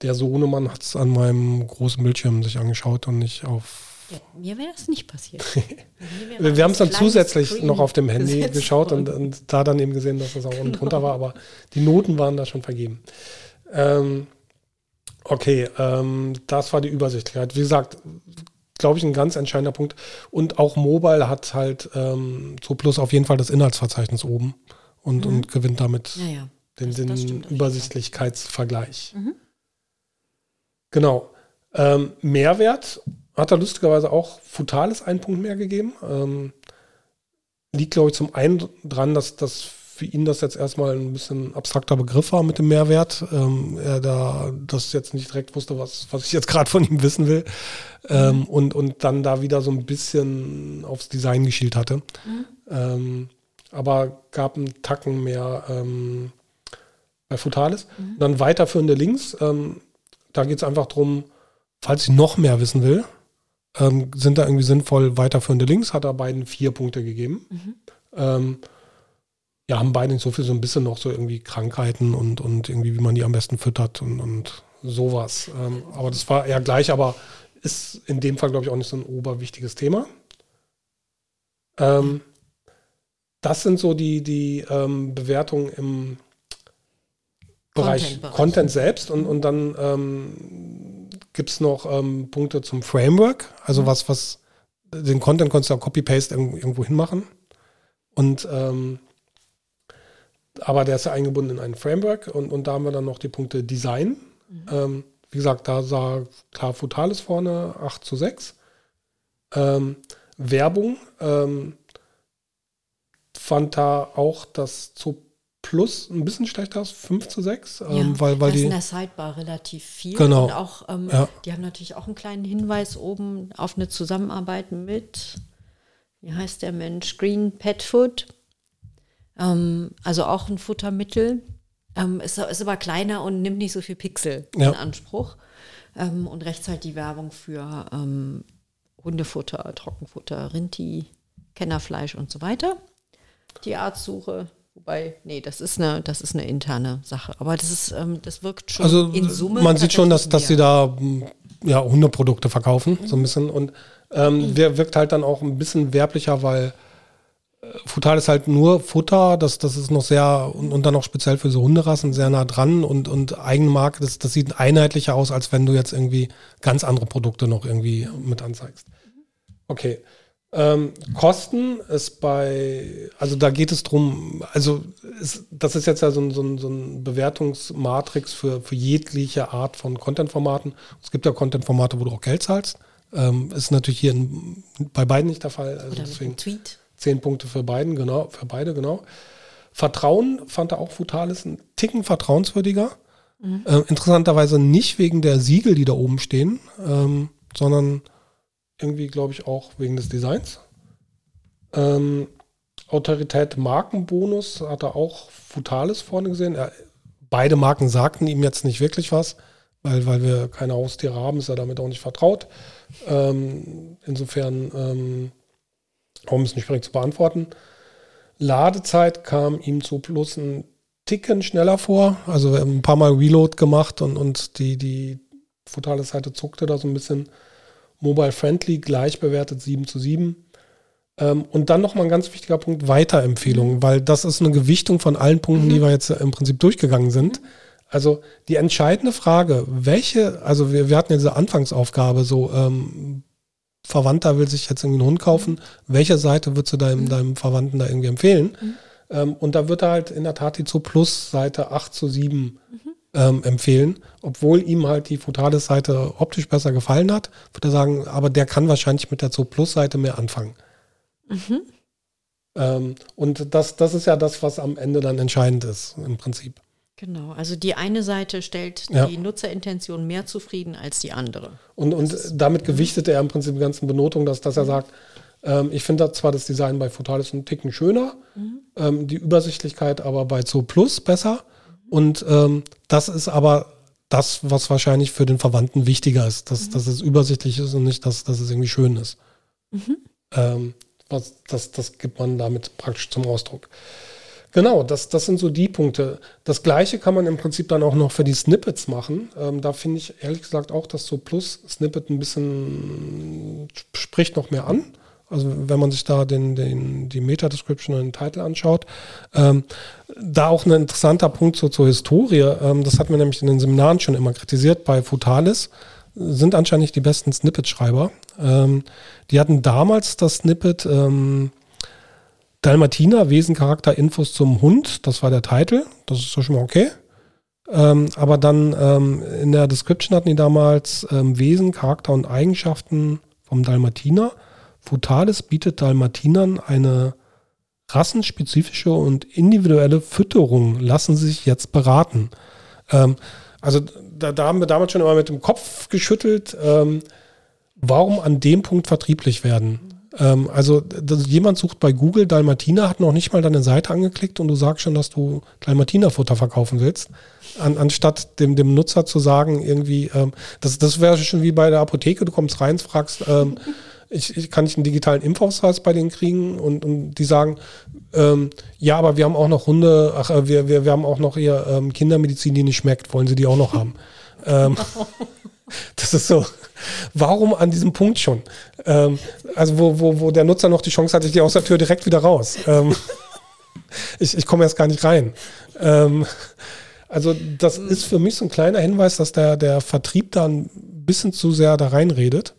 der Sohnemann hat es an meinem großen Bildschirm sich angeschaut und nicht auf ja, mir wäre das nicht passiert. wir haben es dann zusätzlich Screen noch auf dem Handy geschaut und, und, da dann eben gesehen, dass das auch unten drunter war, aber die Noten waren da schon vergeben. Ähm, okay, ähm, das war die Übersichtlichkeit. Wie gesagt, glaube ich, ein ganz entscheidender Punkt. Und auch Mobile hat halt ähm, so plus auf jeden Fall das Inhaltsverzeichnis oben und, mhm. und gewinnt damit ja, ja. den, den Übersichtlichkeitsvergleich. Mhm. Genau. Ähm, Mehrwert hat er lustigerweise auch Futales einen Punkt mehr gegeben. Ähm, liegt, glaube ich, zum einen dran, dass das für ihn das jetzt erstmal ein bisschen abstrakter Begriff war mit dem Mehrwert. Ähm, er da das jetzt nicht direkt wusste, was, was ich jetzt gerade von ihm wissen will. Ähm, mhm. und, und dann da wieder so ein bisschen aufs Design geschielt hatte. Mhm. Ähm, aber gab einen Tacken mehr ähm, bei Futales. Mhm. Dann weiterführende Links. Ähm, da geht es einfach darum, falls ich noch mehr wissen will, ähm, sind da irgendwie sinnvoll weiterführende Links, hat er beiden vier Punkte gegeben. Mhm. Ähm, ja, haben beide so viel, so ein bisschen noch so irgendwie Krankheiten und, und irgendwie, wie man die am besten füttert und, und sowas. Ähm, aber das war eher gleich, aber ist in dem Fall, glaube ich, auch nicht so ein oberwichtiges Thema. Ähm, das sind so die, die ähm, Bewertungen im Bereich Content, Content selbst und, und dann ähm, gibt es noch ähm, Punkte zum Framework, also mhm. was, was den Content konntest du auch Copy-Paste irgendwo hinmachen. Und ähm, aber der ist ja eingebunden in ein Framework und, und da haben wir dann noch die Punkte Design. Mhm. Ähm, wie gesagt, da sah klar Futalis vorne, 8 zu 6. Ähm, Werbung ähm, fand da auch das zu plus ein bisschen schlechter aus, 5 zu 6. Ähm, ja, weil, weil das die, ist in der Sidebar relativ viel. Genau. Und auch, ähm, ja. die haben natürlich auch einen kleinen Hinweis oben auf eine Zusammenarbeit mit, wie heißt der Mensch, Green Pet Food. Ähm, also auch ein Futtermittel. Ähm, ist, ist aber kleiner und nimmt nicht so viel Pixel ja. in Anspruch. Ähm, und rechts halt die Werbung für ähm, Hundefutter, Trockenfutter, Rinti, Kennerfleisch und so weiter. Die Artsuche Wobei, nee, das ist eine, das ist eine interne Sache. Aber das ist, ähm, das wirkt schon also, in Summe. Man sieht schon, dass, dass sie da ja, Hundeprodukte verkaufen, mhm. so ein bisschen. Und ähm, mhm. wirkt halt dann auch ein bisschen werblicher, weil äh, Futal ist halt nur Futter, das, das ist noch sehr, und, und dann auch speziell für so Hunderassen sehr nah dran und, und Eigenmarke, das, das sieht einheitlicher aus, als wenn du jetzt irgendwie ganz andere Produkte noch irgendwie mit anzeigst. Okay. Ähm, Kosten ist bei, also da geht es drum, also ist, das ist jetzt ja so ein, so ein, so ein Bewertungsmatrix für, für jegliche Art von Content-Formaten. Es gibt ja Content-Formate, wo du auch Geld zahlst. Ähm, ist natürlich hier in, bei beiden nicht der Fall. Also Oder deswegen Tweet. Zehn Punkte für beiden, genau, für beide, genau. Vertrauen fand er auch Futalis ein Ticken vertrauenswürdiger. Mhm. Äh, interessanterweise nicht wegen der Siegel, die da oben stehen, ähm, sondern irgendwie, glaube ich, auch wegen des Designs. Ähm, Autorität Markenbonus hat er auch Futalis vorne gesehen. Er, beide Marken sagten ihm jetzt nicht wirklich was, weil, weil wir keine Haustiere haben, ist er damit auch nicht vertraut. Ähm, insofern, ähm, um es nicht direkt zu beantworten. Ladezeit kam ihm zu plus ein Ticken schneller vor. Also wir haben ein paar Mal Reload gemacht und, und die, die Futale Seite zuckte da so ein bisschen mobile-friendly, gleich bewertet 7 zu 7. Ähm, und dann nochmal ein ganz wichtiger Punkt, Weiterempfehlungen, weil das ist eine Gewichtung von allen Punkten, mhm. die wir jetzt im Prinzip durchgegangen sind. Also die entscheidende Frage, welche, also wir, wir hatten ja diese Anfangsaufgabe, so ähm, Verwandter will sich jetzt irgendwie einen Hund kaufen, welche Seite würdest du deinem, mhm. deinem Verwandten da irgendwie empfehlen? Mhm. Ähm, und da wird er halt in der Tat die Zo Plus Seite 8 zu 7 mhm. Ähm, empfehlen, obwohl ihm halt die Frutalis-Seite optisch besser gefallen hat, würde er sagen, aber der kann wahrscheinlich mit der Zo Plus Seite mehr anfangen. Mhm. Ähm, und das, das ist ja das, was am Ende dann entscheidend ist, im Prinzip. Genau, also die eine Seite stellt ja. die Nutzerintention mehr zufrieden als die andere. Und, und damit gewichtet er im Prinzip die ganzen Benotungen, dass, dass er sagt, ähm, ich finde zwar das Design bei Frotalis einen Ticken schöner, mhm. ähm, die Übersichtlichkeit aber bei Zo Plus besser. Und ähm, das ist aber das, was wahrscheinlich für den Verwandten wichtiger ist, dass, mhm. dass es übersichtlich ist und nicht, dass, dass es irgendwie schön ist. Mhm. Ähm, was, das, das gibt man damit praktisch zum Ausdruck. Genau, das, das sind so die Punkte. Das gleiche kann man im Prinzip dann auch noch für die Snippets machen. Ähm, da finde ich ehrlich gesagt auch, dass so Plus-Snippet ein bisschen spricht noch mehr an. Also wenn man sich da den, den, die Meta-Description und den Titel anschaut. Ähm, da auch ein interessanter Punkt so zur Historie. Ähm, das hatten wir nämlich in den Seminaren schon immer kritisiert bei Futalis. Sind anscheinend nicht die besten Snippet-Schreiber. Ähm, die hatten damals das Snippet ähm, Dalmatiner, Wesen, Charakter, Infos zum Hund. Das war der Titel. Das ist ja schon mal okay. Ähm, aber dann ähm, in der Description hatten die damals ähm, Wesen, Charakter und Eigenschaften vom Dalmatiner. Futalis bietet Dalmatinern eine rassenspezifische und individuelle Fütterung. Lassen Sie sich jetzt beraten. Ähm, also da, da, haben wir damals schon immer mit dem Kopf geschüttelt. Ähm, warum an dem Punkt vertrieblich werden? Ähm, also das, jemand sucht bei Google Dalmatiner, hat noch nicht mal deine Seite angeklickt und du sagst schon, dass du Dalmatinerfutter verkaufen willst, an, anstatt dem, dem Nutzer zu sagen, irgendwie, ähm, das, das wäre schon wie bei der Apotheke, du kommst rein, fragst, ähm, ich, ich, kann ich einen digitalen Impfausweis bei denen kriegen und, und die sagen, ähm, ja, aber wir haben auch noch Hunde, ach, äh, wir, wir, wir haben auch noch hier ähm, Kindermedizin, die nicht schmeckt, wollen sie die auch noch haben? ähm, das ist so, warum an diesem Punkt schon? Ähm, also wo, wo, wo der Nutzer noch die Chance hat, ich gehe aus der Tür direkt wieder raus. Ähm, ich, ich komme erst gar nicht rein. Ähm, also das ist für mich so ein kleiner Hinweis, dass der, der Vertrieb da ein bisschen zu sehr da reinredet.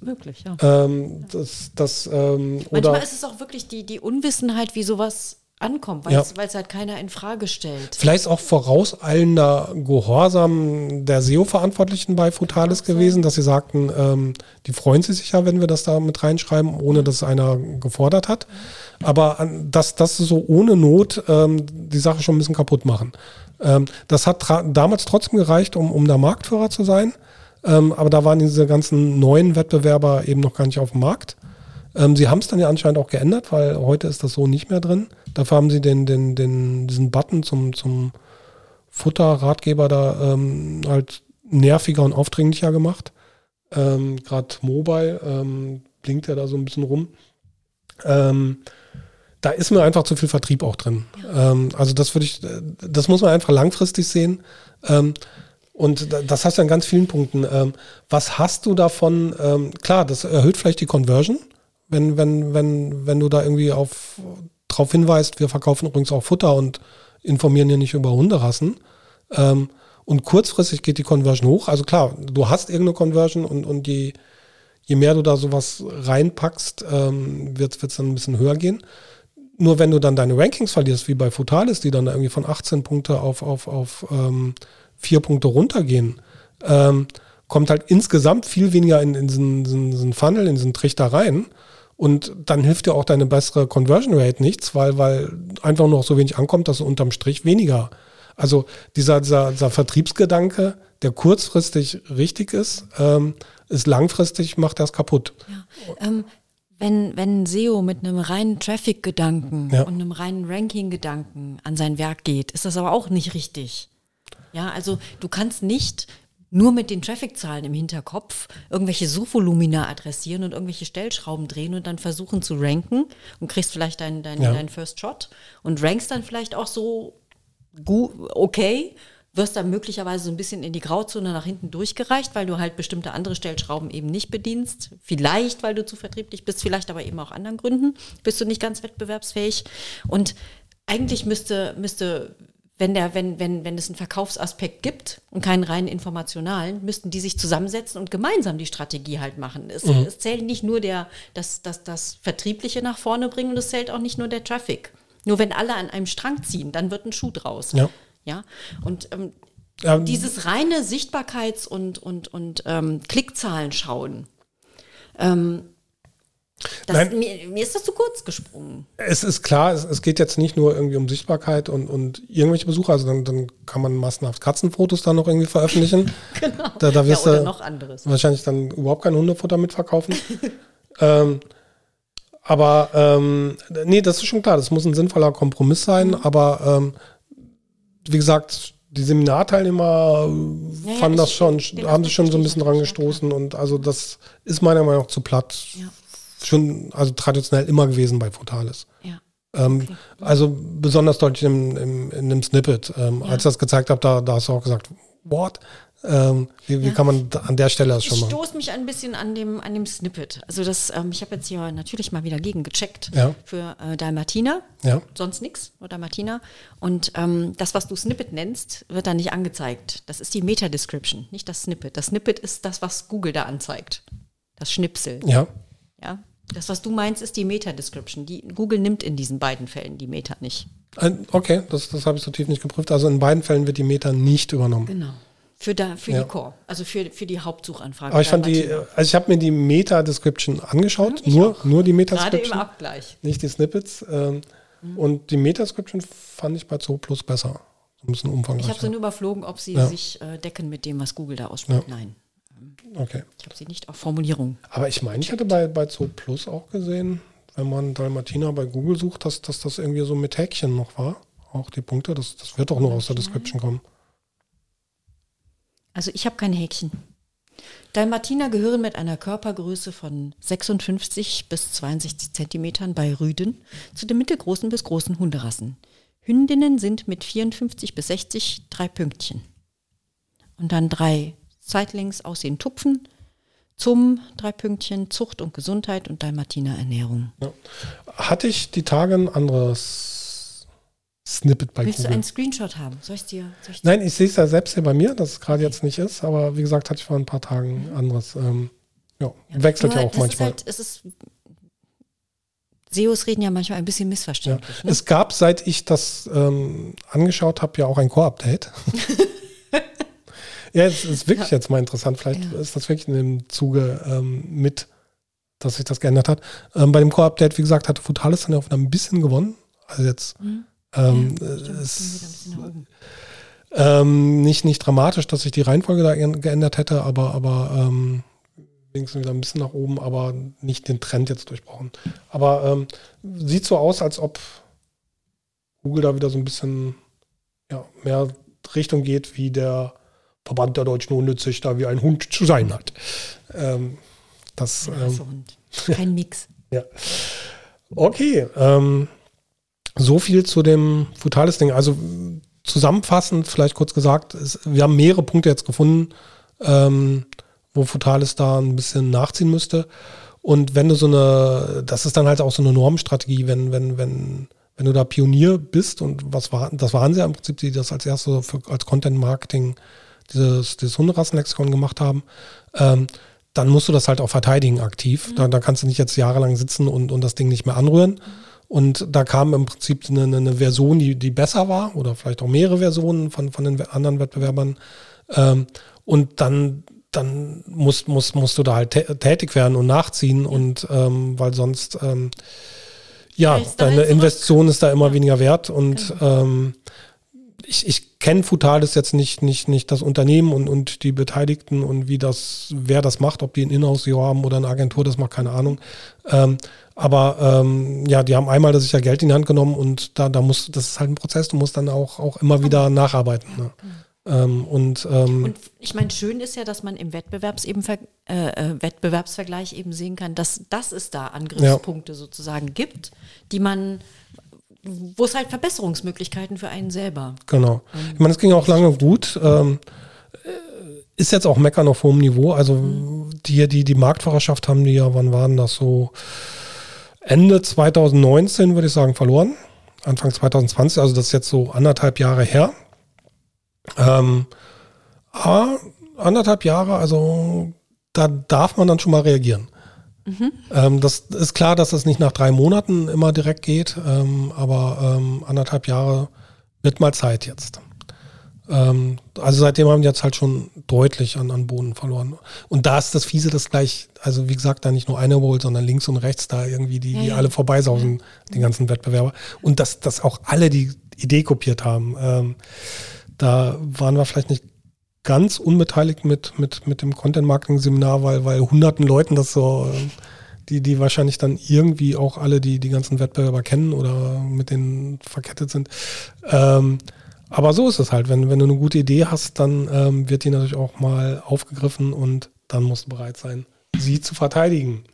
Möglich, ja. Ähm, das, das, ähm, Manchmal ist es auch wirklich die, die Unwissenheit, wie sowas ankommt, weil ja. es halt keiner in Frage stellt. Vielleicht auch vorauseilender Gehorsam der SEO-Verantwortlichen bei Frutalis gewesen, dass sie sagten, ähm, die freuen sich sicher, wenn wir das da mit reinschreiben, ohne dass einer gefordert hat. Mhm. Aber an, dass das so ohne Not ähm, die Sache schon ein bisschen kaputt machen. Ähm, das hat damals trotzdem gereicht, um, um der Marktführer zu sein. Ähm, aber da waren diese ganzen neuen Wettbewerber eben noch gar nicht auf dem Markt. Ähm, sie haben es dann ja anscheinend auch geändert, weil heute ist das so nicht mehr drin. Dafür haben sie den, den, den, diesen Button zum, zum Futterratgeber da ähm, halt nerviger und aufdringlicher gemacht. Ähm, Gerade Mobile ähm, blinkt er da so ein bisschen rum. Ähm, da ist mir einfach zu viel Vertrieb auch drin. Ja. Also das würde ich, das muss man einfach langfristig sehen. Und das hast du an ganz vielen Punkten. Ähm, was hast du davon? Ähm, klar, das erhöht vielleicht die Conversion, wenn, wenn, wenn, wenn du da irgendwie auf darauf hinweist, wir verkaufen übrigens auch Futter und informieren hier nicht über Hunderassen. Ähm, und kurzfristig geht die Conversion hoch. Also klar, du hast irgendeine Conversion und, und je, je mehr du da sowas reinpackst, wird es dann ein bisschen höher gehen. Nur wenn du dann deine Rankings verlierst, wie bei Futalis, die dann irgendwie von 18 Punkte auf, auf, auf 4 Punkte runtergehen, ähm, kommt halt insgesamt viel weniger in, in diesen, diesen, Funnel, in diesen Trichter rein. Und dann hilft dir auch deine bessere Conversion Rate nichts, weil, weil einfach noch so wenig ankommt, dass du unterm Strich weniger. Also dieser, dieser, dieser Vertriebsgedanke, der kurzfristig richtig ist, ähm, ist langfristig, macht das kaputt. Ja. Ähm, wenn, wenn SEO mit einem reinen Traffic-Gedanken ja. und einem reinen Ranking-Gedanken an sein Werk geht, ist das aber auch nicht richtig. Ja, also du kannst nicht nur mit den Traffic-Zahlen im Hinterkopf irgendwelche Suchvolumina adressieren und irgendwelche Stellschrauben drehen und dann versuchen zu ranken und kriegst vielleicht deinen dein, ja. dein First Shot und rankst dann vielleicht auch so okay, wirst dann möglicherweise so ein bisschen in die Grauzone nach hinten durchgereicht, weil du halt bestimmte andere Stellschrauben eben nicht bedienst. Vielleicht, weil du zu vertrieblich bist, vielleicht aber eben auch anderen Gründen bist du nicht ganz wettbewerbsfähig. Und eigentlich müsste, müsste wenn, der, wenn, wenn, wenn es einen Verkaufsaspekt gibt und keinen rein informationalen, müssten die sich zusammensetzen und gemeinsam die Strategie halt machen. Es, mhm. es zählt nicht nur der, das, das, das Vertriebliche nach vorne bringen und es zählt auch nicht nur der Traffic. Nur wenn alle an einem Strang ziehen, dann wird ein Schuh draus. Ja. Ja. Und ähm, ähm, dieses reine Sichtbarkeits- und, und, und ähm, Klickzahlen schauen, ähm, das, Nein, mir, mir, ist das zu kurz gesprungen. Es ist klar, es, es, geht jetzt nicht nur irgendwie um Sichtbarkeit und, und irgendwelche Besucher, also dann, dann kann man massenhaft Katzenfotos dann noch irgendwie veröffentlichen. genau. Da, da wirst ja, oder noch anderes. wahrscheinlich dann überhaupt kein Hundefutter mitverkaufen. ähm, aber ähm, nee, das ist schon klar, das muss ein sinnvoller Kompromiss sein, mhm. aber ähm, wie gesagt, die Seminarteilnehmer ja, fanden das schon, haben sich schon so ein bisschen dran gestoßen und also das ist meiner Meinung nach zu platt. Ja schon also traditionell immer gewesen bei Frotalis. Ja. Ähm, okay. Also besonders deutlich im, im, in dem Snippet. Ähm, ja. Als ich das gezeigt habe, da, da hast du auch gesagt, what? Ähm, wie, wie ja. kann man an der Stelle das schon machen? Ich stoße mich ein bisschen an dem, an dem Snippet. Also das, ähm, ich habe jetzt hier natürlich mal wieder gegen gecheckt ja. für äh, Dalmatina. Ja. Sonst nichts oder Dalmatina. Und ähm, das, was du Snippet nennst, wird da nicht angezeigt. Das ist die Meta-Description, nicht das Snippet. Das Snippet ist das, was Google da anzeigt. Das Schnipsel. Ja. Ja. Das, was du meinst, ist die Meta-Description. Die, Google nimmt in diesen beiden Fällen die Meta nicht. Okay, das, das habe ich so tief nicht geprüft. Also in beiden Fällen wird die Meta nicht übernommen. Genau. Für, da, für ja. die Core, also für, für die Hauptsuchanfrage. Aber ich fand die, also ich habe mir die Meta-Description angeschaut, mhm, nur, nur die Meta-Description. Gerade im Abgleich. Nicht die Snippets. Ähm, mhm. Und die Meta-Description fand ich bei Zoo Plus besser. Ein bisschen umfangreicher. Ich habe sie nur überflogen, ob sie ja. sich äh, decken mit dem, was Google da ausspricht. Ja. Nein. Okay. Ich habe sie nicht auf Formulierung. Aber ich meine, ich hatte bei, bei Zoo Plus auch gesehen, wenn man Dalmatina bei Google sucht, dass, dass das irgendwie so mit Häkchen noch war. Auch die Punkte, das, das wird doch nur aus der Description kommen. Also ich habe kein Häkchen. Dalmatiner gehören mit einer Körpergröße von 56 bis 62 Zentimetern bei Rüden zu den mittelgroßen bis großen Hunderassen. Hündinnen sind mit 54 bis 60 drei Pünktchen. Und dann drei Zeitlings aus den Tupfen zum drei Pünktchen Zucht und Gesundheit und Dalmatiner Ernährung. Ja. Hatte ich die Tage ein anderes Snippet bei Willst Google. du einen Screenshot haben? Soll ich dir? Soll ich Nein, ich sehe es ja selbst hier bei mir, dass es gerade jetzt nicht ist, aber wie gesagt, hatte ich vor ein paar Tagen ein anderes. Ähm, ja, ja, wechselt ja auch manchmal. Halt, es ist SEOs reden ja manchmal ein bisschen missverständlich. Ja. Ne? Es gab, seit ich das ähm, angeschaut habe, ja auch ein Core-Update. Ja, es ist wirklich ja. jetzt mal interessant. Vielleicht ja. ist das wirklich in dem Zuge ähm, mit, dass sich das geändert hat. Ähm, bei dem Core-Update, wie gesagt, hatte Futalis dann ja auch ein bisschen gewonnen. Also jetzt mhm. ähm, ja, ist ähm, nicht, nicht dramatisch, dass sich die Reihenfolge da geändert hätte, aber, aber ähm, wenigstens wieder ein bisschen nach oben, aber nicht den Trend jetzt durchbrochen. Aber ähm, sieht so aus, als ob Google da wieder so ein bisschen ja, mehr Richtung geht, wie der Verband der deutschen Hundezüchter, wie ein Hund zu sein hat. Ähm, das, ähm, Kein Mix. ja. Okay, ähm, so viel zu dem Futalis-Ding. Also zusammenfassend, vielleicht kurz gesagt, es, wir haben mehrere Punkte jetzt gefunden, ähm, wo Futalis da ein bisschen nachziehen müsste. Und wenn du so eine, das ist dann halt auch so eine Normstrategie, wenn, wenn, wenn, wenn du da Pionier bist und was war, das waren sie ja im Prinzip, die das als erste für, als Content Marketing dieses, dieses Hunderassenlexikon gemacht haben, ähm, dann musst du das halt auch verteidigen aktiv. Mhm. Da, da, kannst du nicht jetzt jahrelang sitzen und, und das Ding nicht mehr anrühren. Mhm. Und da kam im Prinzip eine, eine, Version, die, die besser war, oder vielleicht auch mehrere Versionen von, von den anderen Wettbewerbern. Ähm, und dann, dann musst, musst, musst du da halt tätig werden und nachziehen. Und ähm, weil sonst ähm, ja, deine Investition ist da immer weniger wert. Und genau. ähm, ich, ich kenne Futalis jetzt nicht, nicht, nicht das Unternehmen und, und die Beteiligten und wie das, wer das macht, ob die ein Inhouse-SEO haben oder eine Agentur, das macht keine Ahnung. Ähm, aber ähm, ja, die haben einmal das sicher Geld in die Hand genommen und da, da muss, das ist halt ein Prozess, du musst dann auch, auch immer wieder nacharbeiten. Ne? Ähm, und, ähm, und ich meine, schön ist ja, dass man im Wettbewerbs eben, äh, äh, Wettbewerbsvergleich eben sehen kann, dass, dass es da Angriffspunkte ja. sozusagen gibt, die man wo es halt Verbesserungsmöglichkeiten für einen selber. Genau. Ich meine, es ging auch lange gut. Ähm, ist jetzt auch Meckern auf hohem Niveau. Also mhm. die, die, die Marktführerschaft haben die ja, wann waren das so? Ende 2019, würde ich sagen, verloren. Anfang 2020, also das ist jetzt so anderthalb Jahre her. Ähm, aber anderthalb Jahre, also da darf man dann schon mal reagieren. Mhm. Ähm, das ist klar, dass das nicht nach drei Monaten immer direkt geht, ähm, aber ähm, anderthalb Jahre wird mal Zeit jetzt. Also seitdem haben die jetzt halt schon deutlich an, an Boden verloren. Und da ist das Fiese das gleich, also wie gesagt, da nicht nur eine Bowl, sondern links und rechts da irgendwie, die, die ja, alle vorbeisausen, ja. die ganzen Wettbewerber. Und dass, dass auch alle die Idee kopiert haben. Da waren wir vielleicht nicht ganz unbeteiligt mit, mit, mit dem Content-Marketing-Seminar, weil, weil hunderten Leuten das so, die, die wahrscheinlich dann irgendwie auch alle die, die ganzen Wettbewerber kennen oder mit denen verkettet sind. Ähm, aber so ist es halt. Wenn, wenn du eine gute Idee hast, dann ähm, wird die natürlich auch mal aufgegriffen und dann musst du bereit sein, sie zu verteidigen.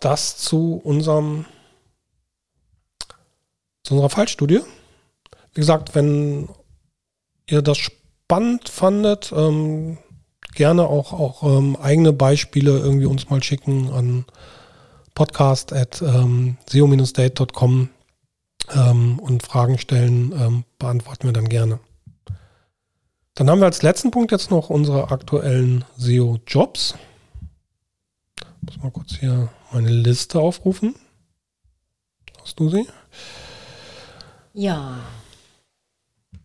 Das zu unserem zu unserer Fallstudie. Wie gesagt, wenn ihr das spannend fandet, ähm, gerne auch, auch ähm, eigene Beispiele irgendwie uns mal schicken an podcast at ähm, seo-date.com ähm, und Fragen stellen, ähm, beantworten wir dann gerne. Dann haben wir als letzten Punkt jetzt noch unsere aktuellen SEO-Jobs. Muss mal kurz hier meine Liste aufrufen. Hast du sie? Ja.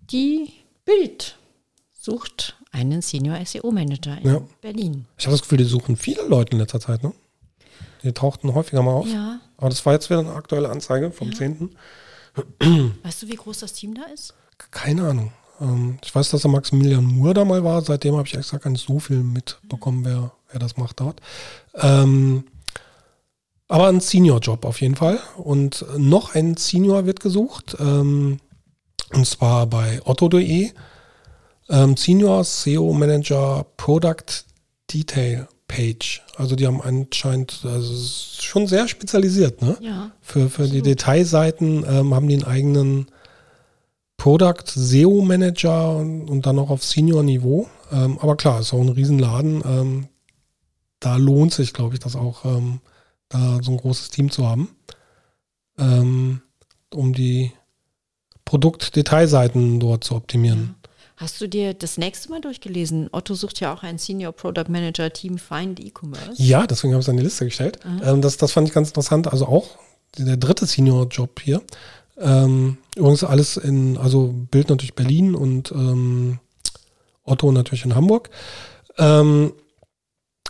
Die Bild sucht einen Senior SEO Manager in ja. Berlin. Ich habe das Gefühl, die suchen viele Leute in letzter Zeit, ne? Die tauchten häufiger mal auf. Ja. Aber das war jetzt wieder eine aktuelle Anzeige vom ja. 10. Weißt du, wie groß das Team da ist? Keine Ahnung. Ähm, ich weiß, dass der Maximilian Moore da mal war. Seitdem habe ich extra gar nicht so viel mitbekommen, wer, wer das macht dort. Ähm, aber ein Senior-Job auf jeden Fall. Und noch ein Senior wird gesucht. Ähm, und zwar bei otto.de. Ähm, Senior SEO Manager Product Detail Page. Also die haben anscheinend, also schon sehr spezialisiert, ne? Ja. Für, für die Detailseiten ähm, haben die einen eigenen Product SEO Manager und, und dann noch auf Senior Niveau. Ähm, aber klar, ist auch ein Riesenladen. Ähm, da lohnt sich, glaube ich, das auch, ähm, da so ein großes Team zu haben, ähm, um die Produktdetailseiten dort zu optimieren. Ja. Hast du dir das nächste Mal durchgelesen? Otto sucht ja auch ein Senior Product Manager Team Find E-Commerce. Ja, deswegen habe ich es an die Liste gestellt. Ähm, das, das fand ich ganz interessant. Also auch der dritte Senior-Job hier. Ähm, übrigens alles in, also Bild natürlich Berlin und ähm, Otto natürlich in Hamburg. Ähm,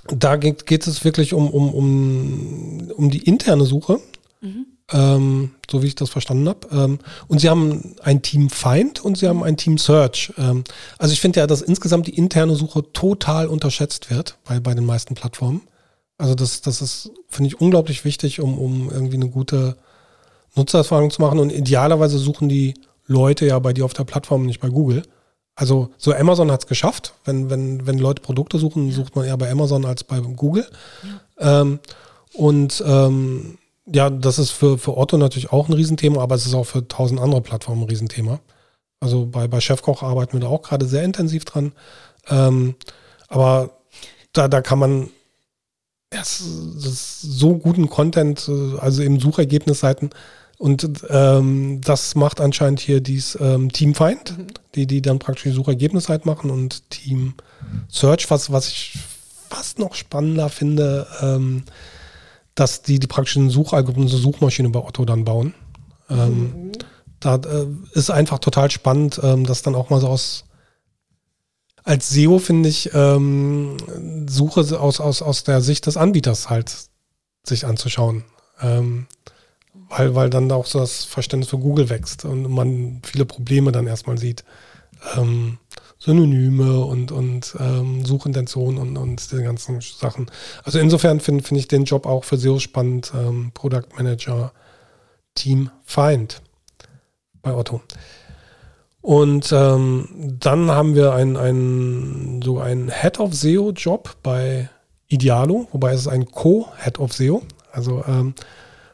da geht, geht es wirklich um, um, um, um die interne Suche. Mhm ähm, so wie ich das verstanden habe. Ähm, und sie haben ein Team Find und sie haben ein Team Search. Ähm, also ich finde ja, dass insgesamt die interne Suche total unterschätzt wird bei, bei den meisten Plattformen. Also das, das ist, finde ich, unglaublich wichtig, um, um irgendwie eine gute Nutzererfahrung zu machen. Und idealerweise suchen die Leute ja bei dir auf der Plattform, nicht bei Google. Also so Amazon hat es geschafft. Wenn, wenn, wenn Leute Produkte suchen, sucht man eher bei Amazon als bei Google. Ja. Ähm, und ähm, ja, das ist für, für Otto natürlich auch ein Riesenthema, aber es ist auch für tausend andere Plattformen ein Riesenthema. Also bei, bei Chefkoch arbeiten wir da auch gerade sehr intensiv dran. Ähm, aber da, da kann man das, das so guten Content, also eben Suchergebnisseiten, und ähm, das macht anscheinend hier dies ähm, Team Find, mhm. die, die dann praktisch die Suchergebnisseite machen und Team Search, was, was ich fast noch spannender finde, ähm, dass die, die praktischen Suchalgorithmen, so Suchmaschine bei Otto dann bauen. Mhm. Da äh, ist einfach total spannend, ähm, das dann auch mal so aus als SEO finde ich ähm, Suche aus, aus, aus der Sicht des Anbieters halt sich anzuschauen. Ähm, weil, weil dann auch so das Verständnis für Google wächst und man viele Probleme dann erstmal sieht. Ähm, Synonyme und, und ähm, Suchintention und, und diese ganzen Sachen. Also insofern finde find ich den Job auch für SEO spannend. Ähm, Product Manager, Team Find bei Otto. Und ähm, dann haben wir einen, einen, so einen Head of SEO-Job bei Idealo, wobei es ist ein Co-Head of SEO. Also ähm,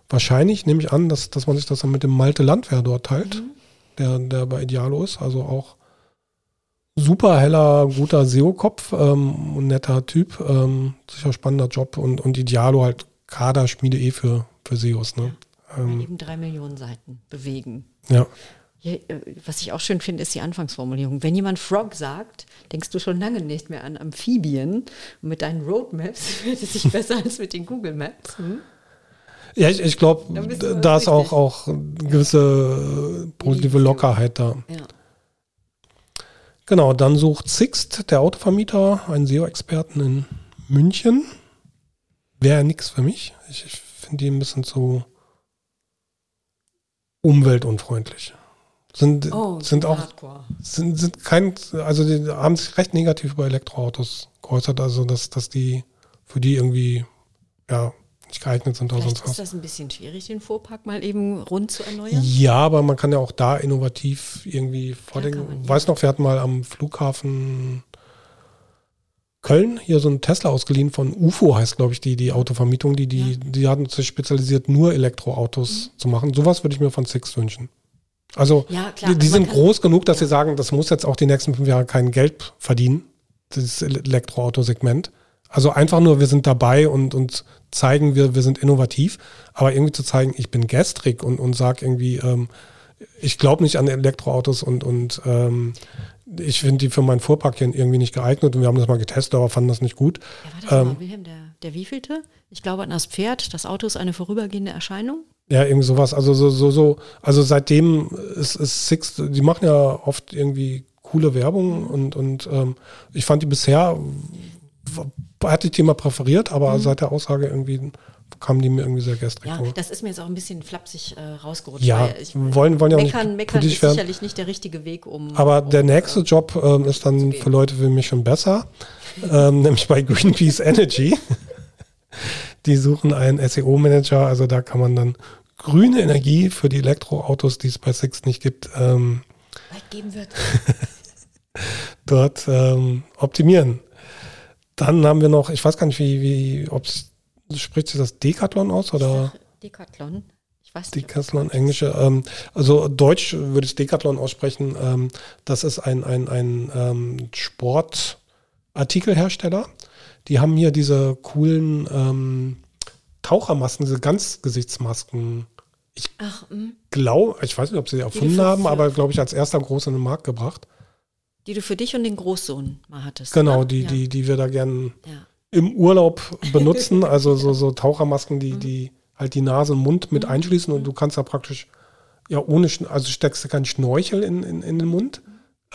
Wahrscheinlich nehme ich an, dass, dass man sich das dann mit dem Malte Landwehr dort teilt, mhm. der, der bei Idealo ist. Also auch super heller, guter SEO-Kopf ähm, und netter Typ. Ähm, sicher spannender Job und, und Idealo halt Kaderschmiede eh für, für SEOs. Ne? Ja, ähm, eben drei Millionen Seiten bewegen. Ja. ja. Äh, was ich auch schön finde, ist die Anfangsformulierung. Wenn jemand Frog sagt, denkst du schon lange nicht mehr an Amphibien. Und mit deinen Roadmaps fühlt es sich besser als mit den Google Maps. Hm? Ja, ich, ich glaube, da ist auch, auch eine gewisse positive Lockerheit da. Ja. Genau, dann sucht Sixt, der Autovermieter, einen SEO-Experten in München. Wäre nichts für mich. Ich, ich finde die ein bisschen zu umweltunfreundlich. Sind, oh, sind auch sind, sind kein, also die haben sich recht negativ über Elektroautos geäußert, also dass, dass die für die irgendwie ja nicht geeignet sind oder sonst was. Ist das ein bisschen schwierig, den Fuhrpark mal eben rund zu erneuern? Ja, aber man kann ja auch da innovativ irgendwie vordenken. Ja, weiß noch, wir hatten mal am Flughafen Köln hier so ein Tesla ausgeliehen von UFO heißt, glaube ich, die, die Autovermietung, die, die, ja. die hatten sich spezialisiert, nur Elektroautos mhm. zu machen. Sowas würde ich mir von Six wünschen. Also ja, klar, die, die sind groß genug, dass ja. sie sagen, das muss jetzt auch die nächsten fünf Jahre kein Geld verdienen, dieses Elektroautosegment. Also einfach nur, wir sind dabei und, und zeigen, wir, wir sind innovativ, aber irgendwie zu zeigen, ich bin gestrig und, und sag irgendwie, ähm, ich glaube nicht an Elektroautos und, und ähm, ich finde die für meinen Fuhrpark hier irgendwie nicht geeignet und wir haben das mal getestet, aber fanden das nicht gut. Ja, war das ähm, mal, Wilhelm, der, der wievielte? Ich glaube an das Pferd, das Auto ist eine vorübergehende Erscheinung. Ja, irgendwie sowas. Also so, so, so, also seitdem ist, ist Six, die machen ja oft irgendwie coole Werbung und, und ähm, ich fand die bisher hatte ich die mal präferiert, aber mhm. seit der Aussage irgendwie kamen die mir irgendwie sehr gestrig ja, vor. das ist mir jetzt auch ein bisschen flapsig äh, rausgerutscht. Ja, ich, wollen, wollen ja meckern, nicht meckern ist werden. sicherlich nicht der richtige Weg, um. Aber um, der nächste Job ähm, ist dann für Leute wie mich schon besser, ähm, nämlich bei Greenpeace Energy. die suchen einen SEO-Manager, also da kann man dann grüne Energie für die Elektroautos, die es bei Six nicht gibt, ähm, geben wird. dort ähm, optimieren. Dann haben wir noch, ich weiß gar nicht, wie, wie ob es, spricht sich das Decathlon aus oder? Decathlon. Ich weiß nicht. Decathlon, englische. Ähm, also Deutsch würde ich Decathlon aussprechen. Ähm, das ist ein, ein, ein ähm, Sportartikelhersteller. Die haben hier diese coolen ähm, Tauchermasken, diese Ganzgesichtsmasken. Ich glaube, ich weiß nicht, ob sie sie erfunden haben, aber glaube ich als erster groß in den Markt gebracht. Die du für dich und den Großsohn mal hattest. Genau, die, ja. die, die wir da gerne ja. im Urlaub benutzen. also so, so Tauchermasken, die, mhm. die halt die Nase und Mund mit mhm. einschließen und du kannst da praktisch, ja, ohne, also steckst du keinen Schnorchel in, in, in den Mund,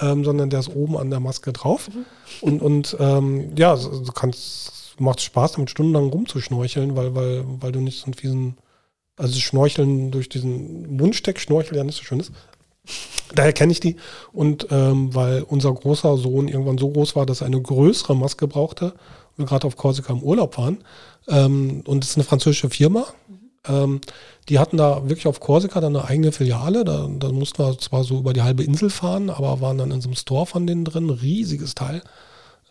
ähm, sondern der ist oben an der Maske drauf. Mhm. Und, und ähm, ja, du kannst, macht Spaß, damit stundenlang rumzuschnorcheln, weil, weil, weil du nicht so einen fiesen, also Schnorcheln durch diesen Mundsteckschnorchel ja nicht so schön ist. Daher kenne ich die. Und ähm, weil unser großer Sohn irgendwann so groß war, dass er eine größere Maske brauchte, wir gerade auf Korsika im Urlaub waren. Ähm, und es ist eine französische Firma. Ähm, die hatten da wirklich auf Korsika dann eine eigene Filiale. Da, da mussten wir zwar so über die halbe Insel fahren, aber waren dann in so einem Store von denen drin. Riesiges Teil.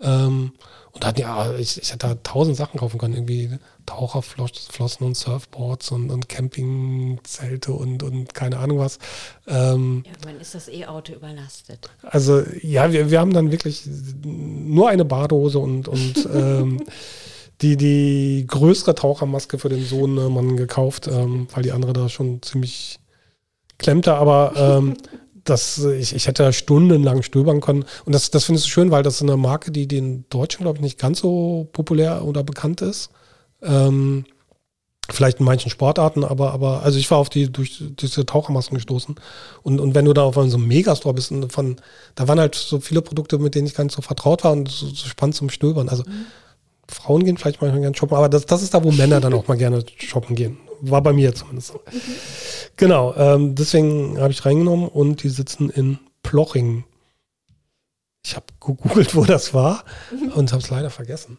Ähm, und dann, ja, ich, ich hätte da tausend Sachen kaufen können. Irgendwie Taucherflossen und Surfboards und, und Campingzelte und, und keine Ahnung was. Ähm, Irgendwann ist das E-Auto überlastet. Also, ja, wir, wir haben dann wirklich nur eine Badehose und, und ähm, die, die größere Tauchermaske für den Sohn äh, Mann gekauft, ähm, weil die andere da schon ziemlich klemmte. Aber ähm, das, ich, ich hätte stundenlang stöbern können. Und das, das finde ich so schön, weil das ist eine Marke, die, in Deutschland, glaube ich, nicht ganz so populär oder bekannt ist. Ähm, vielleicht in manchen Sportarten, aber, aber, also ich war auf die, durch diese Tauchermasken gestoßen. Und, und wenn du da auf so einem Megastore bist, von, da waren halt so viele Produkte, mit denen ich gar nicht so vertraut war und so, so spannend zum Stöbern. Also, mhm. Frauen gehen vielleicht manchmal gerne shoppen, aber das, das ist da, wo Männer dann auch mal gerne shoppen gehen. War bei mir zumindest so. Mhm. Genau, ähm, deswegen habe ich reingenommen und die sitzen in Ploching. Ich habe gegoogelt, wo das war mhm. und habe es leider vergessen.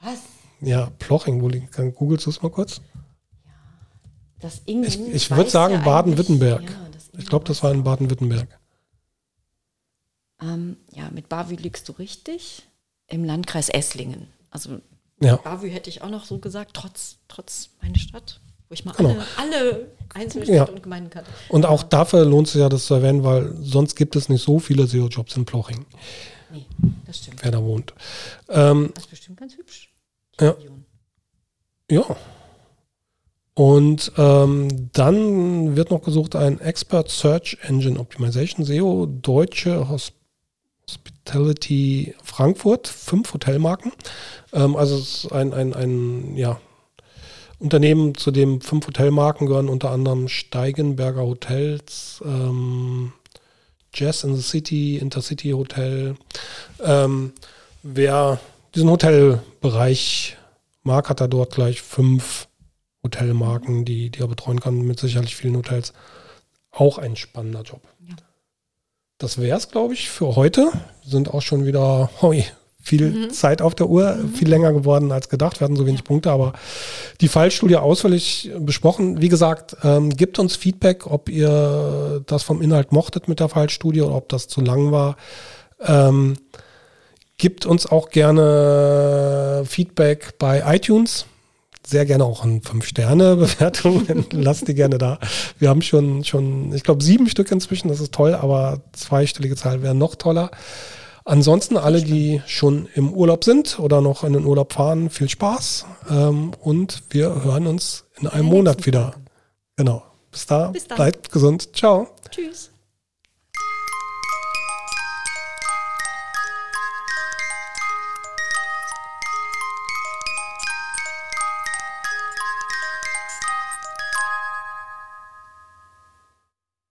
Was? Ja, Ploching, wo liegt? Googelst du es mal kurz? Ja, das Ingen ich ich würde sagen ja Baden-Württemberg. Ja, ich glaube, das war in Baden-Württemberg. Ähm, ja, mit Bavü liegst du richtig. Im Landkreis Esslingen. Also ja. Bavü hätte ich auch noch so gesagt, trotz, trotz meine Stadt, wo ich mal genau. alle, alle einzelnen Städte ja. und Gemeinden kann. Und auch dafür lohnt es sich ja, das zu erwähnen, weil sonst gibt es nicht so viele SEO-Jobs in Ploching. Nee, das stimmt. Wer da wohnt. Ähm, das ist bestimmt ganz hübsch. Ja. Ja. Und ähm, dann wird noch gesucht ein Expert Search Engine Optimization SEO, deutsche Hospitality Frankfurt, fünf Hotelmarken. Ähm, also es ist ein, ein, ein ja, Unternehmen, zu dem fünf Hotelmarken gehören, unter anderem Steigenberger Hotels, ähm, Jazz in the City, Intercity Hotel. Ähm, wer diesen Hotelbereich mag, hat er dort gleich fünf Hotelmarken, die, die er betreuen kann, mit sicherlich vielen Hotels. Auch ein spannender Job. Ja. Das wäre es, glaube ich, für heute. Wir sind auch schon wieder hoi, viel mhm. Zeit auf der Uhr, mhm. viel länger geworden als gedacht. Wir hatten so wenig ja. Punkte, aber die Fallstudie ausführlich besprochen. Wie gesagt, ähm, gibt uns Feedback, ob ihr das vom Inhalt mochtet mit der Fallstudie oder ob das zu lang war. Ähm, gibt uns auch gerne Feedback bei iTunes sehr gerne auch eine 5-Sterne-Bewertung. Lasst die gerne da. Wir haben schon, schon ich glaube, sieben Stück inzwischen. Das ist toll, aber zweistellige Zahl wäre noch toller. Ansonsten alle, die schon im Urlaub sind oder noch in den Urlaub fahren, viel Spaß. Ähm, und wir hören uns in einem Monat wieder. Genau. Bis da. Bis bleibt gesund. Ciao. Tschüss.